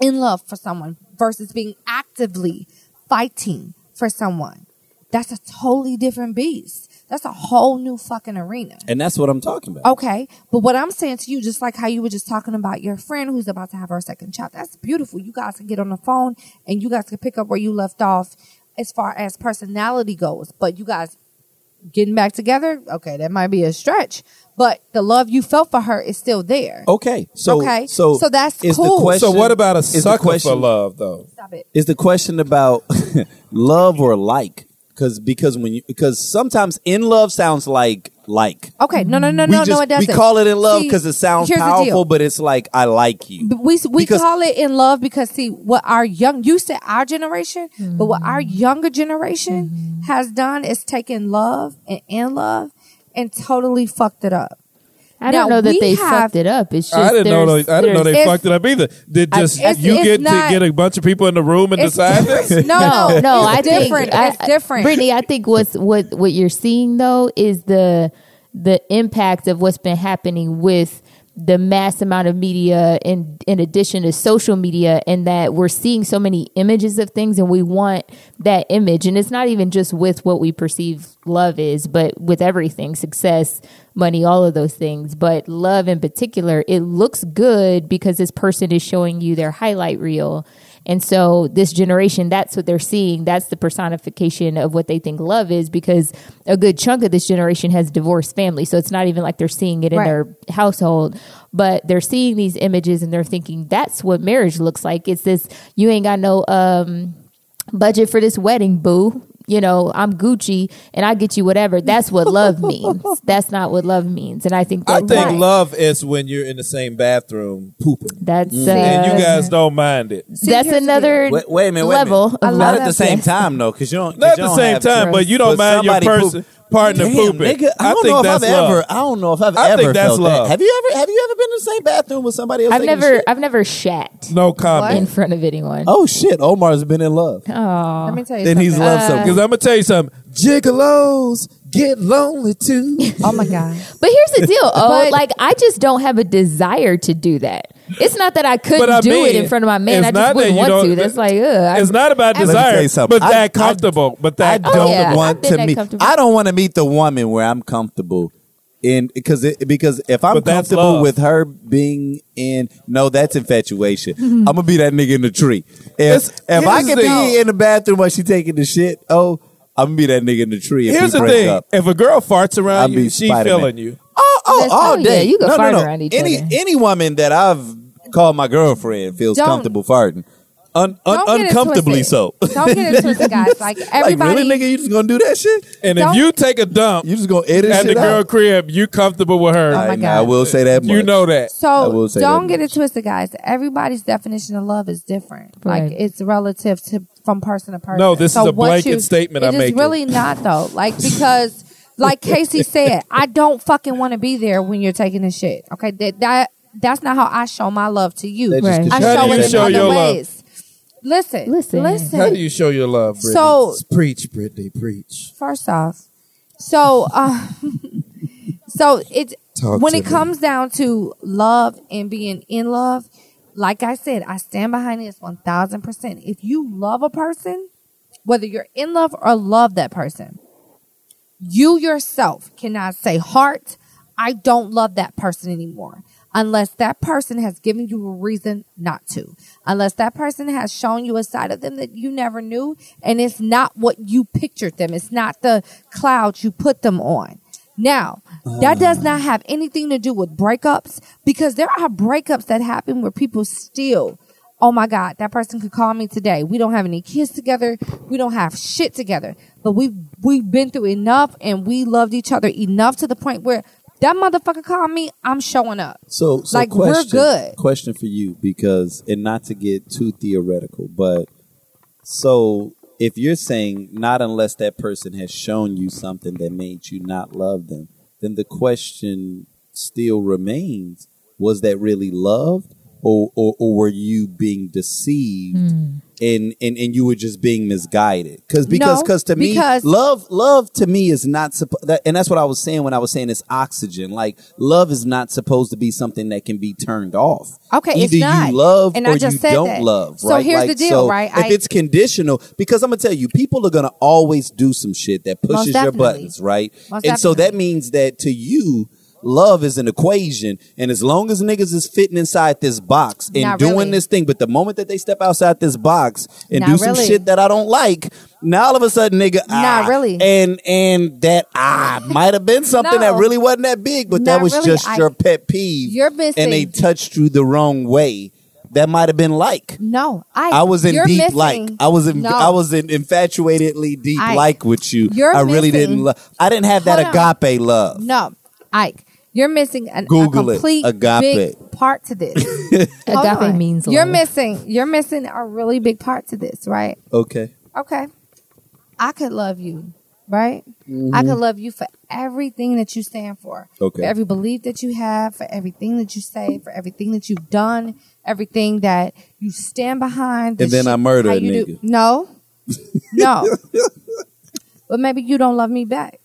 in love for someone versus being actively fighting for someone. That's a totally different beast. That's a whole new fucking arena. and that's what I'm talking about. Okay, but what I'm saying to you, just like how you were just talking about your friend who's about to have her second child, that's beautiful. You guys can get on the phone and you guys can pick up where you left off as far as personality goes. But you guys getting back together, okay, that might be a stretch, but the love you felt for her is still there. Okay, so Okay, so so that's is cool. The question, So what about a is the sucker for question- love, though? Stop it. Is the question about love or like? Because because when you because sometimes in love sounds like like. Okay, no, no, no, we no, just, no, it doesn't. We call it in love because it sounds powerful, but it's like I like you. We we Because- call it in love because see what our young you said our generation, but what our younger generation mm-hmm. has done is taken love and in love and totally fucked it up. I don't Now, know that they have- fucked it up. It's just I didn't know. They, I didn't know they fucked it up either. Did just It's- you it's get not- to get a bunch of people in the room and decide this? No, no, no, it's I different. think I- it's different. Brittany, I think what's what what you're seeing though is the the impact of what's been happening with the mass amount of media in in addition to social media and that we're seeing so many images of things and we want that image. And it's not even just with what we perceive love is but with everything success money all of those things. But love in particular it looks good because this person is showing you their highlight reel and so this generation, that's what they're seeing. That's the personification of what they think love is because a good chunk of this generation has divorced families. So it's not even like they're seeing it in Right. their household, but they're seeing these images and they're thinking that's what marriage looks like. It's this, you ain't got no, um, budget for this wedding, boo. You know, I'm Gucci and I get you whatever. That's what love means. That's not what love means. And I think I that think right. love is when you're in the same bathroom pooping, that's uh, and you guys don't mind it. See, that's another Wait, wait a minute. Wait level. A minute. Not at the same time though, because you don't. Not at you the don't same time, but you don't but mind your person poop- partner Damn, pooping. nigga, I, I don't think know if I've love. ever. I don't know if I've I ever think that's felt love. that. Have you ever? Have you ever been in the same bathroom with somebody else? I've never shit? I've never shat No comment. in front of anyone. Oh shit! Omar's been in love. Oh. Let me tell you Then he's something. loved Uh, something. Because I'm gonna tell you something. Gigolos get lonely too. Oh my god. But here's the deal. Oh, But- like I just don't have a desire to do that. It's not that I couldn't I do it in front of my man. it's I not just that wouldn't you want don't- to. That's like, ugh. I- it's not about Let desire, something. but I- that I- comfortable. but I that don't Oh, yeah. Want to meet. I don't want to meet the woman where I'm comfortable. In because it, because if I'm But comfortable love. with her being in, no, that's infatuation. Mm-hmm. I'm gonna be that nigga in the tree. If It's- if I can be in the bathroom while she taking the shit, oh, I'm gonna be that nigga in the tree. If Here's we the break thing: Up. if a girl farts I'll around be you, she Spider-Man. feeling you. Oh, oh, Listen, all oh, yeah, day. you can no, fart no, no. around each any other. any woman that I've called my girlfriend feels Don't- comfortable farting. Un, un, Don't get it uncomfortably twisted. so. Don't get it twisted, guys. Like like everybody. really, nigga, you just gonna do that shit? And if Don't- you take a dump You just gonna edit at the shit girl out? crib, you comfortable with her. Oh my I, God. I will say that. you know that. I will So say don't that get much. it twisted, guys. Everybody's definition of love is different. Right. Like it's relative to from person to person. No, this So is a what blanket you- statement I'm is making. really not though. Like because, like Casey said, I don't fucking want to be there when you're taking a shit. Okay, that, that that's not how I show my love to you. Right. I show do it in show other your love? ways. Listen, Listen. listen. How do you show your love, Brittany? So- preach, Brittany, preach. First off, so uh, so it's Talk when it me. comes down to love and being in love, like I said, I stand behind this one thousand percent. If you love a person, whether you're in love or love that person, you yourself cannot say, "Heart, I don't love that person anymore." Unless that person has given you a reason not to. Unless that person has shown you a side of them that you never knew and it's not what you pictured them. It's not the clouds you put them on. Now, that does not uh. have anything to do with breakups because there are breakups that happen where people still, oh my God, that person could call me today. We don't have any kids together. We don't have shit together. But we've we've been through enough and we loved each other enough to the point where that motherfucker called me, I'm showing up. So, so Like, we're good. Question for you, because and not to get too theoretical, but so if you're saying not unless that person has shown you something that made you not love them, then the question still remains: Was that really loved, or or, or were you being deceived? Hmm. And, and and you were just being misguided. Because because No, because to me because- love love to me is not supposed that, and that's what I was saying when I was saying it's oxygen. Like love is not supposed to be something that can be turned off. Okay, either it's not. you love And or I just you said don't that. love So right? here's Like, the deal, so right? if I- it's conditional because I'm gonna tell you people are gonna always do some shit that pushes your buttons right? Most and so that means that to you love is an equation and as long as niggas is fitting inside this box and Not doing really. this thing but the moment that they step outside this box and Not do some really. shit that I don't like now all of a sudden nigga Not ah, really. and and that ah might have been something that No. really wasn't that big but that Not was really. just I- your pet peeve You're missing- and they touched you the wrong way that might have been like No, I I was in you're deep missing- like I was in No. I was in infatuatedly deep Ike, like with you. you're I really missing- didn't love. I didn't have that Hold on. agape love. No, Ike, you're missing an, Google a it. complete Agape. big part to this. Agape on. means you're missing. You're missing a really big part to this, right? Okay. Okay, I could love you, right? I mm-hmm. could love you for everything that you stand for. Okay. For every belief that you have, for everything that you say, for everything that you've done, everything that you stand behind. the And then I murder a you nigga. No, no. but maybe you don't love me back.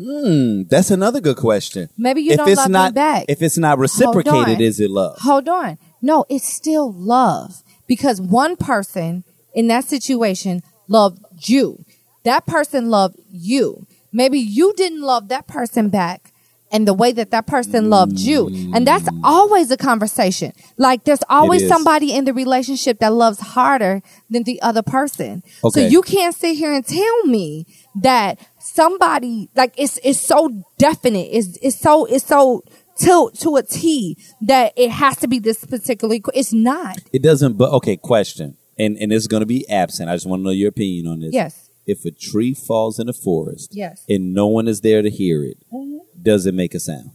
Hmm, that's another good question. Maybe you if don't it's love not, me back. If it's not reciprocated, is it love? Hold on. No, it's still love because one person in that situation loved you. That person loved you. Maybe you didn't love that person back and the way that that person loved you. And that's mm. always a conversation. Like there's always somebody in the relationship that loves harder than the other person. Okay. So you can't sit here and tell me that somebody like it's it's so definite. It's it's so it's so tilt to a T that it has to be this particular. It's not. It doesn't. But okay, question, and and it's going to be absent. I just want to know your opinion on this. Yes. If a tree falls in a forest, Yes. and no one is there to hear it, mm-hmm. Does it make a sound?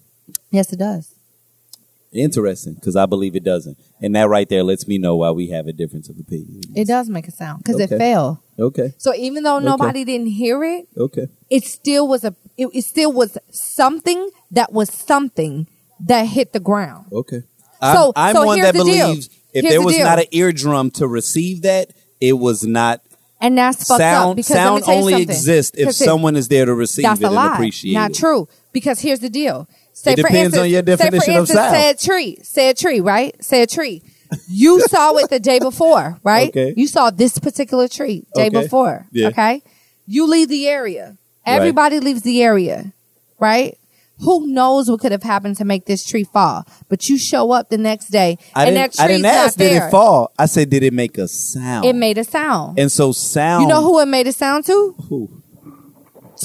Yes, it does. Interesting, because I believe it doesn't, and that right there lets me know why we have a difference of opinion. It does make a sound because Okay. it fell. Okay, So even though nobody didn't hear it, okay. it still was a. It, it still was something that was something that hit the ground. Okay. So- I'm, I'm so one that the deal. believes if Here's there was deal. not an eardrum to receive that, it was not And that's fucked up sound. because Sound only something. exists if someone is there to receive it and lie. appreciate Not it. true. Because here's the deal. Say It for depends instance, on your say for definition of instance. Say a tree. Say a tree, right? Say a tree. You saw it the day before, right? Okay. You saw this particular tree day Okay. before. Yeah. Okay. You leave the area. Right. Everybody leaves the area, right? Who knows what could have happened to make this tree fall? But you show up the next day I and didn't, that I tree's didn't not ask did there. it fall. I said did it make a sound? It made a sound. and so sound. you know who it made a sound to? Who?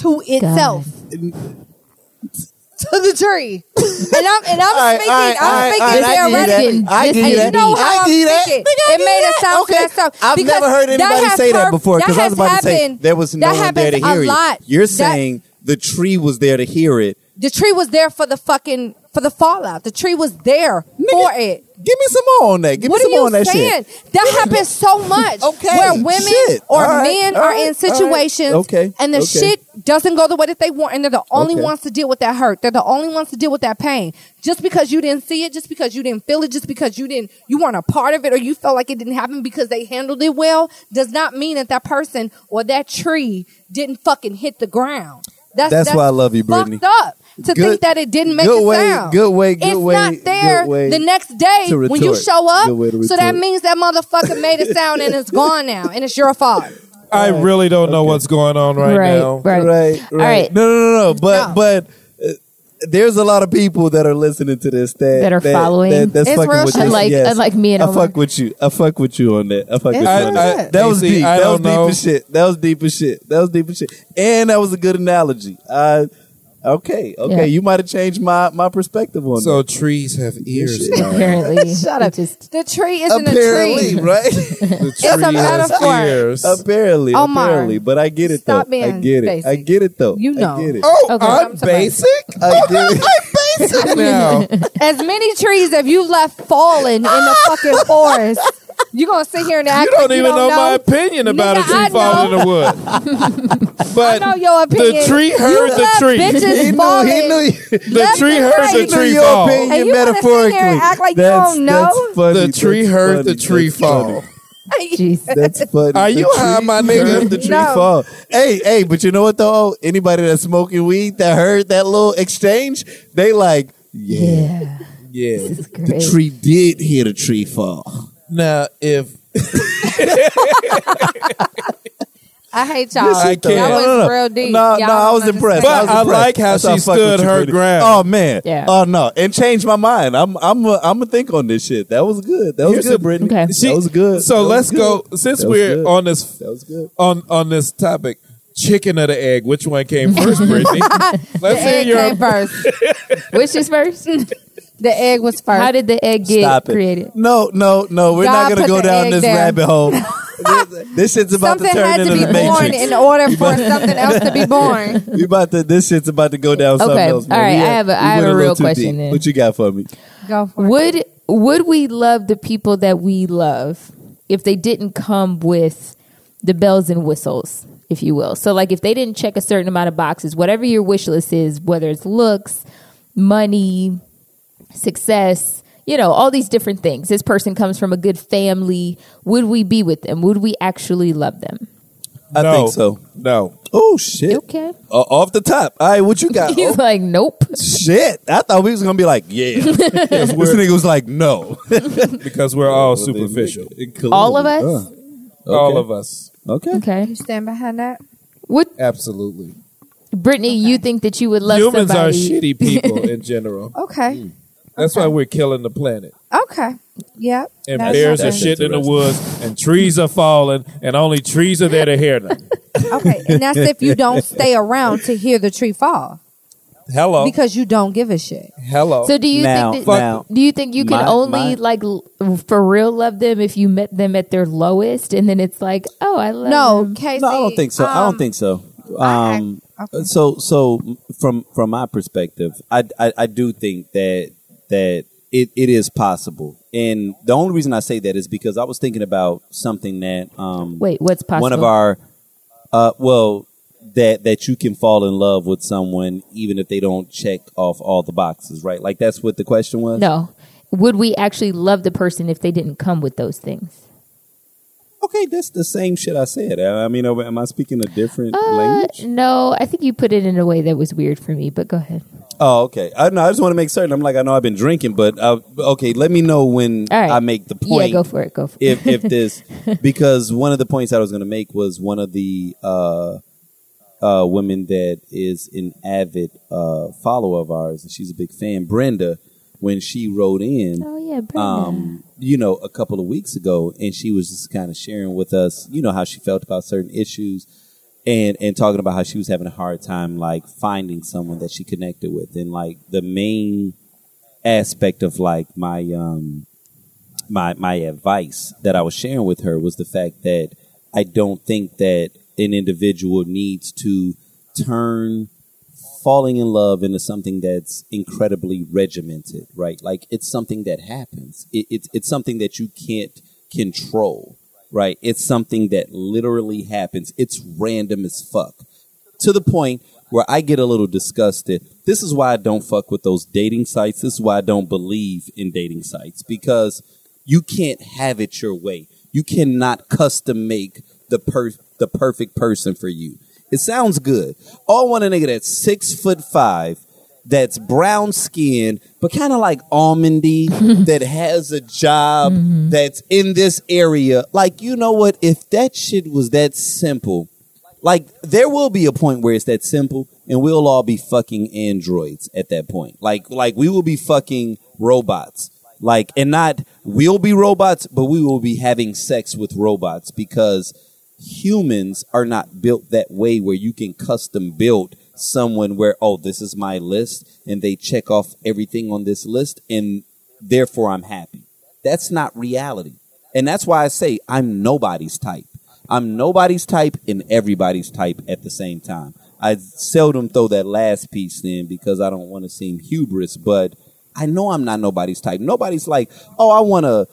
To itself. To the tree. And I'm and I'm right, speaking, right, I'm right, speaking all right, I give you theoretically. that. I give you that. And you know how I I'm that. thinking. It made it sound Okay. that stuff. I've Because never heard anybody has say that before because I was about to say there was no one there to hear it. You're That- saying the tree was there to hear it. The tree was there for the fucking for the fallout. The tree was there for it. Give me some more on that. Give what me some more on that saying? shit. That happens so much. Okay, Where women shit. or right, men all are in all right. situations Okay, and the okay. shit doesn't go the way that they want and they're the only Okay. ones to deal with that hurt. They're the only ones to deal with that pain. Just because you didn't see it, just because you didn't feel it, just because you didn't you weren't a part of it or you felt like it didn't happen because they handled it well, does not mean that that person or that tree didn't fucking hit the ground. That's, That's why I love you, Brittany. up to Good- think that it didn't make good a way- sound. good way- good it's way- not there good way the next day when you show up. Good way to So that means that motherfucker made a sound and it's gone now, and it's your fault. I really don't know what's going on right, Right, now. right. Right, right. right. No, no, no, no. But No. but uh, there's a lot of people that are listening to this that That are following. That, that's It's fucking real with shit. this. Unlike- yes. unlike me and I Omar. fuck with you. I fuck with you on that. I fuck It's with you on that. shit. That was deep. I That was don't deep know. as shit. That was deep as shit. That was deep as shit. And that was a good analogy. I okay, okay. Yeah. You might have changed my my perspective on So that. trees have ears. Apparently, Shut up. Just, The tree isn't Apparently, a tree. right? The It's a tree has metaphor. ears. apparently, Omar, apparently. But I get it stop though. I get it. I get it though. You know. I get it. Oh, Okay. I'm I'm basic. I oh, get it. Basic now. As many trees have you left falling in the fucking forest? You gonna sit here and act like You don't like even you know, don't my opinion about Nigga, a tree I falling in the wood. But I but know your opinion. the tree You heard the tree. Bitches He knew. falling. He knew. the tree and heard the tree your fall. opinion And you wanna sit here and act like you don't know? Funny. The tree That's heard funny. the tree That's fall. funny. Jeez. That's funny. Are The you high, my nigga? heard The tree No. fall. Hey, hey, but you know what though? Anybody that's smoking weed that heard that little exchange, they like, yeah, Yeah, Yeah. this is the tree did hear the tree fall. Now, if I hate y'all. I can't. That was no, no, no. real deep. No, Y'all no, I was impressed. But I, was I like how That's she stood her ground. Oh man. Yeah. Oh no, and changed my mind. I'm I'm a, I'm gonna think on this shit. That was good. That was Here's good, a- Brittany. Okay. she, that was good. So That was let's go. Since we're good. on this That was good. on on this topic, chicken or the egg? Which one came first, Brittany? The let's hear egg your. came first. Which is first? The egg was first. How did the egg get created? No, no, no. We're God not gonna go down this there. rabbit hole. This, this shit's about something to turn had to be the born Matrix. in order for something else to be born. we about to. This shit's about to go down something Okay, else. man. all right, We I had- have a- we I have went a little real too question deep. then. What you got for me? Go for it. Would would we love the people that we love if they didn't come with the bells and whistles, if you will? So like if they didn't check a certain amount of boxes, whatever your wish list is, whether it's looks, money, success, you know, all these different things. This person comes from a good family. Would we be with them? Would we actually love them? I no, think so. No. Oh shit! Okay. Uh, off the top. All right, what you got? He's Oh, like, nope. shit! I thought we was gonna be like, yeah. this nigga was like, no. Because we're all superficial. All of us? Uh, All of us. Okay. Okay. You stand behind that? What, Absolutely. Brittany? You think that you would love Humans are somebody? shitty people in general. Okay. That's why we're killing the planet. Okay. Yep. And That's bears are something. shitting in the woods, and trees are falling, and only trees are there to hear them. Okay. And that's if you don't stay around to hear the tree fall Hello. because you don't give a shit. Hello. So do you Now- think that, now, do you think you can my- only my- like l- for real love them if you met them at their lowest and then it's like, oh, I love No, them. Casey. No, I don't think so. I um, don't think so. I- Um, okay. so so from from my perspective, I, I I do think that that it, it is possible, and the only reason I say that is because I was thinking about something that um Wait, what's possible? one of our uh well that that you can fall in love with someone even if they don't check off all the boxes, right? Like that's what the question was. no. Would we actually love the person if they didn't come with those things? Okay, that's the same shit I said. I mean, am I speaking a different Uh, language? no, I think you put it in a way that was weird for me. But go ahead. Oh, okay. I know. I just want to make certain. I'm like, I know I've been drinking, but uh, okay. Let me know when right. I make the point. Yeah, go for it. Go for If it. if this because one of the points I was going to make was one of the uh, uh, women that is an avid uh, follower of ours, and she's a big fan. Brenda, when she wrote in, oh yeah, Brenda. um, you know, a couple of weeks ago, and she was just kind of sharing with us, you know, how she felt about certain issues, and and talking about how she was having a hard time like finding someone that she connected with, and like the main aspect of like my um my my advice that I was sharing with her was the fact that I don't think that an individual needs to turn falling in love into something that's incredibly regimented, right? Like it's something that happens. It, it's it's something that you can't control, right? It's something that literally happens. It's random as fuck to the point where I get a little disgusted. This is why I don't fuck with those dating sites. This is why I don't believe in dating sites because you can't have it your way. You cannot custom make the per the perfect person for you. It sounds good. All I want a nigga that's six foot five, that's brown skinned, but kind of like almondy, that has a job, mm-hmm. that's in this area. Like, you know what? If that shit was that simple, like there will be a point where it's that simple and we'll all be fucking androids at that point like like we will be fucking robots like and not we'll be robots but we will be having sex with robots because humans are not built that way where you can custom build someone where oh this is my list and they check off everything on this list and therefore I'm happy that's not reality and that's why I say I'm nobody's type I'm nobody's type and everybody's type at the same time. I seldom throw that last piece in because I don't want to seem hubris, but I know I'm not nobody's type. Nobody's like, oh, I want a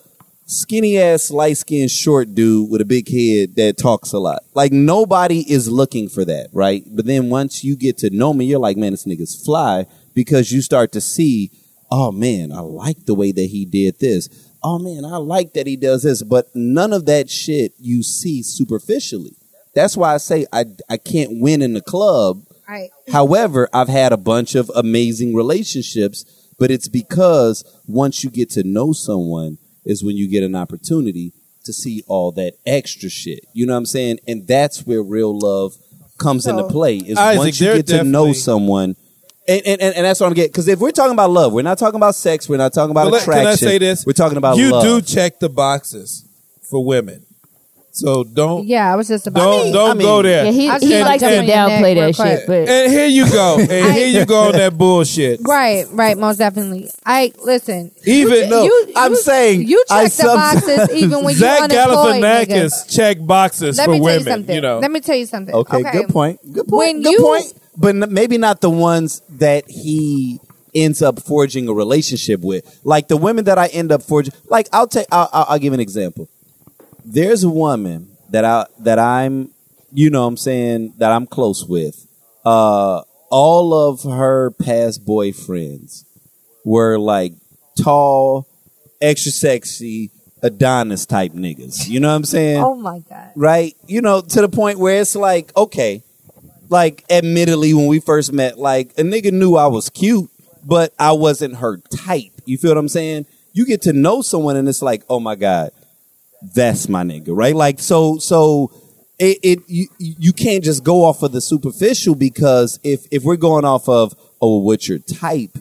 skinny ass, light skinned, short dude with a big head that talks a lot. Like nobody is looking for that, right? But then once you get to know me, you're like, man, this nigga's fly because you start to see, oh man, I like the way that he did this oh man, I like that he does this, but none of that shit you see superficially. That's why I say I I can't win in the club. Right. However, I've had a bunch of amazing relationships, but it's because once you get to know someone is when you get an opportunity to see all that extra shit. You know what I'm saying? And that's where real love comes into play. Is Isaac, once you get to know someone. And, and, and, and that's what I'm getting. Because if we're talking about love, we're not talking about sex. We're not talking about But attraction. can I say this? We're talking about you love. do check the boxes for women, so don't Yeah, I was just about. don't don't I mean- go there. yeah, he, I he just likes to jumping in there downplay that quick. shit, but and here you go, and here you go on that bullshit. Right, right, most definitely. I listen. Even No, you, I'm you- saying you I check the some- boxes even when you Zach unemployed. nigga. Galifianakis check boxes Let for me tell you women. something. You know, Let me tell you something. Okay, good point. Good point. When good you- point. But n- maybe not the ones that he ends up forging a relationship with. Like the women that I end up forging. Like I'll take. I'll, I'll, I'll give an example. There's a woman that I that I'm, you know, I'm saying that I'm close with. Uh, all of her past boyfriends were like tall, extra sexy, Adonis type niggas. You know what I'm saying? Oh my god. right? You know, to the point where it's like, okay, like admittedly, when we first met, like a nigga knew I was cute, but I wasn't her type. You feel what I'm saying? You get to know someone, and it's like, oh my god, that's my nigga, right? Like, so, so it, it you, you can't just go off of the superficial because if if we're going off of oh, what's your type?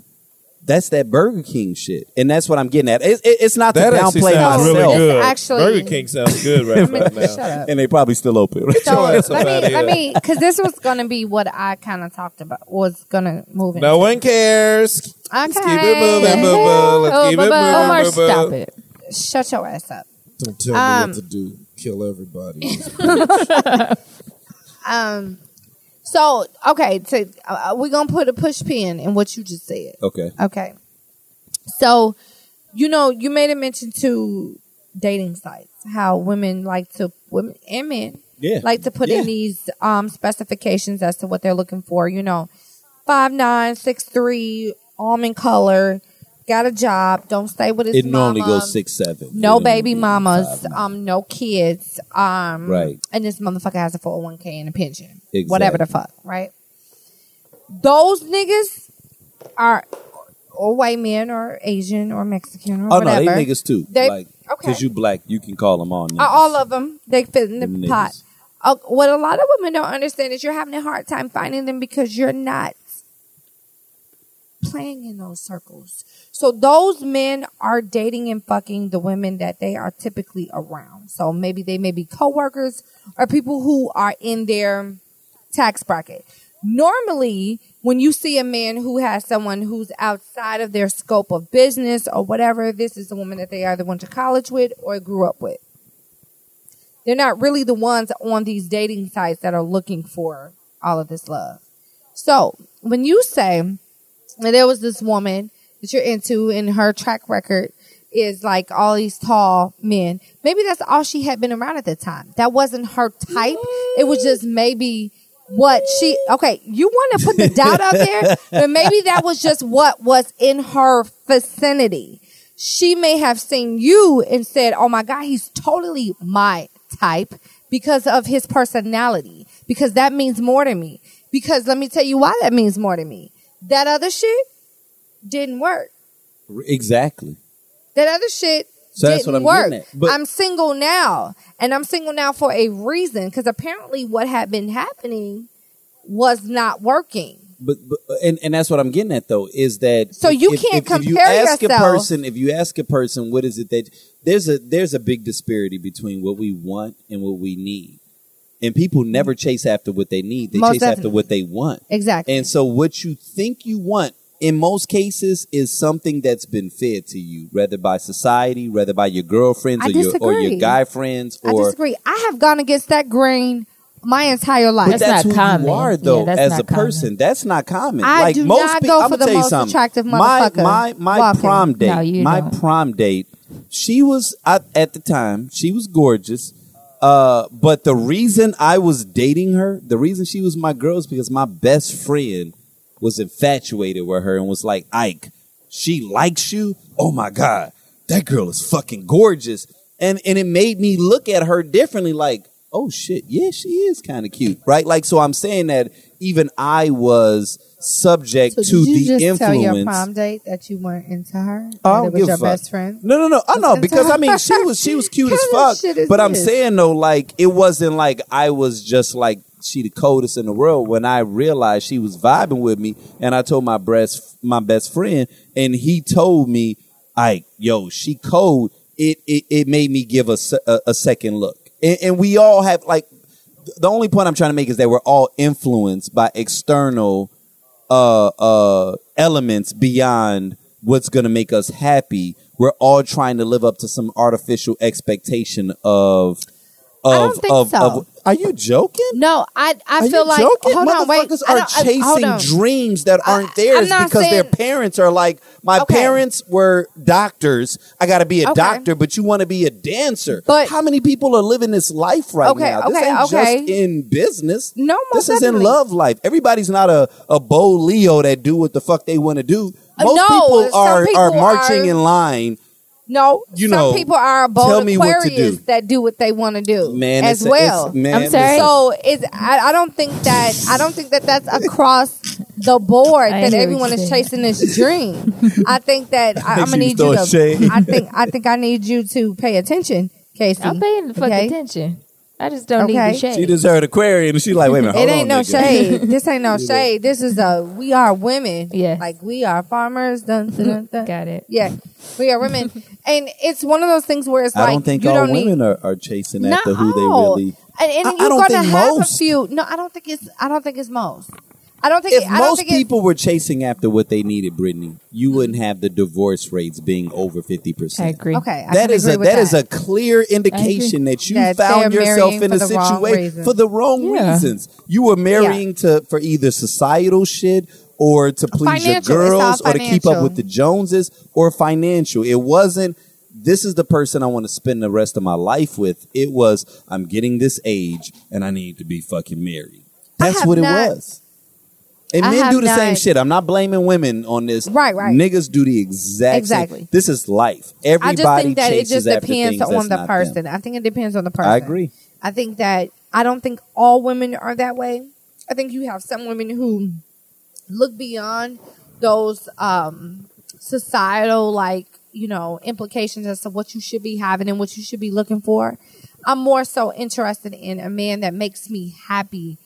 That's that Burger King shit, and that's what I'm getting at. It, it- it's not That to actually downplay sounds myself, really good. actually- Burger King sounds good right about Shut now. up. and they probably still open. So your ass up let me let me because this was gonna be what I kind of talked about was gonna move into. No one cares. Let's keep it Okay. moving, boo boo. Let's Oh, keep it Omar, moving, boo boo. stop it. Shut your ass up. Don't tell Um, me what to do. Kill everybody. Um. So okay, so uh, we're gonna put a push pin in what you just said. Okay. Okay. So, you know, you made a mention to dating sites, how women like to women and men Yeah. like to put Yeah. in these um specifications as to what they're looking for. You know, five nine, six three, almond color, got a job, don't stay with his It mama. normally goes six seven. No baby yeah, mamas, five. um, no kids, um, Right. And this motherfucker has a four hundred one k and a pension, Exactly. whatever the fuck, right? Those niggas are, or white men, or Asian, or Mexican, or Oh no, whatever. they niggas too. They- like, okay. because you black, you can call them all niggas. Uh, all of them, they fit in the Them pot. Uh, what a lot of women don't understand is you're having a hard time finding them because you're not playing in those circles. So those men are dating and fucking the women that they are typically around. So maybe they may be coworkers or people who are in their tax bracket. Normally, when you see a man who has someone who's outside of their scope of business or whatever, this is the woman that they either went to college with or grew up with. They're not really the ones on these dating sites that are looking for all of this love. So when you say there was this woman that you're into and her track record is like all these tall men, maybe that's all she had been around at the time. That wasn't her type. It was just maybe what she, okay, you want to put the doubt out there, but maybe that was just what was in her vicinity. She may have seen you and said, oh my God, he's totally my type because of his personality, because that means more to me. Because let me tell you why that means more to me. That other shit didn't work. Exactly. That other shit So that's didn't what I'm work. at. But- I'm single now, and I'm single now for a reason. Because apparently, what had been happening was not working. But, but and, and that's what I'm getting at though is that So you can't if you compare ask a yourself- person if you ask a person what is it that there's a there's a big disparity between what we want and what we need and people never chase after what they need they Most chase after what they want Exactly. and so what you think you want in most cases is something that's been fed to you whether by society whether by your girlfriends or your or your guy friends I or disagree. I have gone against that grain my entire life. But That's that's, not who common. you are, though, that's as not a person. That's not common. I like do most not pe- go I'ma for the most something. attractive My motherfucker my my walking. prom date. No, my don't. prom date. She was at, at the time. She was gorgeous. Uh, but the reason I was dating her, the reason she was my girl, is because my best friend was infatuated with her and was like, Ike, she likes you. Oh my god, that girl is fucking gorgeous. And and it made me look at her differently. Like, oh shit, yeah, she is kind of cute, right? Like, so I'm saying that even I was subject So to did you the just influence. tell your prom date that you weren't into her? Oh, I don't it was give your fuck. best friend? No, no, no. I know because I mean she was she was cute as What kind of fuck. But I'm saying though, like it wasn't like I was just like she the coldest in the world when I realized she was vibing with me, and I told my best my best friend, and he told me, "Like, yo, she cold." It it, it made me give a, a, a second look, and, and we all have like the only point I'm trying to make is that we're all influenced by external uh uh elements beyond what's going to make us happy we're all trying to live up to some artificial expectation of of of, so. of are you joking No, I I are feel like joking? hold on, wait. Are don't- I- hold chasing dreams that aren't I- theirs because their parents are like, my Okay. parents were doctors. I got to be a Okay. doctor, but you want to be a dancer. But- how many people are living this life right Okay, now? This okay, ain't okay. just in business. No, this is in love life. Everybody's not a a Bo Leo that do what the fuck they want to do. Uh, Most no, people are people are marching are- in line No, You some know, people are bold tell me what to Aquarius do. that do what they want to do Man, as it's- well. it's- man, I'm sorry? So it's I, I don't think that I don't think that that's across the board I that everyone is chasing this dream. I think that I, I'm gonna need you to. shade. I think I think I need you to pay attention, Casey. I'm paying the fucking okay? attention. I just don't need Okay. the shade. She just heard Aquarian and she like, wait a minute, It hold ain't on, no nigga. shade. This ain't no shade. This is a we are women. Yes. like we are farmers. Dun, dun, dun, dun. Got it. Yeah, we are women, and it's one of those things where it's I like don't think you all don't need women are, are chasing after No. who they really. And, and I- I you're don't gonna think have most. a few. No, I don't think it's. I don't think it's most. I don't think. If it, I don't most think people were chasing after what they needed, Brittany, you wouldn't have the divorce rates being over fifty percent. I percent. agree. Okay, I That can is agree a with that is a clear indication that you That found yourself in a situation for the wrong Yeah. reasons. You were marrying to for either societal shit or to please your Financial. It's all girls or to keep up with the Joneses or financial. It wasn't this is the person I want to spend the rest of my life with. It was I'm getting this age and I need to be fucking married. That's have what it not- was. And I men do the same shit. I'm not blaming women on this. Right, right. Niggas do the exact Exactly. same. This is life. Everybody. I just think that it just depends on the person. them. I think it depends on the person. I agree. I think that I don't think all women are that way. I think you have some women who look beyond those um, societal like you know implications as to what you should be having and what you should be looking for. I'm more so interested in a man that makes me happy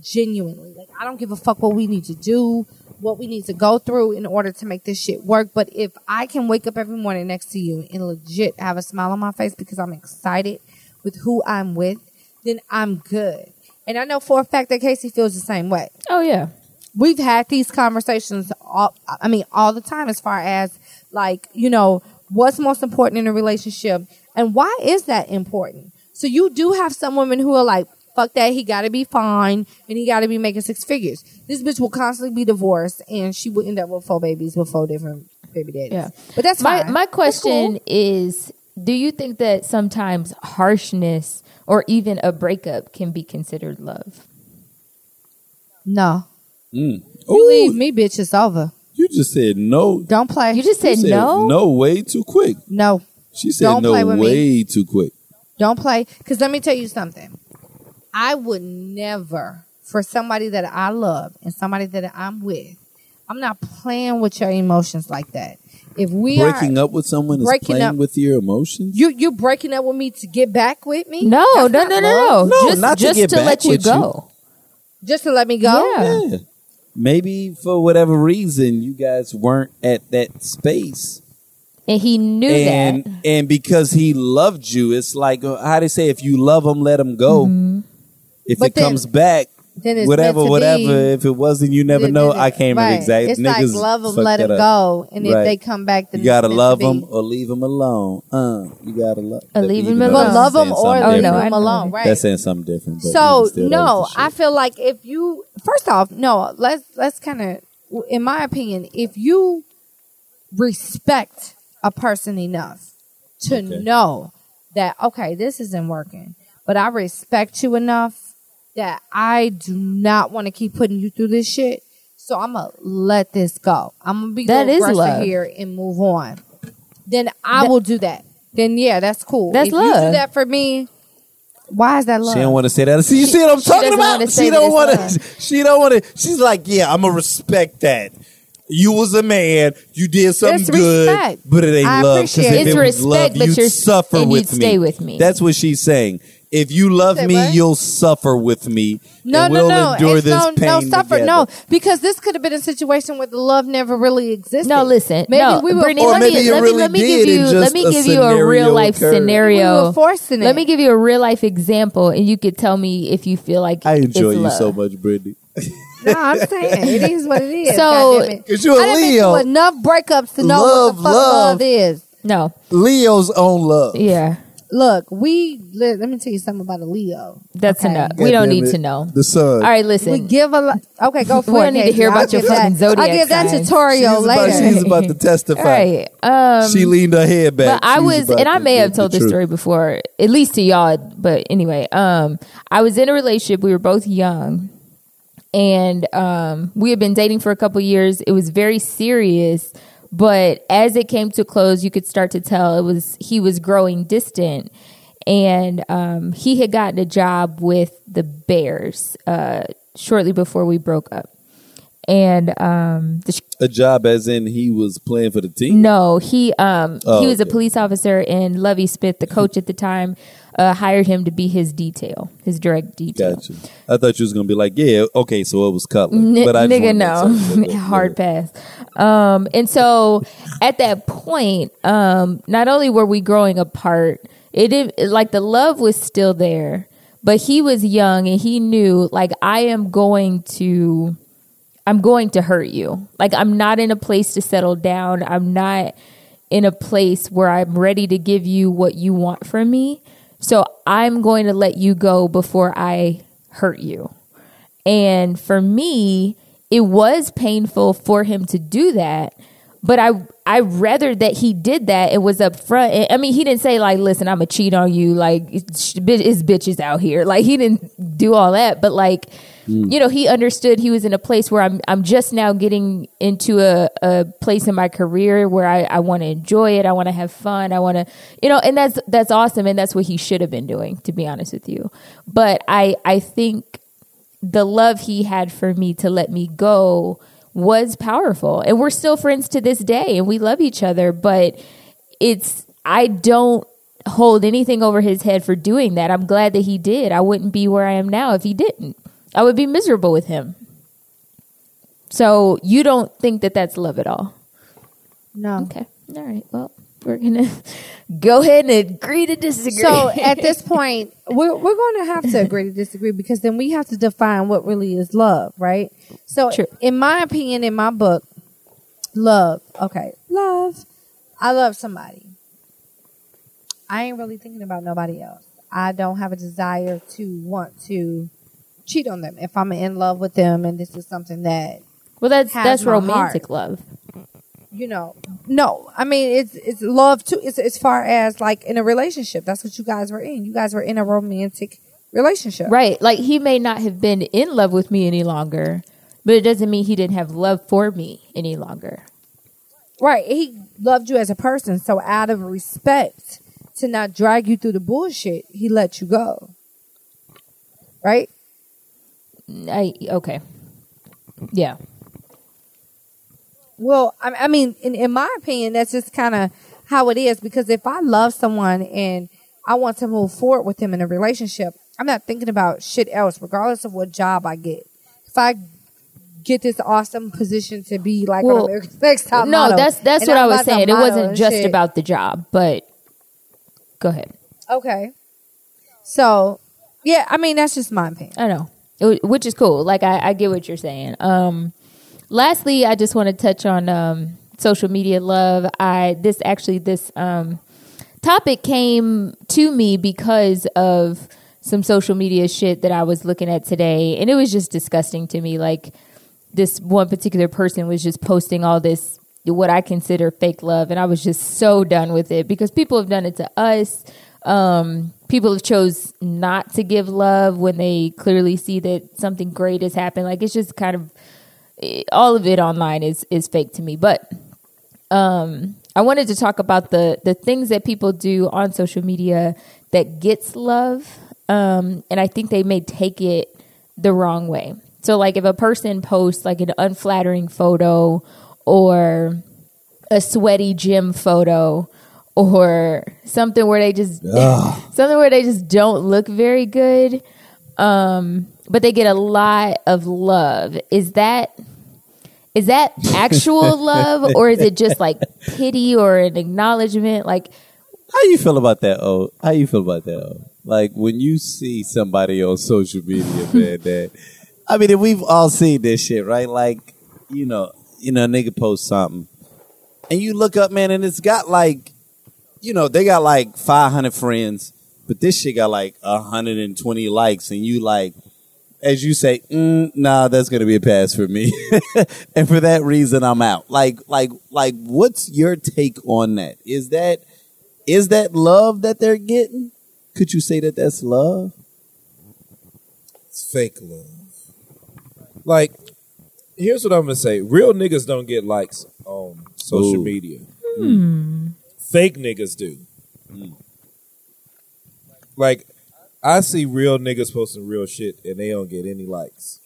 genuinely. Like I don't give a fuck what we need to do, what we need to go through in order to make this shit work. But if I can wake up every morning next to you and legit have a smile on my face because I'm excited with who I'm with, then I'm good. And I know for a fact that Casey feels the same way. Oh yeah. We've had these conversations all I mean all the time as far as like, you know, what's most important in a relationship and why is that important? So you do have some women who are like, fuck that, he gotta be fine and he gotta be making six figures. This bitch will constantly be divorced and she will end up with four babies with four different baby daddies. Yeah. But that's My fine. my question cool. is do you think that sometimes harshness or even a breakup can be considered love? No. Mm. You leave me, bitch, it's over. you just said no. Don't play. You just You said, no? No, way too quick. no. She said Don't no play with me. way too quick. Don't play. Because let me tell you something. I would never, for somebody that I love and somebody that I'm with, I'm not playing with your emotions like that. If we Breaking are, up with someone is breaking playing up- with your emotions. you you breaking up with me to get back with me? No, no, no, no, no. No, Just, not to just get to back let you with you. go. Just to let me go? Yeah. yeah. Maybe for whatever reason you guys weren't at that space. And he knew and that. and because he loved you, it's like uh, how they say, if you love him, let him go. Mm-hmm. If But it then- comes back, Then it's whatever, whatever. be. If it wasn't, you never Then- know. then I it- can't remember right. exactly. It's Niggas like love them, let them go, and if they come back, then You gotta it's love them or leave them alone. Uh, you gotta love. Or leave them alone. But love them or leave no, different. I them alone, right? That's saying something different. But So no, I feel like if you first off, no, let's let's kind of, in my opinion, if you respect a person enough to Okay. know that okay, this isn't working, but I respect you enough that I do not want to keep putting you through this shit. So I'm gonna let this go. I'm gonna be that is the love. here and move on. Then I That- will do that. Then yeah, that's cool. That's if you love. do that for me, why is that love? She don't want to say that. See, you She- see what I'm she talking about? wanna She don't want to. She don't want to. She's like, yeah, I'm gonna respect that. You was a man. You did something It's good, respect. but it ain't I love. 'cause appreciate if it. It's it was respect, love, but you'd you're- suffer and with you'd me. stay with me. That's what she's saying. If you love Say me, what? you'll suffer with me. No, and no, we'll no. endure it's this no, pain no suffer. together. No, because this could have been a situation where the love never really existed. No, listen. Maybe no, we were Brittany, Or let maybe me it let really me let me give you let me a give you a real life occurred. we scenario. were forcing it. Let me give you a real life example, and you could tell me if you feel like I enjoy it's you love. so much, Brittany. No, I'm saying it is what it is. So- goddammit. 'Cause you a I done Leo. through enough breakups to know Love, what the fuck love. love is. No, Leo's own love. yeah, Look, we let, let me tell you something about a Leo. that's Okay. enough. We don't need it. to know. The sun. All right, listen. We give a lot. Okay, go for We it. don't need to Casey. hear I'll about your give that- fucking zodiac I'll give that signs. tutorial she's about, later. she's about to testify. All right. Um, she leaned her head back. But I was, and I may have told this truth. story before, at least to y'all. But anyway, um, I was in a relationship. We were both young, and um, we had been dating for a couple years. It was very serious, But as it came to close, you could start to tell it was he was growing distant, and um, he had gotten a job with the Bears uh, shortly before we broke up. And um, the, A job as in he was playing for the team. no, he um, Oh, he was a police officer, and Lovie Smith, the coach at the time, uh, hired him to be his detail, his direct detail. Gotcha. I thought you was gonna be like, yeah, okay, so it was Cutler, N- but I just nigga, wanted to say no, hard pass. Um, and so at that point, um, not only were we growing apart, it did like the love was still there, but he was young and he knew like I am going to, I'm going to hurt you. Like I'm not in a place to settle down. I'm not in a place where I'm ready to give you what you want from me. So I'm going to let you go before I hurt you. And for me, it was painful for him to do that. But I I rather that he did that It was upfront. I mean, he didn't say like, "Listen, I'm gonna cheat on you." Like, it's, it's bitches out here. Like, he didn't do all that. But like, Mm. you know, he understood he was in a place where I'm I'm just now getting into a, a place in my career where I, I want to enjoy it. I want to have fun. I want to, you know, and that's that's awesome. And that's what he should have been doing, to be honest with you. But I I think the love he had for me to let me go was powerful. And we're still friends to this day and we love each other, but it's I don't hold anything over his head for doing that. I'm glad that he did. I wouldn't be where I am now if he didn't. I would be miserable with him. So you don't think that that's love at all? No. Okay. All right. Well, we're going to go ahead and agree to disagree. So at this point, we're we're going to have to agree to disagree because then we have to define what really is love, right? So, True. in my opinion, in my book, love. Okay, love. I love somebody. I ain't really thinking about nobody else. I don't have a desire to want to cheat on them if I'm in love with them, and this is something that well, that's that's romantic love. you know no i mean it's it's love too it's as far as like in a relationship that's what you guys were in you guys were in a romantic relationship Right. Like he may not have been in love with me any longer, but it doesn't mean he didn't have love for me any longer. right he loved you as a person so out of respect to not drag you through the bullshit he let you go right I okay. Yeah. well i, I mean in, in my opinion that's just kind of how it is because if i love someone and i want to move forward with them in a relationship i'm not thinking about shit else regardless of what job i get if i get this awesome position to be like Well, America's Next Top no, Model, that's that's what I'm was saying. It wasn't just shit. about the job, but go ahead. okay so yeah i mean that's just my opinion I know, which is cool. Like I, I get what you're saying. Um, lastly, I just want to touch on um, social media love. I this actually this um, topic came to me because of some social media shit that I was looking at today, and it was just disgusting to me. Like this one particular person was just posting all this what I consider fake love, and I was just so done with it because people have done it to us. Um, people have chose not to give love when they clearly see that something great has happened. Like it's just kind of all of it online is is fake to me. But um, I wanted to talk about the the things that people do on social media that gets love, um, and I think they may take it the wrong way. So, like if a person posts like an unflattering photo or a sweaty gym photo or something where they just something where they just don't look very good um but they get a lot of love is that is that actual love or is it just like pity or an acknowledgement like How you feel about that? Oh, how you feel about that? Oh, like when you see somebody on social media, man. That I mean, we've all seen this shit, right? Like, you know, you know, a nigga post something, and you look up, man, and it's got like, you know, they got like five hundred friends, but this shit got like hundred and twenty likes, and you like. As you say, mm, nah, that's gonna be a pass for me, and for that reason, I'm out. Like, like, like, what's your take on that? Is that is that love that they're getting? Could you say that that's love? It's fake love. Like, here's what I'm gonna say: real niggas don't get likes on social Ooh. media. Fake niggas do. Like, I see real niggas posting real shit and they don't get any likes.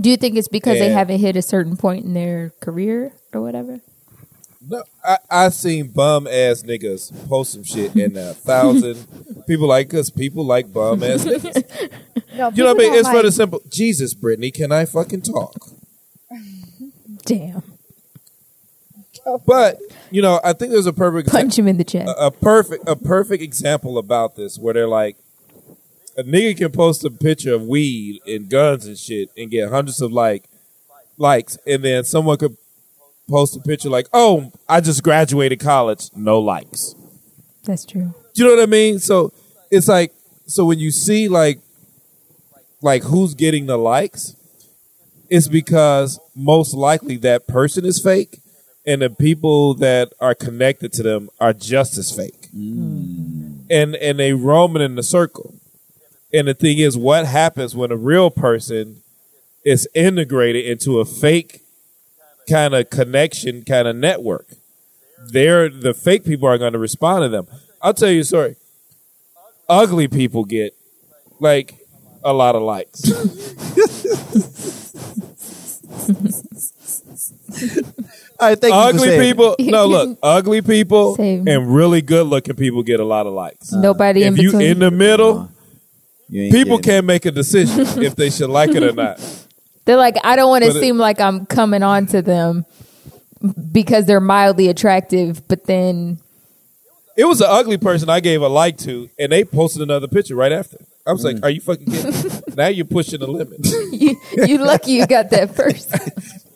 Do you think it's because they haven't hit a certain point in their career or whatever? No, I I seen bum ass niggas post some shit and a thousand people like us. People like bum ass niggas. No, You know what I mean? It's for the simple. Jesus, Brittany, can I fucking talk? Damn. But you know, I think there's a perfect Punch him in the chest. a, a perfect a perfect example about this where they're like a nigga can post a picture of weed and guns and shit and get hundreds of like likes and then someone could post a picture like oh i just graduated college no likes That's true. do you know what i mean so it's like so when you see like like who's getting the likes it's because most likely that person is fake and the people that are connected to them are just as fake. Mm. And and they roaming in the circle. And the thing is what happens when a real person is integrated into a fake kind of connection kind of network? They're the fake people are going to respond to them. I'll tell you a story. Ugly people get like a lot of likes. All right, thank you for ugly saying it. people no look ugly people Same. and really good looking people get a lot of likes uh, Nobody in if you between. in the middle people can't make a decision if they should like it or not They're like, I don't want to But it- seem like I'm coming on to them because they're mildly attractive, but then It was an ugly person I gave a like to, and they posted another picture right after. I was like, mm. "Are you fucking kidding?" me? now you're pushing the limit. you, you lucky you got that first.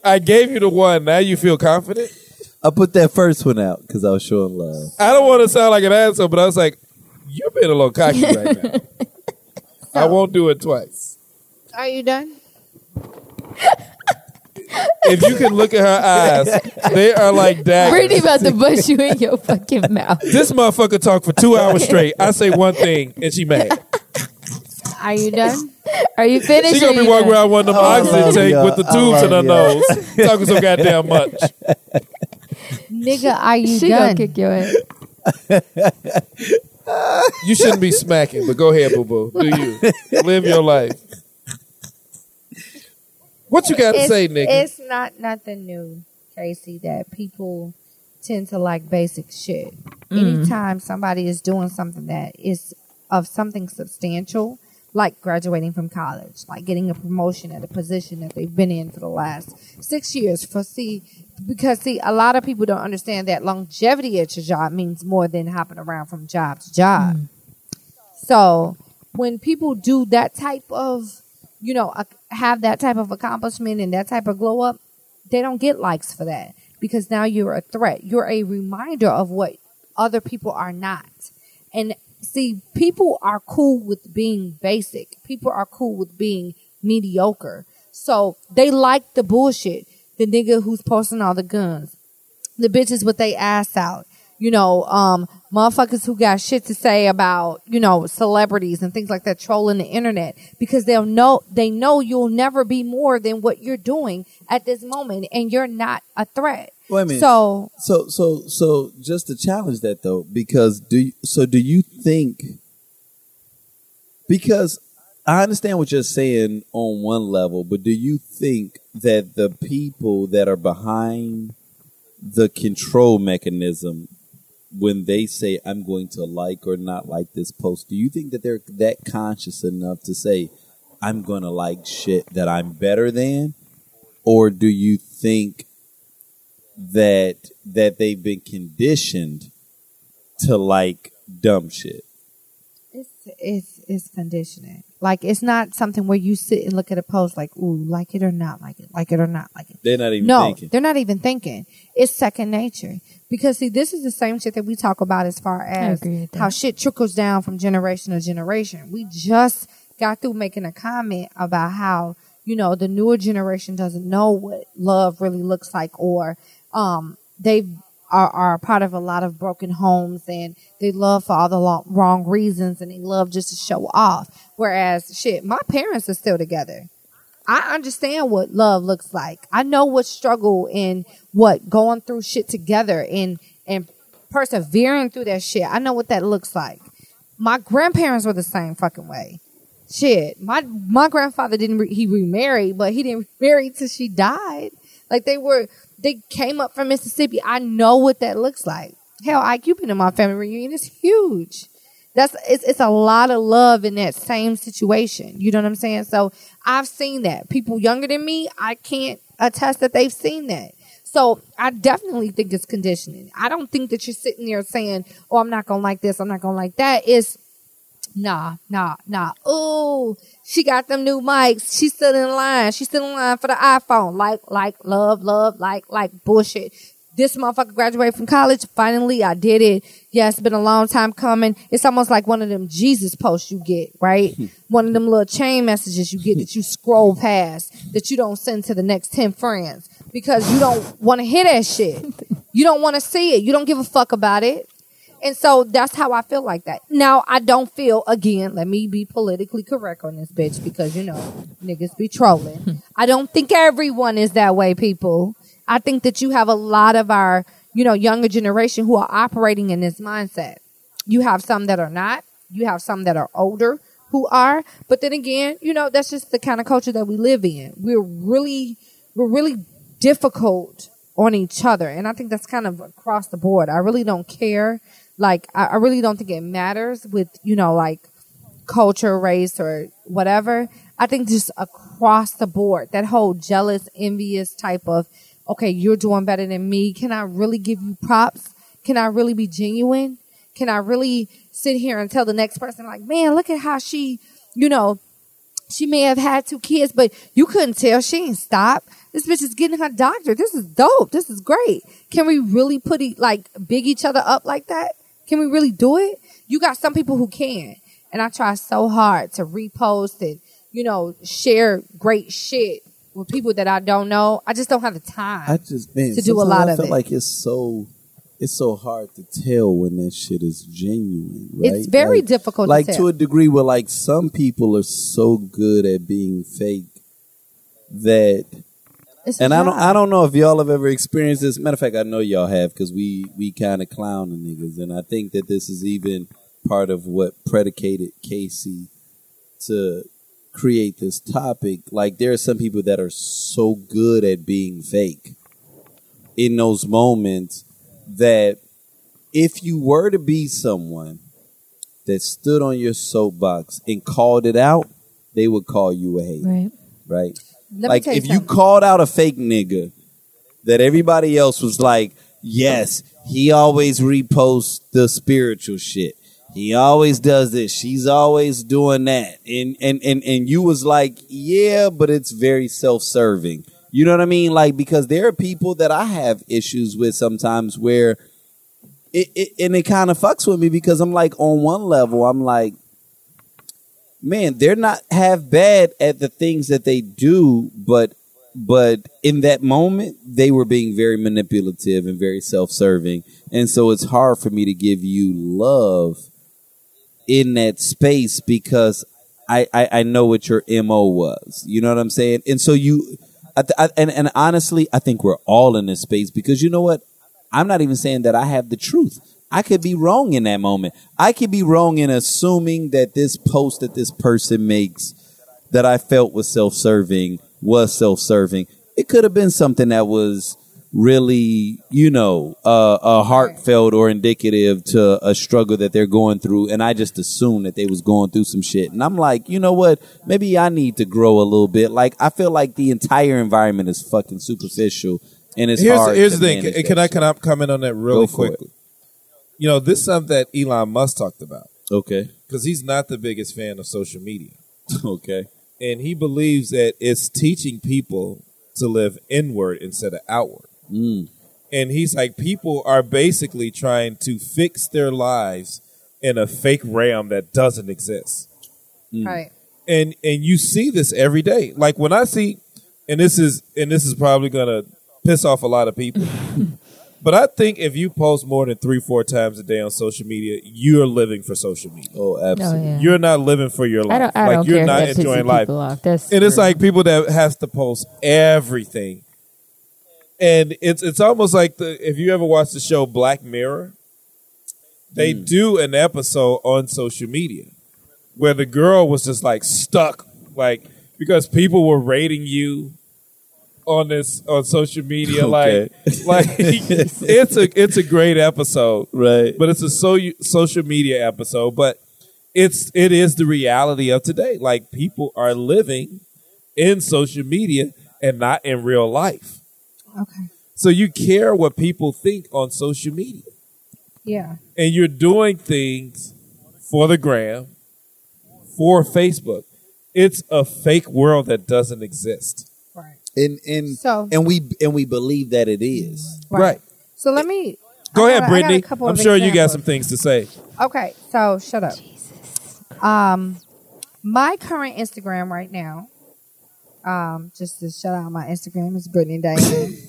I gave you the one. Now you feel confident. I put that first one out because I was showing love. I don't want to sound like an asshole, but I was like, "You're being a little cocky right now." I won't do it twice. Are you done? If you can look at her eyes, they are like Brittany daggers. about to bust you in your fucking mouth. This motherfucker talk for two hours straight. I say one thing, and she mad. Are you done? Are you finished? She gonna be walking around one of them oxygen love tank ya. with the I tubes in her love nose, talking so goddamn much. Nigga, are you She done? gonna kick your ass. You shouldn't be smacking, but go ahead, boo boo. Do you live your life? What you got to it's, say, nigga? It's not nothing new, Casey, that people tend to like basic shit. Mm-hmm. Anytime somebody is doing something that is of something substantial, like graduating from college, like getting a promotion at a position that they've been in for the last six years, for see, because see, a lot of people don't understand that longevity at your job means more than hopping around from job to job. Mm. So when people do that type of, you know, have that type of accomplishment and that type of glow up, they don't get likes for that because now you're a threat. You're a reminder of what other people are not. And see, people are cool with being basic. People are cool with being mediocre. So they like the bullshit. The nigga who's posting all the guns, the bitches with they ass out, you know, um, motherfuckers who got shit to say about, you know, celebrities and things like that trolling the internet because they'll know, they know you'll never be more than what you're doing at this moment and you're not a threat. Wait a minute. So, So so so just to challenge that though, because do you, so do you think? Because I understand what you're saying on one level, but do you think that the people that are behind the control mechanism, when they say I'm going to like or not like this post, do you think that they're that conscious enough to say I'm going to like shit that I'm better than, or do you think that that they've been conditioned to like dumb shit. It's it's it's conditioning. Like it's not something where you sit and look at a post like, ooh, like it or not like it, like it or not like it. They're not even no, thinking. they're not even thinking. It's second nature. Because see, this is the same shit that we talk about as far as agree with that. how shit trickles down from generation to generation. We just got through making a comment about how, you know, the newer generation doesn't know what love really looks like or um they are, are part of a lot of broken homes and they love for all the lo- wrong reasons and they love just to show off. Whereas shit, my parents are still together. I understand what love looks like. I know what struggle and what going through shit together and and persevering through that shit. I know what that looks like. My grandparents were the same fucking way. Shit, my my grandfather didn't re- he remarried, but he didn't marry till she died. Like they were, they came up from Mississippi. I know what that looks like. Hell, IQ been in my family reunion. It's huge. That's it's it's a lot of love in that same situation. You know what I'm saying? So I've seen that. People younger than me, I can't attest that they've seen that. So I definitely think it's conditioning. I don't think that you're sitting there saying, "Oh, I'm not gonna like this. I'm not gonna like that." It's nah, nah, nah. Oh, she got them new mics. She stood in line. She stood in line for the iPhone. Like, like, love, love, like, like bullshit. This motherfucker graduated from college. Finally, I did it. Yeah, it's been a long time coming. It's almost like one of them Jesus posts you get, right? one of them little chain messages you get that you scroll past, that you don't send to the next 10 friends because you don't want to hear that shit. You don't want to see it. You don't give a fuck about it. And so that's how I feel like that. Now, I don't feel, again, let me be politically correct on this bitch because, you know, niggas be trolling. Hmm. I don't think everyone is that way, people. I think that you have a lot of our, you know, younger generation who are operating in this mindset. You have some that are not. You have some that are older who are. But then again, you know, that's just the kind of culture that we live in. We're really, we're really difficult on each other. And I think that's kind of across the board. I really don't care like I, I really don't think it matters with you know like culture, race, or whatever. I think just across the board, that whole jealous, envious type of, okay, you're doing better than me. Can I really give you props? Can I really be genuine? Can I really sit here and tell the next person, like, man, look at how she, you know, she may have had two kids, but you couldn't tell she ain't stop. This bitch is getting her doctor. This is dope. This is great. Can we really put it like big each other up like that? Can we really do it? You got some people who can. And I try so hard to repost and, you know, share great shit with people that I don't know. I just don't have the time. I just man To do a lot I of feel it. like it's so it's so hard to tell when that shit is genuine. Right? It's very Like- difficult to Like tell. a degree where like some people are so good at being fake that It's and I don't. I don't know if y'all have ever experienced this. Matter of fact, I know y'all have because we we kind of clown the niggas, and I think that this is even part of what predicated Casey to create this topic. Like there are some people that are so good at being fake in those moments that if you were to be someone that stood on your soapbox and called it out, they would call you a hater, Right. right? Let like tell if you called out a fake nigga that everybody else was like, yes, he always reposts the spiritual shit. He always does this. She's always doing that. And and and and you was like, yeah, but it's very self-serving. You know what I mean? Like because there are people that I have issues with sometimes where it, it and it kind of fucks with me because I'm like on one level I'm like man, they're not half bad at the things that they do, but but in that moment they were being very manipulative and very self-serving, and so it's hard for me to give you love in that space because I I, I know what your mo was. You know what I'm saying? And so you, I, I, and and honestly, I think we're all in this space because you know what? I'm not even saying that I have the truth. I could be wrong in that moment. I could be wrong in assuming that this post that this person makes that I felt was self serving was self serving. It could have been something that was really, you know, uh, uh, heartfelt or indicative to a struggle that they're going through. And I just assumed that they was going through some shit. And I'm like, you know what? Maybe I need to grow a little bit. Like, I feel like the entire environment is fucking superficial. And it's here's hard here's the thing. Can, can I can I comment on that really quickly? You know, this is something that Elon Musk talked about Okay. because he's not the biggest fan of social media, Okay. and he believes that it's teaching people to live inward instead of outward. Mm. And he's like, people are basically trying to fix their lives in a fake realm that doesn't exist. right. and and you see this every day. Like when I see, and this is and this is probably gonna piss off a lot of people. But I think if you post more than three, four times a day on social media, you're living for social media. Oh, Oh, absolutely. yeah. You're not living for your life. I don't. I like don't you're care not if that enjoying life. people off. That's And it's like people that has to post everything. And it's it's almost like the if you ever watch the show Black Mirror, they hmm. do an episode on social media where the girl was just like stuck like because people were rating you on this on social media Okay. like like it's a it's a great episode Right. but it's a so social media episode but it's it is the reality of today like people are living in social media and not in real life Okay. so you care what people think on social media Yeah. and you're doing things for the gram for facebook it's a fake world that doesn't exist Right. And and So- and we and we believe that it is. right, So let me go I ahead got- I a brittany i'm of sure you got some things to say Okay, so shut up. Um, my current Instagram right now, um, just to shout out my Instagram is Brittany Diane.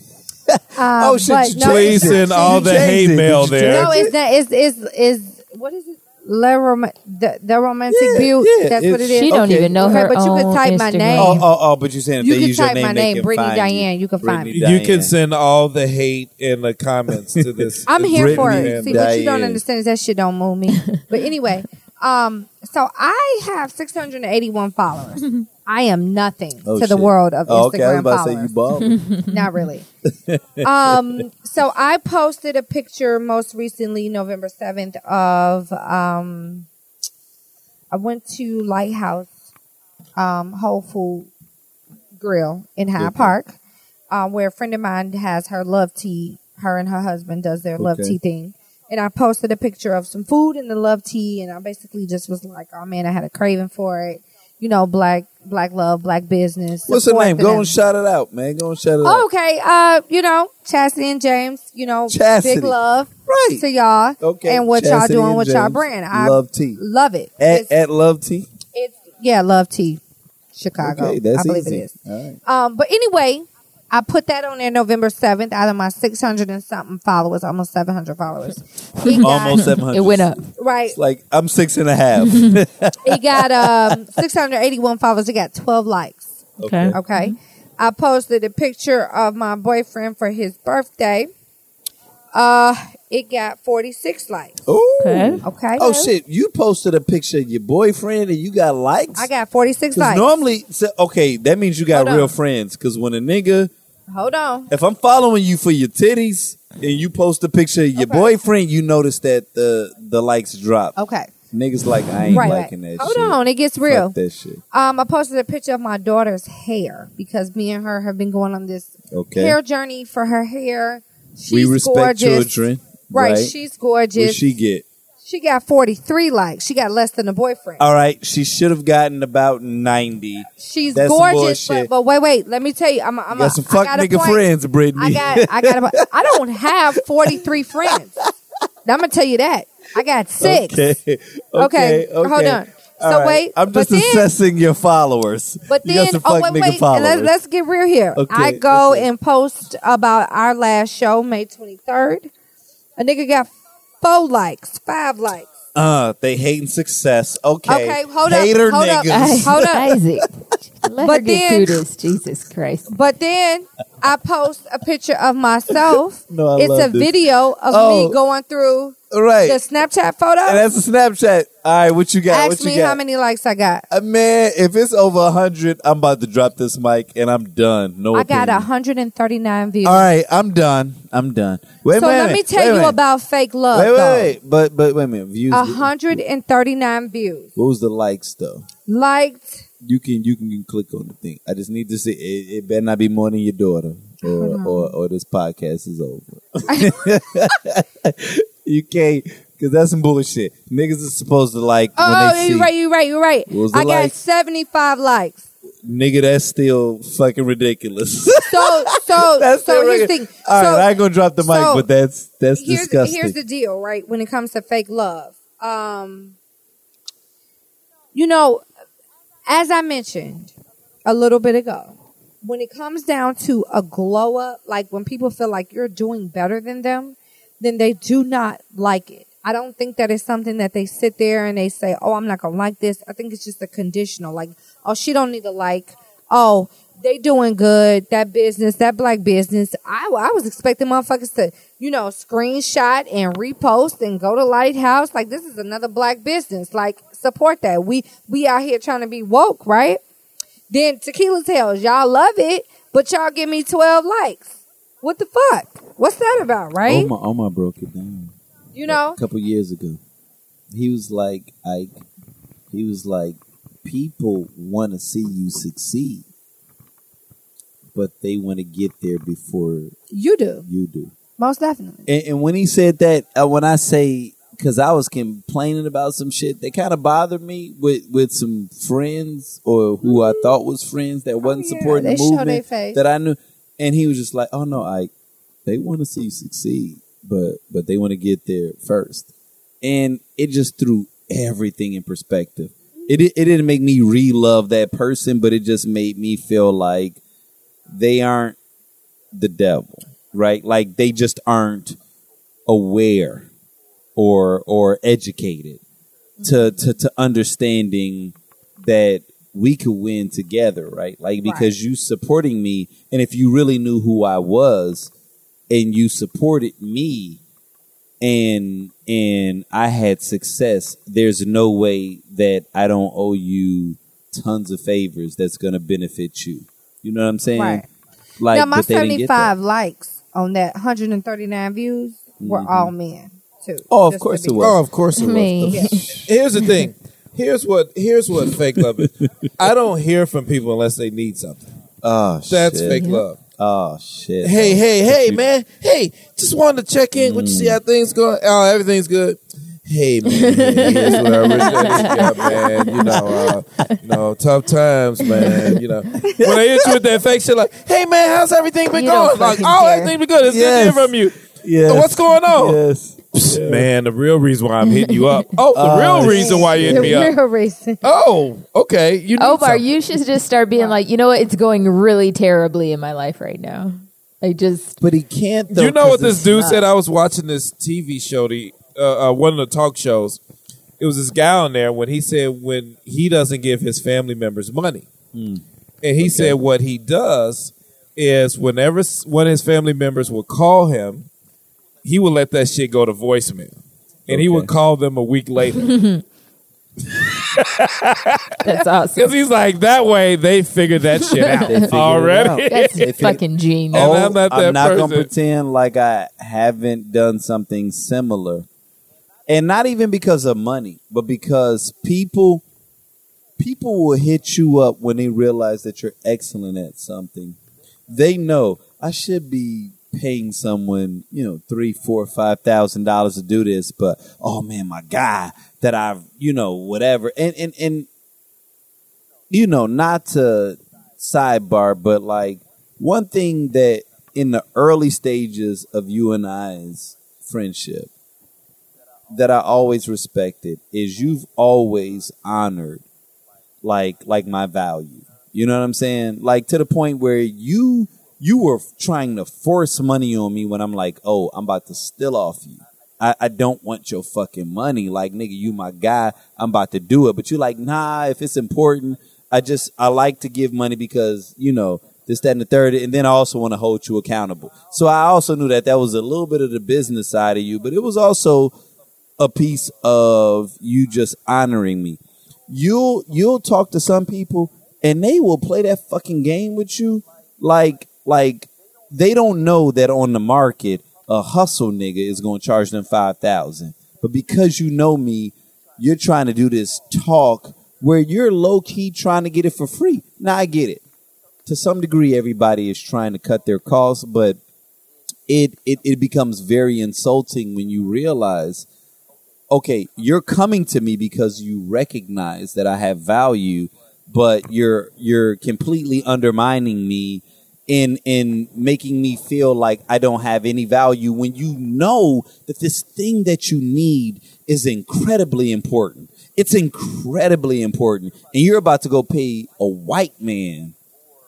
Um, Oh, shit, but no, please it's send all the hate mail there No, it's not. It's is is what is it? Le rom- the, the romantic Yeah, butte. yeah, That's what it's- is. She don't Okay. even know Okay, her but you could own type my name. Oh, oh, oh! But you're saying if You they can use your type name, my name, Brittany Diane. You can find Brittany me. you Diane. can send all the hate in the comments to this I'm here for Brittany it. and See, what you don't understand is that shit don't move me. but anyway, um, so I have 681 followers. I am nothing Oh, to the shit. world of Oh, okay, I was Instagram about to say followers. you. Not really. um, so I posted a picture most recently, November 7th, of um, I went to Lighthouse um, Whole Food Grill in High Okay. Park, um, where a friend of mine has her love tea. Her and her husband does their love tea thing. And I posted a picture of some food and the love tea, and I basically just was like, "Oh man, I had a craving for it." You know, black black love, black business. What's her support name? for Go them. and shout it out, man. Go and shout it Oh, out. okay. Uh, you know, Chastity and James, you know, Chastity. big love Right. to y'all. Okay. And what Chastity y'all doing and with y'all brand. I Love tea. love it. At at Love Tea. it's yeah, love tea. Chicago. Okay, that's I believe easy. it is. All right. Um, but anyway, I put that on there November seventh out of my six hundred and something followers, almost seven hundred followers. Got- Almost seven hundred. It went up. Right. It's like I'm six and a half. It got um six hundred eighty one followers. It got twelve likes. Okay. Okay. I posted a picture of my boyfriend for his birthday. Uh, it got 46 likes. Ooh. Okay. Okay. Oh shit! You posted a picture of your boyfriend and you got likes. I got 46 likes. normally, so, okay, that means you got Hold real on. friends. Because when a nigga, Hold on. if I'm following you for your titties and you post a picture of your Okay. boyfriend, you notice that the the likes drop. Okay. Niggas like I ain't Right, right. liking that. Hold shit. on. It gets Fuck real. that shit. Um, I posted a picture of my daughter's hair because me and her have been going on this Okay. hair journey for her hair. She's we respect gorgeous. children. Right. Right. She's gorgeous. What she get? She got 43 likes. She got less than a boyfriend. All right. She should have gotten about ninety. She's That's gorgeous, but, but wait, wait. Let me tell you, I'm, a, I'm You a, got some I fuck nigga point. friends, Brittany. I got, I got, a, I don't have 43 friends. I'm gonna tell you that. I got six. Okay. okay. Okay, hold on. All So right. wait, I'm just then- assessing your followers. But then, some oh wait, wait, let's, let's get real here. Okay, I go okay. and post about our last show, May 23rd. A nigga got four likes, five likes. Uh, they hating success. Okay. Okay, hold Hater up, hold up. niggas. Hold up. Isaac. Let But her get then- through this. Jesus Christ. But then I post a picture of myself. No, I it's a this. video of Oh. me going through All right. the Snapchat photo. and that's a Snapchat. All right, what you got? what Ask you me got? how many likes I got. Uh, man, if it's over a hundred, I'm about to drop this mic and I'm done. No, I got opinion. 139 views. All right, I'm done. I'm done. Wait, so let me tell wait, you about fake love. Wait, wait, though. wait. But but wait a minute. Views. 139 views. What was the likes though? Liked. You can you can click on the thing. I just need to see. It, it better not be more than your daughter, or or, or this podcast is over. you can't because that's some bullshit. Niggas is supposed to like when Oh, they see you're right, you're right, you're right. I got likes? 75 likes. nigga. That's still fucking ridiculous. So, so, that's so here's the thing. All right, so I ain't gonna drop the mic, so but that's that's here's, disgusting. here's the deal, right? When it comes to fake love, um, you know, as I mentioned a little bit ago, when it comes down to a glow up, like when people feel like you're doing better than them, then they do not like it. I don't think that it's something that they sit there and they say, "Oh, I'm not gonna like this." I think it's just a conditional, like, "Oh, she don't need to like." Oh, they doing good. That business, that black business. I, I was expecting motherfuckers to, you know, screenshot and repost and go to Lighthouse. Like this is another black business. Like support that. We we out here trying to be woke, right? Then Tequila Tales, y'all love it, but y'all give me twelve likes. What the fuck? What's that about, right? Omar, Omar broke it down you know, a couple years ago. He was like, Ike, he was like, people want to see you succeed, but they want to get there before you do. you do. Most definitely. And, and when he said that, uh, when I say, because I was complaining about some shit that kind of bothered me with with some friends or who I thought was friends that wasn't Oh, yeah, supporting they the movement that I knew, and he was just like, "Oh no, I, they want to see you succeed, but but they want to get there first. and it just threw everything in perspective. It it didn't make me re-love that person, but it just made me feel like they aren't the devil, right? Like they just aren't aware or or educated to to to understanding that we could win together, right? Like because you supporting me, and if you really knew who I was, and you supported me, and and I had success, there's no way that I don't owe you tons of favors that's gonna benefit you. You know what I'm saying? Right. Like, now my but they didn't get that. 75 likes on that 139 views were Mhm. all men too. Oh, of course it was. Oh, of course it was. Me. Here's the thing. Here's what here's what fake love is. I don't hear from people unless they need something. Oh, That's shit. fake love. Oh shit. Hey, hey, hey, you- man. Hey, just wanted to check in. What you see how things going? Oh, everything's good. Hey man, here's what I really got, man. You know, uh, you know, tough times, man. You know, when I hit you with that fake shit, like, hey man, how's everything been You don't going? Like, fucking oh, care. everything been good. It's Yes. good to hear from you. Yes. What's going on? Yes. Psst, Man, the real reason why I'm hitting you up. Oh, the Uh, real reason why you The hitting me up. real reason. Oh, okay. You need Omar, something. you should just start being like, you know what? It's going really terribly in my life right now. I just But he can't. Do Though, you know what this dude not- said? I was watching this TV show, the uh, uh, one of the talk shows. It was this guy on there when he said when he doesn't give his family members money, Hmm. and he said what he does is whenever one of his family members would call him, he would let that shit go to voicemail, and he would call them a week later that's awesome. because he's like that way they figured that shit out They figured it already. out. That's If fucking genius. Oh, I'm not that gonna pretend like I haven't done something similar, and not even because of money, but because people people will hit you up when they realize that you're excellent at something. They know I should be paying someone, you know, three, four, five thousand dollars to do this, but oh man, my guy that I've, you know, whatever, and and and you know, not to sidebar, but like one thing that in the early stages of you and I's friendship that I always respected is you've always honored like like my value. You know what I'm saying? Like to the point where you you were trying to force money on me when I'm like, oh, I'm about to steal off you. I, I don't want your fucking money. Like, nigga, you my guy. I'm about to do it. But you're like, nah, if it's important, I just I like to give money because, you know, this, that, and the third, and then I also want to hold you accountable. So I also knew that that was a little bit of the business side of you, but it was also a piece of you just honoring me. You'll you'll talk to some people and they will play that fucking game with you like like they don't know that on the market a hustle nigga is going to charge them 5000 but because you know me you're trying to do this talk where you're low key trying to get it for free. Now i get it. To some degree everybody is trying to cut their costs but it it, it becomes very insulting when you realize okay you're coming to me because you recognize that i have value but you're you're completely undermining me in in making me feel like I don't have any value when you know that this thing that you need is incredibly important. It's incredibly important. And you're about to go pay a white man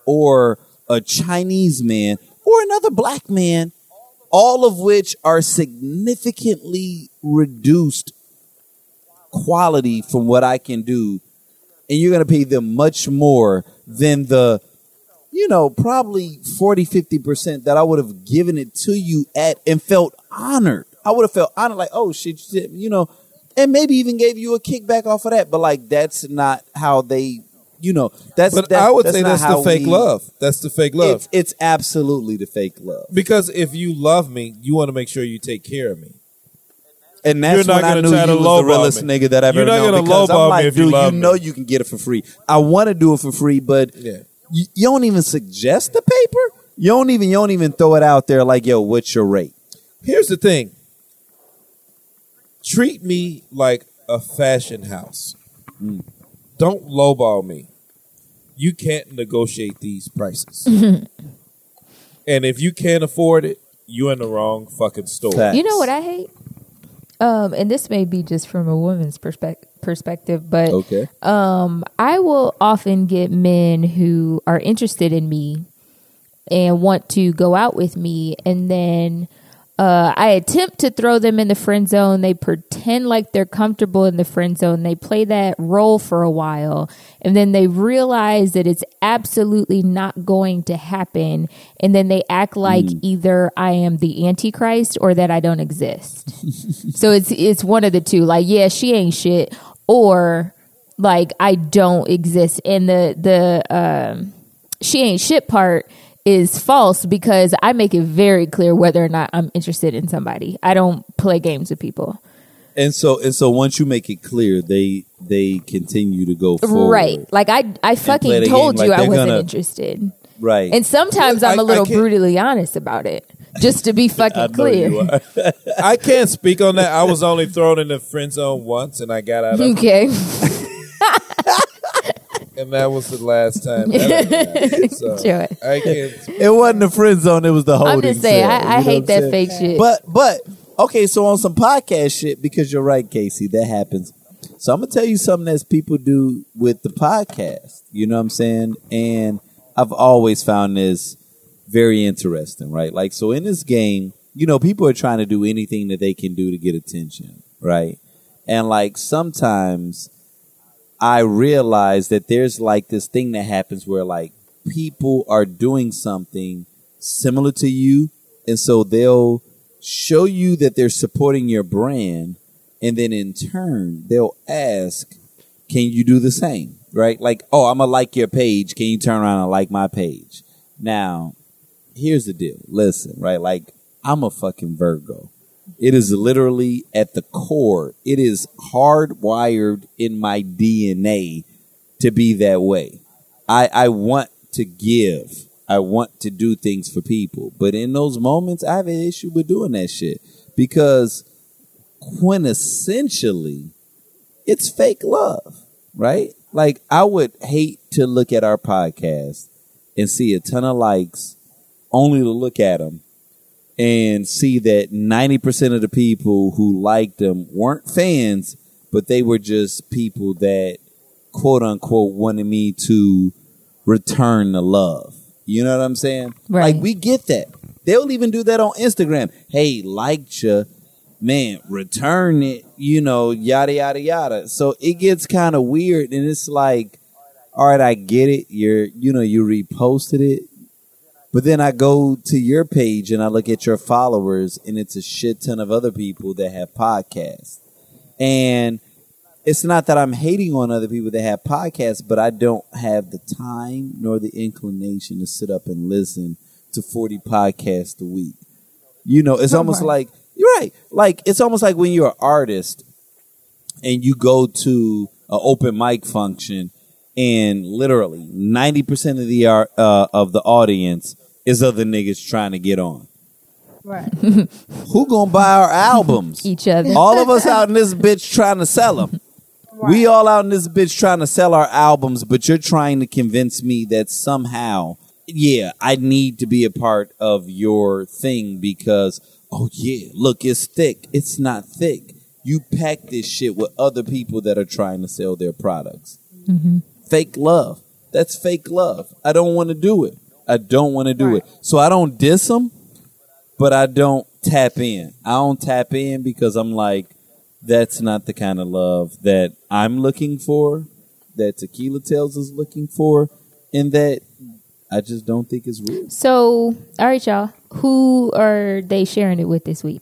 or a Chinese man, or another black man, all of which are significantly reduced quality from what I can do, and you're going to pay them much more than the, you know, probably 40, 50% that I would have given it to you at and felt honored. I would have felt honored, like, oh shit, you know, and maybe even gave you a kickback off of that. But like, that's not how they, you know, that's. That's not how But that- I would that's say that's the fake we- love. That's the fake love. It's, it's absolutely the fake love, because if you love me, you want to make sure you take care of me. and that's You're not when I knew you was the realest me. nigga that I've You're ever not known. because I'm like, if you dude, love you know me. you can get it for free. I want to do it for free, but Yeah. You, you don't even suggest the paper. You don't even you don't even throw it out there like, yo, what's your rate? Here's the thing. Treat me like a fashion house. Mm. Don't lowball me. You can't negotiate these prices. and if you can't afford it, you in the wrong fucking store. Fact. You know what I hate? Um, and this may be just from a woman's perspective perspective, but Okay. um, I will often get men who are interested in me and want to go out with me, and then uh, I attempt to throw them in the friend zone. They pretend like they're comfortable in the friend zone. They play that role for a while, and then they realize that it's absolutely not going to happen. And then they act like either I am the Antichrist or that I don't exist. so it's it's one of the two. Like, yeah, she ain't shit, or like I don't exist. And the the um, she ain't shit part is false because I make it very clear whether or not I'm interested in somebody. I don't play games with people. And so and so once you make it clear, they they continue to go forward. Right. Like I I fucking told you like I wasn't gonna- interested. Right. And sometimes I'm a little brutally honest about it. Just to be fucking know clear. I can't speak on that. I was only thrown in the friend zone once and I got out of. Okay. And that was the last time. That ever happened. So Sure. I can't It wasn't the friend zone, it was the holding I'm just saying, cell, I, I you know hate what I'm that saying? fake shit. But but okay, so on some podcast shit, because you're right, Casey, that happens. So I'm gonna tell you something that people do with the podcast. You know what I'm saying? And I've always found this very interesting, right? Like so in this game, you know, people are trying to do anything that they can do to get attention, right? And like sometimes I realize that there's like this thing that happens where like people are doing something similar to you, and so they'll show you that they're supporting your brand, and then in turn they'll ask, "Can you do the same?" Right? Like, "Oh, I'm gonna like your page. Can you turn around and like my page?" Now, here's the deal. Listen, right? Like, I'm a fucking Virgo. It is literally at the core. It is hardwired in my DNA to be that way. I, I want to give. I want to do things for people. But in those moments, I have an issue with doing that shit because quintessentially, it's fake love, right? Like, I would hate to look at our podcast and see a ton of likes only to look at them and see that 90% of the people who liked them weren't fans, but they were just people that quote unquote wanted me to return the love. You know what I'm saying? Right. Like we get that. They'll even do that on Instagram. Hey, liked you. Man, return it, you know, yada yada yada. So it gets kind of weird and it's like, all right, I get it. You're you know, you reposted it. But then I go to your page and I look at your followers, and it's a shit ton of other people that have podcasts. And it's not that I'm hating on other people that have podcasts, but I don't have the time nor the inclination to sit up and listen to 40 podcasts a week. You know, it's almost like, you're right. Like, it's almost like when you're an artist and you go to an open mic function and literally 90% of the art, uh, of the audience is other niggas trying to get on. Right. Who gonna buy our albums? Each other. all of us out in this bitch trying to sell them. We all out in this bitch trying to sell our albums, but you're trying to convince me that somehow, yeah, I need to be a part of your thing because, oh yeah, look, it's thick. It's not thick. You pack this shit with other people that are trying to sell their products. Mm-hmm. Fake love. That's fake love. I don't want to do it. I don't want to do Right. it. So I don't diss them, but I don't tap in. I don't tap in because I'm like, that's not the kind of love that I'm looking for, that Tequila Tales is looking for, and that I just don't think is real. So, all right, y'all. Who are they sharing it with this week?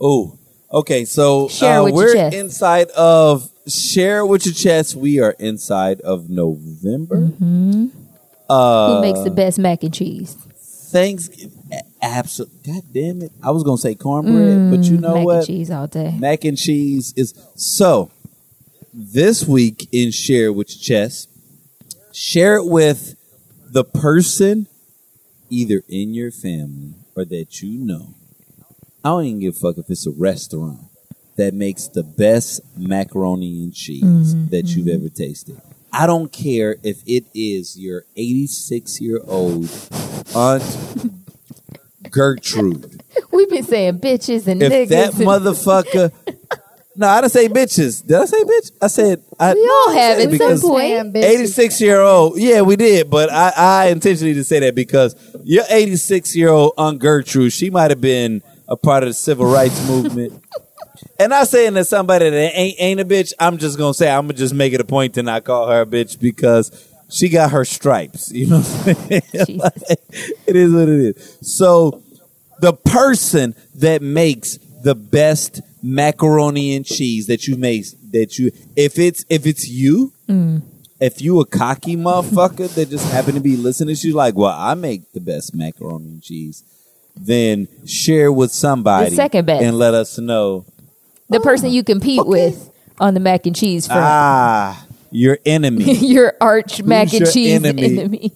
Oh, okay. So uh, we're inside of share with your chest. We are inside of November. Mm-hmm. Uh, Who makes the best mac and cheese? Thanksgiving. Absolutely. God damn it! I was gonna say cornbread, but you know Mm, mac what? and cheese all day. Mac and cheese is so. This week in share with your chest, share it with the person either in your family or that you know. I don't even give a fuck if it's a restaurant that makes the best macaroni and cheese that you've ever tasted. I don't care if it is your 86 year old aunt Gertrude. We've been saying bitches and If niggas. that and- motherfucker. No, I didn't say bitches. Did I say bitch? I said I. we all have I said at because some point. Saying bitches. 86 year old. Yeah, we did, but I, I intentionally did say that because your 86 year old Aunt Gertrude, she might have been a part of the civil rights movement. And not saying that somebody that ain't ain't a bitch. I'm just gonna say I'm gonna just make it a point to not call her a bitch because she got her stripes. You know what I'm saying? Jesus. it is what it is. So the person that makes the best macaroni and cheese that you make that you if it's if it's you mm. if you a cocky motherfucker that just happen to be listening to you like well i make the best macaroni and cheese then share with somebody The second best. and let us know the person you compete with on the mac and cheese front. ah your enemy your arch mac and cheese enemy? enemy.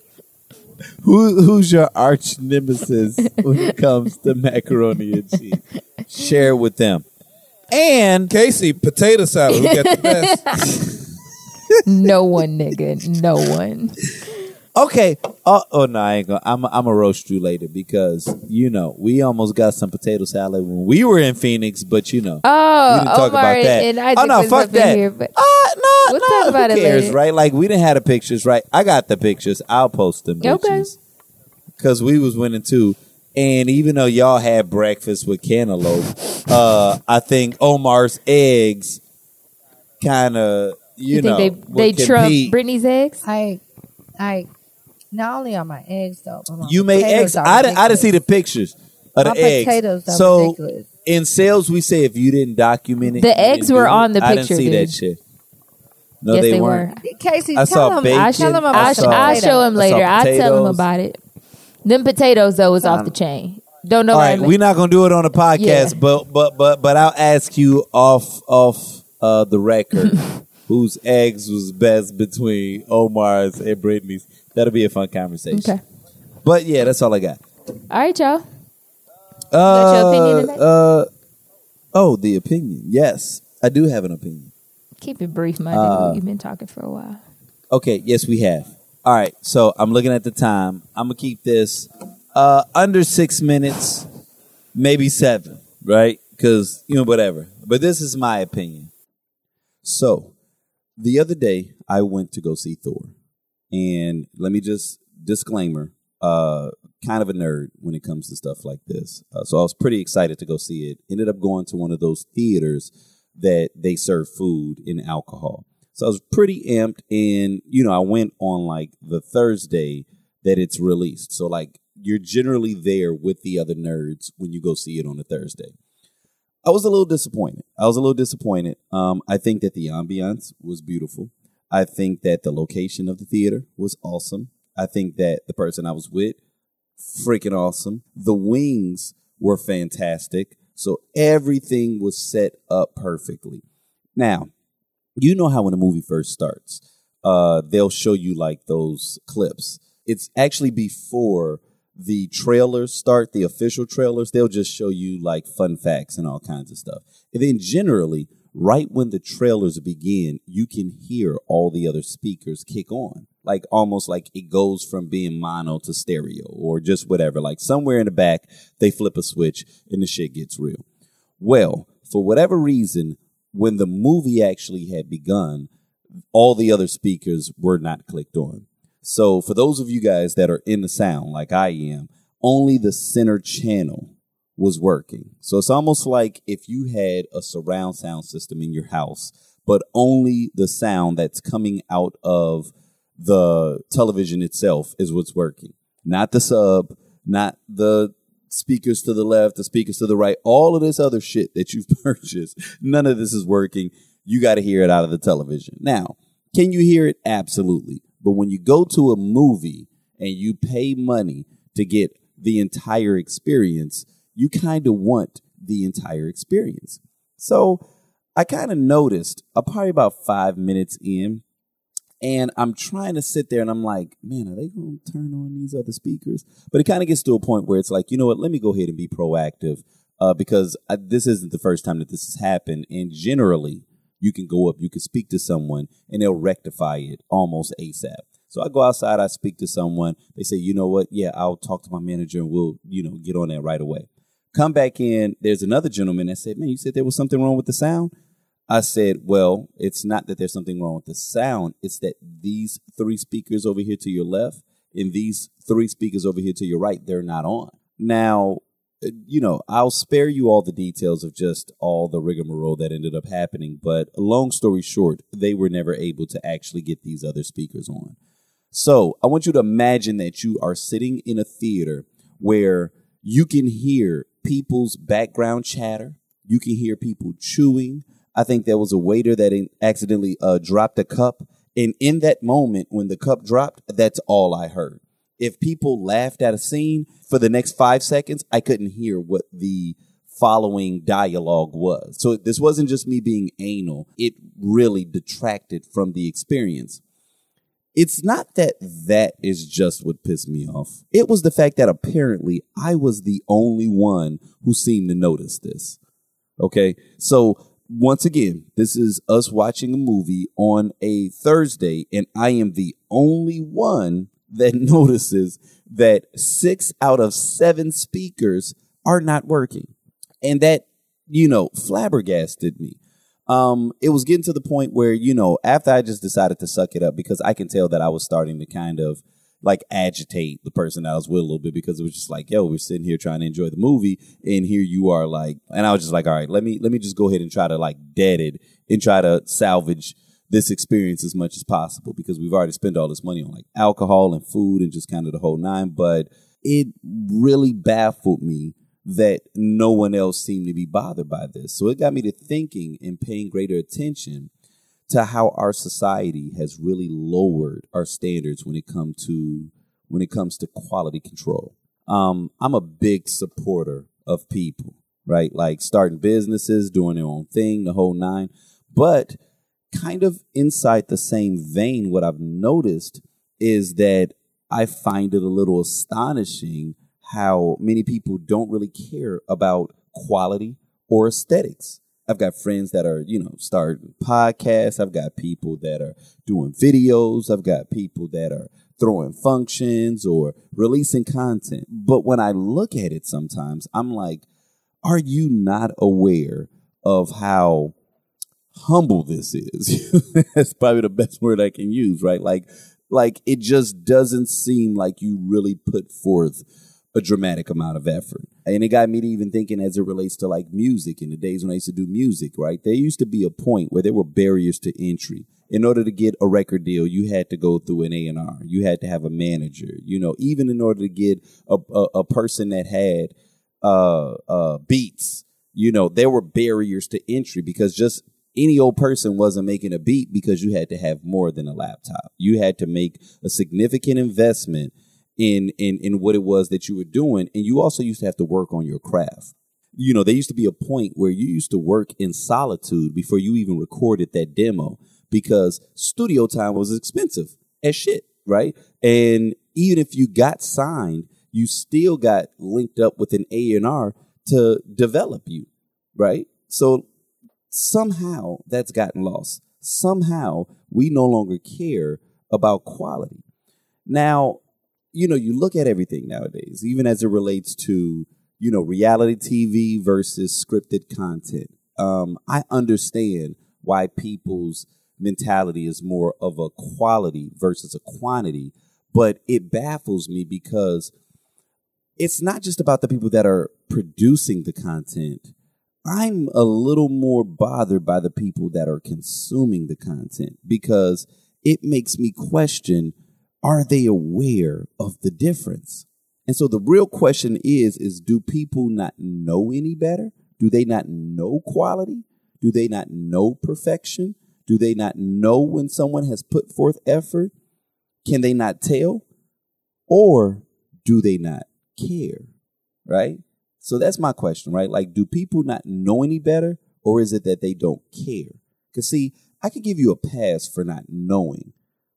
Who who's your arch nemesis when it comes to macaroni and cheese? Share with them. And Casey, potato salad. Who got the best? No one, nigga. No one. Okay, oh, oh no, I ain't gonna. I'm I'm a roast you later because you know we almost got some potato salad when we were in Phoenix, but you know Oh, we didn't talk Omar about that. and I oh no, fuck that. here, but Ah, no, We'll no, talk about who it cares, later. right? Like we didn't have the pictures, right? I got the pictures. I'll post them. Okay. Because we was winning too. And even though y'all had breakfast with cantaloupe, uh, I think Omar's eggs kind of, you, you, know, think they would they trump compete. Brittany's eggs? I, I, not only are my eggs though. But my You made eggs. are I didn't, I didn't see the pictures of the eggs. potatoes are so ridiculous. in sales, we say if you didn't document it, The eggs were on the picture. I didn't picture, see that shit. No, yes, they, they, weren't. were. Casey, I tell saw him, bacon. I tell him I about I'll, saw- I'll show him later. I'll tell him about it. Them potatoes though was off the chain. Don't know. All right, we're not gonna do it on the podcast, Yeah. but but but but I'll ask you off off uh, the record whose eggs was best between Omar's and Brittany's. That'll be a fun conversation. Okay. But yeah, that's all I got. All right, y'all. Uh, Got your opinion tonight? uh, oh, the opinion. Yes, I do have an opinion. Keep it brief, my Uh, nigga. You've been talking for a while. Okay, yes, we have. All right, so I'm looking at the time. I'm gonna keep this uh, under six minutes, maybe seven, right? Because you know, whatever. But this is my opinion. So, the other day I went to go see Thor, and let me just disclaimer: uh, kind of a nerd when it comes to stuff like this. Uh, so I was pretty excited to go see it. Ended up going to one of those theaters that they serve food and alcohol. So I was pretty amped, and you know, I went on like the Thursday that it's released. So like you're generally there with the other nerds when you go see it on a Thursday. I was a little disappointed. I was a little disappointed. Um, I think that the ambiance was beautiful. I think that the location of the theater was awesome. I think that the person I was with, freaking awesome. The wings were fantastic. So everything was set up perfectly. Now, you know how when a movie first starts, uh, they'll show you like those clips. It's actually before the trailers start, the official trailers, they'll just show you like fun facts and all kinds of stuff. And then generally, right when the trailers begin, you can hear all the other speakers kick on. Like almost like it goes from being mono to stereo or just whatever. Like somewhere in the back, they flip a switch and the shit gets real. Well, for whatever reason, when the movie actually had begun, all the other speakers were not clicked on. So for those of you guys that are in the sound like I am, only the center channel was working. So it's almost like if you had a surround sound system in your house, but only the sound that's coming out of the television itself is what's working. Not the sub, not the speakers to the left, the speakers to the right, all of this other shit that you've purchased. None of this is working. You got to hear it out of the television. Now, can you hear it? Absolutely. But when you go to a movie and you pay money to get the entire experience, you kind of want the entire experience. So I kind of noticed, uh, probably about five minutes in, and I'm trying to sit there and I'm like, man, are they going to turn on these other speakers? But it kind of gets to a point where it's like, you know what, let me go ahead and be proactive uh, because I, this isn't the first time that this has happened. And generally, you can go up, you can speak to someone, and they'll rectify it almost ASAP. So I go outside, I speak to someone. They say, you know what? Yeah, I'll talk to my manager and we'll, you know, get on that right away. Come back in. There's another gentleman that said, man, you said there was something wrong with the sound. I said, well, it's not that there's something wrong with the sound. It's that these three speakers over here to your left and these three speakers over here to your right, they're not on. Now, uh, you know, I'll spare you all the details of just all the rigmarole that ended up happening, but long story short, they were never able to actually get these other speakers on. So I want you to imagine that you are sitting in a theater where you can hear people's background chatter. You can hear people chewing. I think there was a waiter that accidentally uh, dropped a cup. And in that moment, when the cup dropped, that's all I heard. If people laughed at a scene for the next five seconds, I couldn't hear what the following dialogue was. So this wasn't just me being anal. It really detracted from the experience. It's not that that is just what pissed me off. It was the fact that apparently I was the only one who seemed to notice this. Okay. So once again, this is us watching a movie on a Thursday, and I am the only one that notices that six out of seven speakers are not working. And that, you know, flabbergasted me. Um, it was getting to the point where, you know, after I just decided to suck it up because I can tell that I was starting to kind of like agitate the person I was with a little bit because it was just like, yo, we're sitting here trying to enjoy the movie, and here you are like, and I was just like, all right, let me let me just go ahead and try to like dead it and try to salvage this experience as much as possible because we've already spent all this money on like alcohol and food and just kind of the whole nine. But it really baffled me that no one else seemed to be bothered by this. So it got me to thinking and paying greater attention to how our society has really lowered our standards when it comes to when it comes to quality control. Um, I'm a big supporter of people, right? Like starting businesses, doing their own thing, the whole nine. But kind of inside the same vein, what I've noticed is that I find it a little astonishing how many people don't really care about quality or aesthetics. I've got friends that are, you know, starting podcasts. I've got people that are doing videos. I've got people that are throwing functions or releasing content. But when I look at it sometimes, I'm like, are you not aware of how humble this is? That's probably the best word I can use, right? Like, like it just doesn't seem like you really put forth a dramatic amount of effort. And it got me to even thinking as it relates to like music in the days when I used to do music, right? There used to be a point where there were barriers to entry. In order to get a record deal, you had to go through an A&R. You had to have a manager. You know, even in order to get a, a, a person that had uh, uh, beats, you know, there were barriers to entry because just any old person wasn't making a beat because you had to have more than a laptop. You had to make a significant investment in in in what it was that you were doing. And you also used to have to work on your craft. You know there used to be a point where you used to work in solitude before you even recorded that demo because studio time was expensive as shit right? And even if you got signed you still got linked up with an A&R to develop you right? So somehow that's gotten lost. Somehow we no longer care about quality. Now you know, you look at everything nowadays, even as it relates to, you know, reality TV versus scripted content. Um, I understand why people's mentality is more of a quality versus a quantity. but it baffles me because it's not just about the people that are producing the content. I'm a little more bothered by the people that are consuming the content because it makes me question are they aware of the difference? And so the real question is is do people not know any better? Do they not know quality? Do they not know perfection? Do they not know when someone has put forth effort? Can they not tell? Or do they not care? Right? So that's my question, right? Like, do people not know any better? Or is it that they don't care? Because, see, I could give you a pass for not knowing.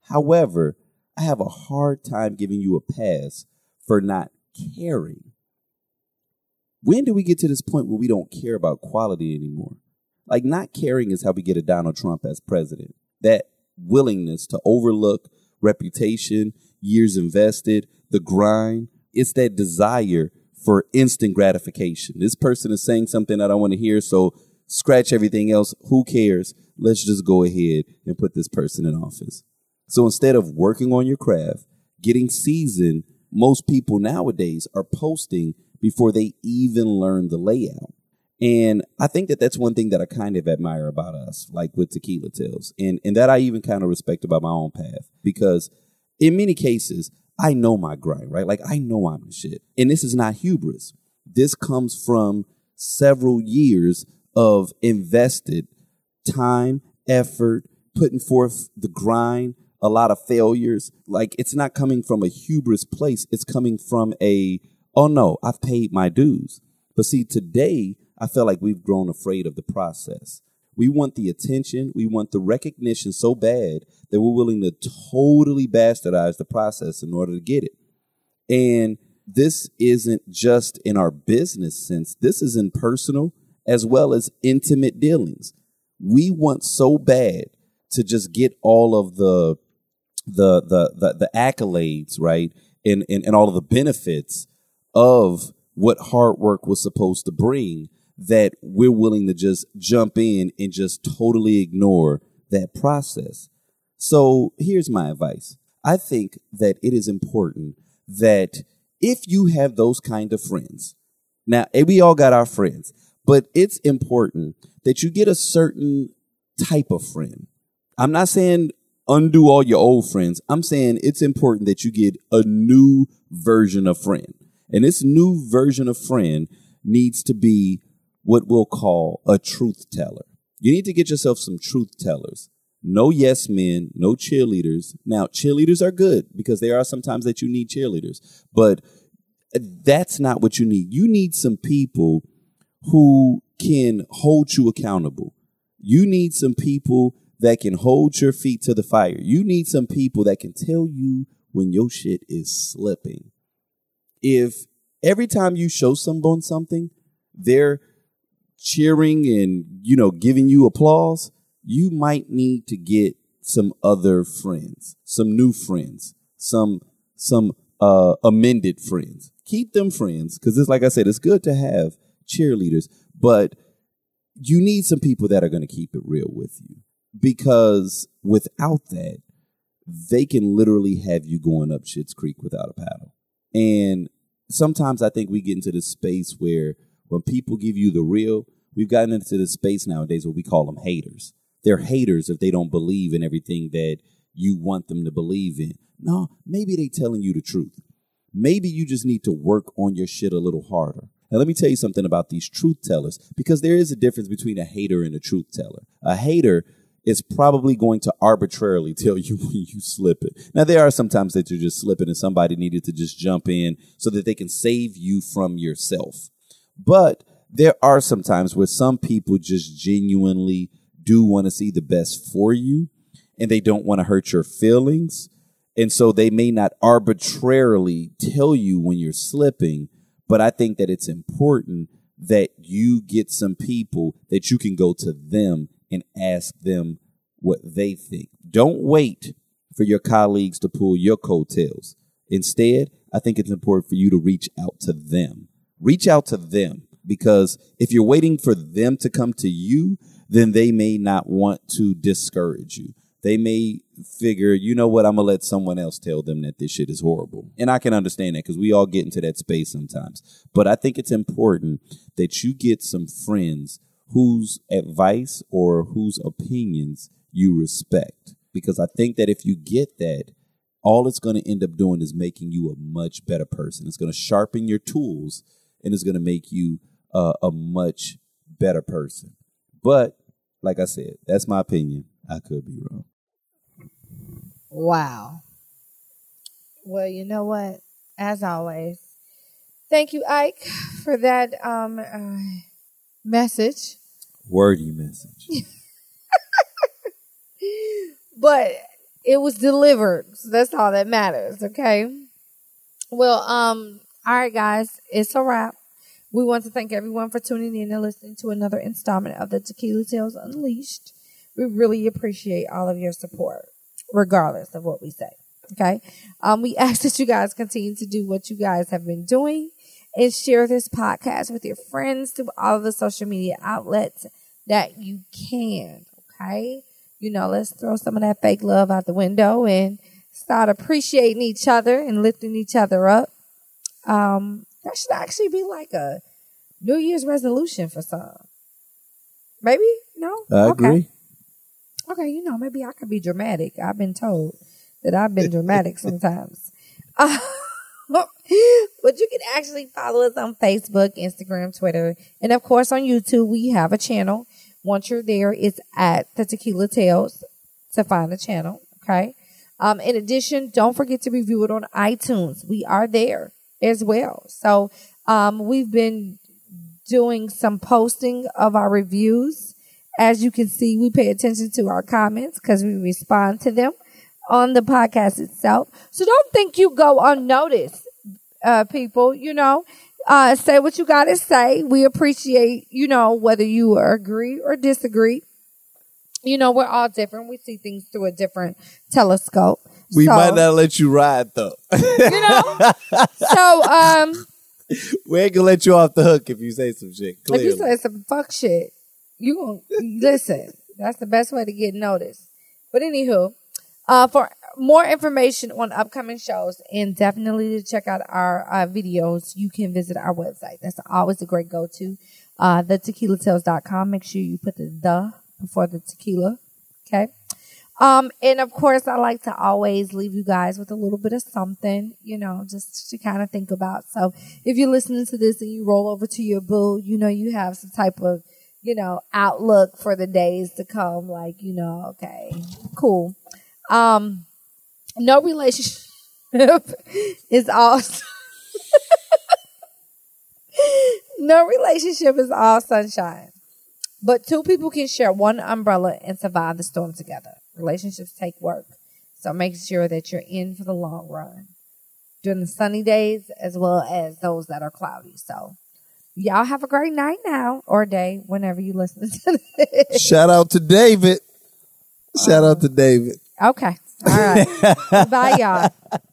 However, I have a hard time giving you a pass for not caring. When do we get to this point where we don't care about quality anymore? Like, not caring is how we get a Donald Trump as president. That willingness to overlook reputation, years invested, the grind, it's that desire for instant gratification. This person is saying something I don't want to hear, so scratch everything else. Who cares? Let's just go ahead and put this person in office. So instead of working on your craft, getting seasoned, most people nowadays are posting before they even learn the layout. And I think that that's one thing that I kind of admire about us, like with Tequila Tales, and and that I even kind of respect about my own path because in many cases I know my grind, right? Like I know I'm the shit, and this is not hubris. This comes from several years of invested time, effort, putting forth the grind, a lot of failures. Like it's not coming from a hubris place. It's coming from a, oh no, I've paid my dues. But see, today I feel like we've grown afraid of the process. We want the attention, we want the recognition so bad that we're willing to totally bastardize the process in order to get it. And this isn't just in our business sense, this is in personal as well as intimate dealings. We want so bad to just get all of the the the the, the accolades, right? And, and and all of the benefits of what hard work was supposed to bring that we're willing to just jump in and just totally ignore that process. So here's my advice. I think that it is important that if you have those kind of friends, now we all got our friends, but it's important that you get a certain type of friend. I'm not saying undo all your old friends. I'm saying it's important that you get a new version of friend. And this new version of friend needs to be what we'll call a truth teller. You need to get yourself some truth tellers. No yes men, no cheerleaders. Now, cheerleaders are good because there are sometimes that you need cheerleaders, but that's not what you need. You need some people who can hold you accountable. You need some people that can hold your feet to the fire. You need some people that can tell you when your shit is slipping. If every time you show someone something, they're cheering and you know giving you applause, you might need to get some other friends, some new friends, some some uh, amended friends. Keep them friends because it's like I said, it's good to have cheerleaders, but you need some people that are going to keep it real with you because without that, they can literally have you going up Shit's Creek without a paddle. And sometimes I think we get into this space where when people give you the real, we've gotten into this space nowadays where we call them haters. They're haters if they don't believe in everything that you want them to believe in. No, maybe they're telling you the truth. Maybe you just need to work on your shit a little harder. And let me tell you something about these truth tellers, because there is a difference between a hater and a truth teller. A hater is probably going to arbitrarily tell you when you slip it. Now, there are some times that you're just slipping and somebody needed to just jump in so that they can save you from yourself. But there are some times where some people just genuinely do want to see the best for you and they don't want to hurt your feelings. And so they may not arbitrarily tell you when you're slipping, but I think that it's important that you get some people that you can go to them and ask them what they think. Don't wait for your colleagues to pull your coattails. Instead, I think it's important for you to reach out to them. Reach out to them because if you're waiting for them to come to you, then they may not want to discourage you. They may figure, you know what, I'm gonna let someone else tell them that this shit is horrible. And I can understand that because we all get into that space sometimes. But I think it's important that you get some friends whose advice or whose opinions you respect. Because I think that if you get that, all it's going to end up doing is making you a much better person. It's going to sharpen your tools and it's going to make you uh, a much better person. But like I said, that's my opinion. I could be wrong. Wow. Well, you know what? As always, thank you, Ike, for that um, uh, message. Wordy message. but it was delivered. So that's all that matters, okay? Well, um, all right, guys, it's a wrap. We want to thank everyone for tuning in and listening to another installment of the Tequila Tales Unleashed. We really appreciate all of your support, regardless of what we say. Okay. Um, we ask that you guys continue to do what you guys have been doing and share this podcast with your friends through all of the social media outlets that you can. Okay. You know, let's throw some of that fake love out the window and start appreciating each other and lifting each other up. Um, that should actually be like a New Year's resolution for some. Maybe? No? I Okay. agree. Okay, you know, maybe I could be dramatic. I've been told that I've been dramatic sometimes. Uh, but you can actually follow us on Facebook, Instagram, Twitter, and of course on YouTube. We have a channel. Once you're there, it's at the Tequila Tales to find the channel. Okay. Um, in addition, don't forget to review it on iTunes. We are there as well. So um, we've been doing some posting of our reviews. As you can see, we pay attention to our comments because we respond to them on the podcast itself. So don't think you go unnoticed, uh, people. You know, uh, say what you got to say. We appreciate, you know, whether you agree or disagree. You know, we're all different. We see things through a different telescope. We So, might not let you ride though. you know. so, um, we ain't gonna let you off the hook if you say some shit. if you Clearly. say some fuck shit, you gonna listen. That's the best way to get noticed. But anywho, uh, for more information on upcoming shows and definitely to check out our uh, videos, you can visit our website. That's always a great go to. Uh, thetequilatales.com. Make sure you put the the before the tequila. Okay. Um, and of course, I like to always leave you guys with a little bit of something, you know, just to kind of think about. So if you're listening to this and you roll over to your boo, you know, you have some type of, you know, outlook for the days to come. Like, you know, okay, cool. Um, no relationship is all. no relationship is all sunshine. But two people can share one umbrella and survive the storm together. Relationships take work. So make sure that you're in for the long run during the sunny days as well as those that are cloudy. So y'all have a great night now or day whenever you listen to this. Shout out to David. Shout out to David. Okay. All right. Bye, y'all.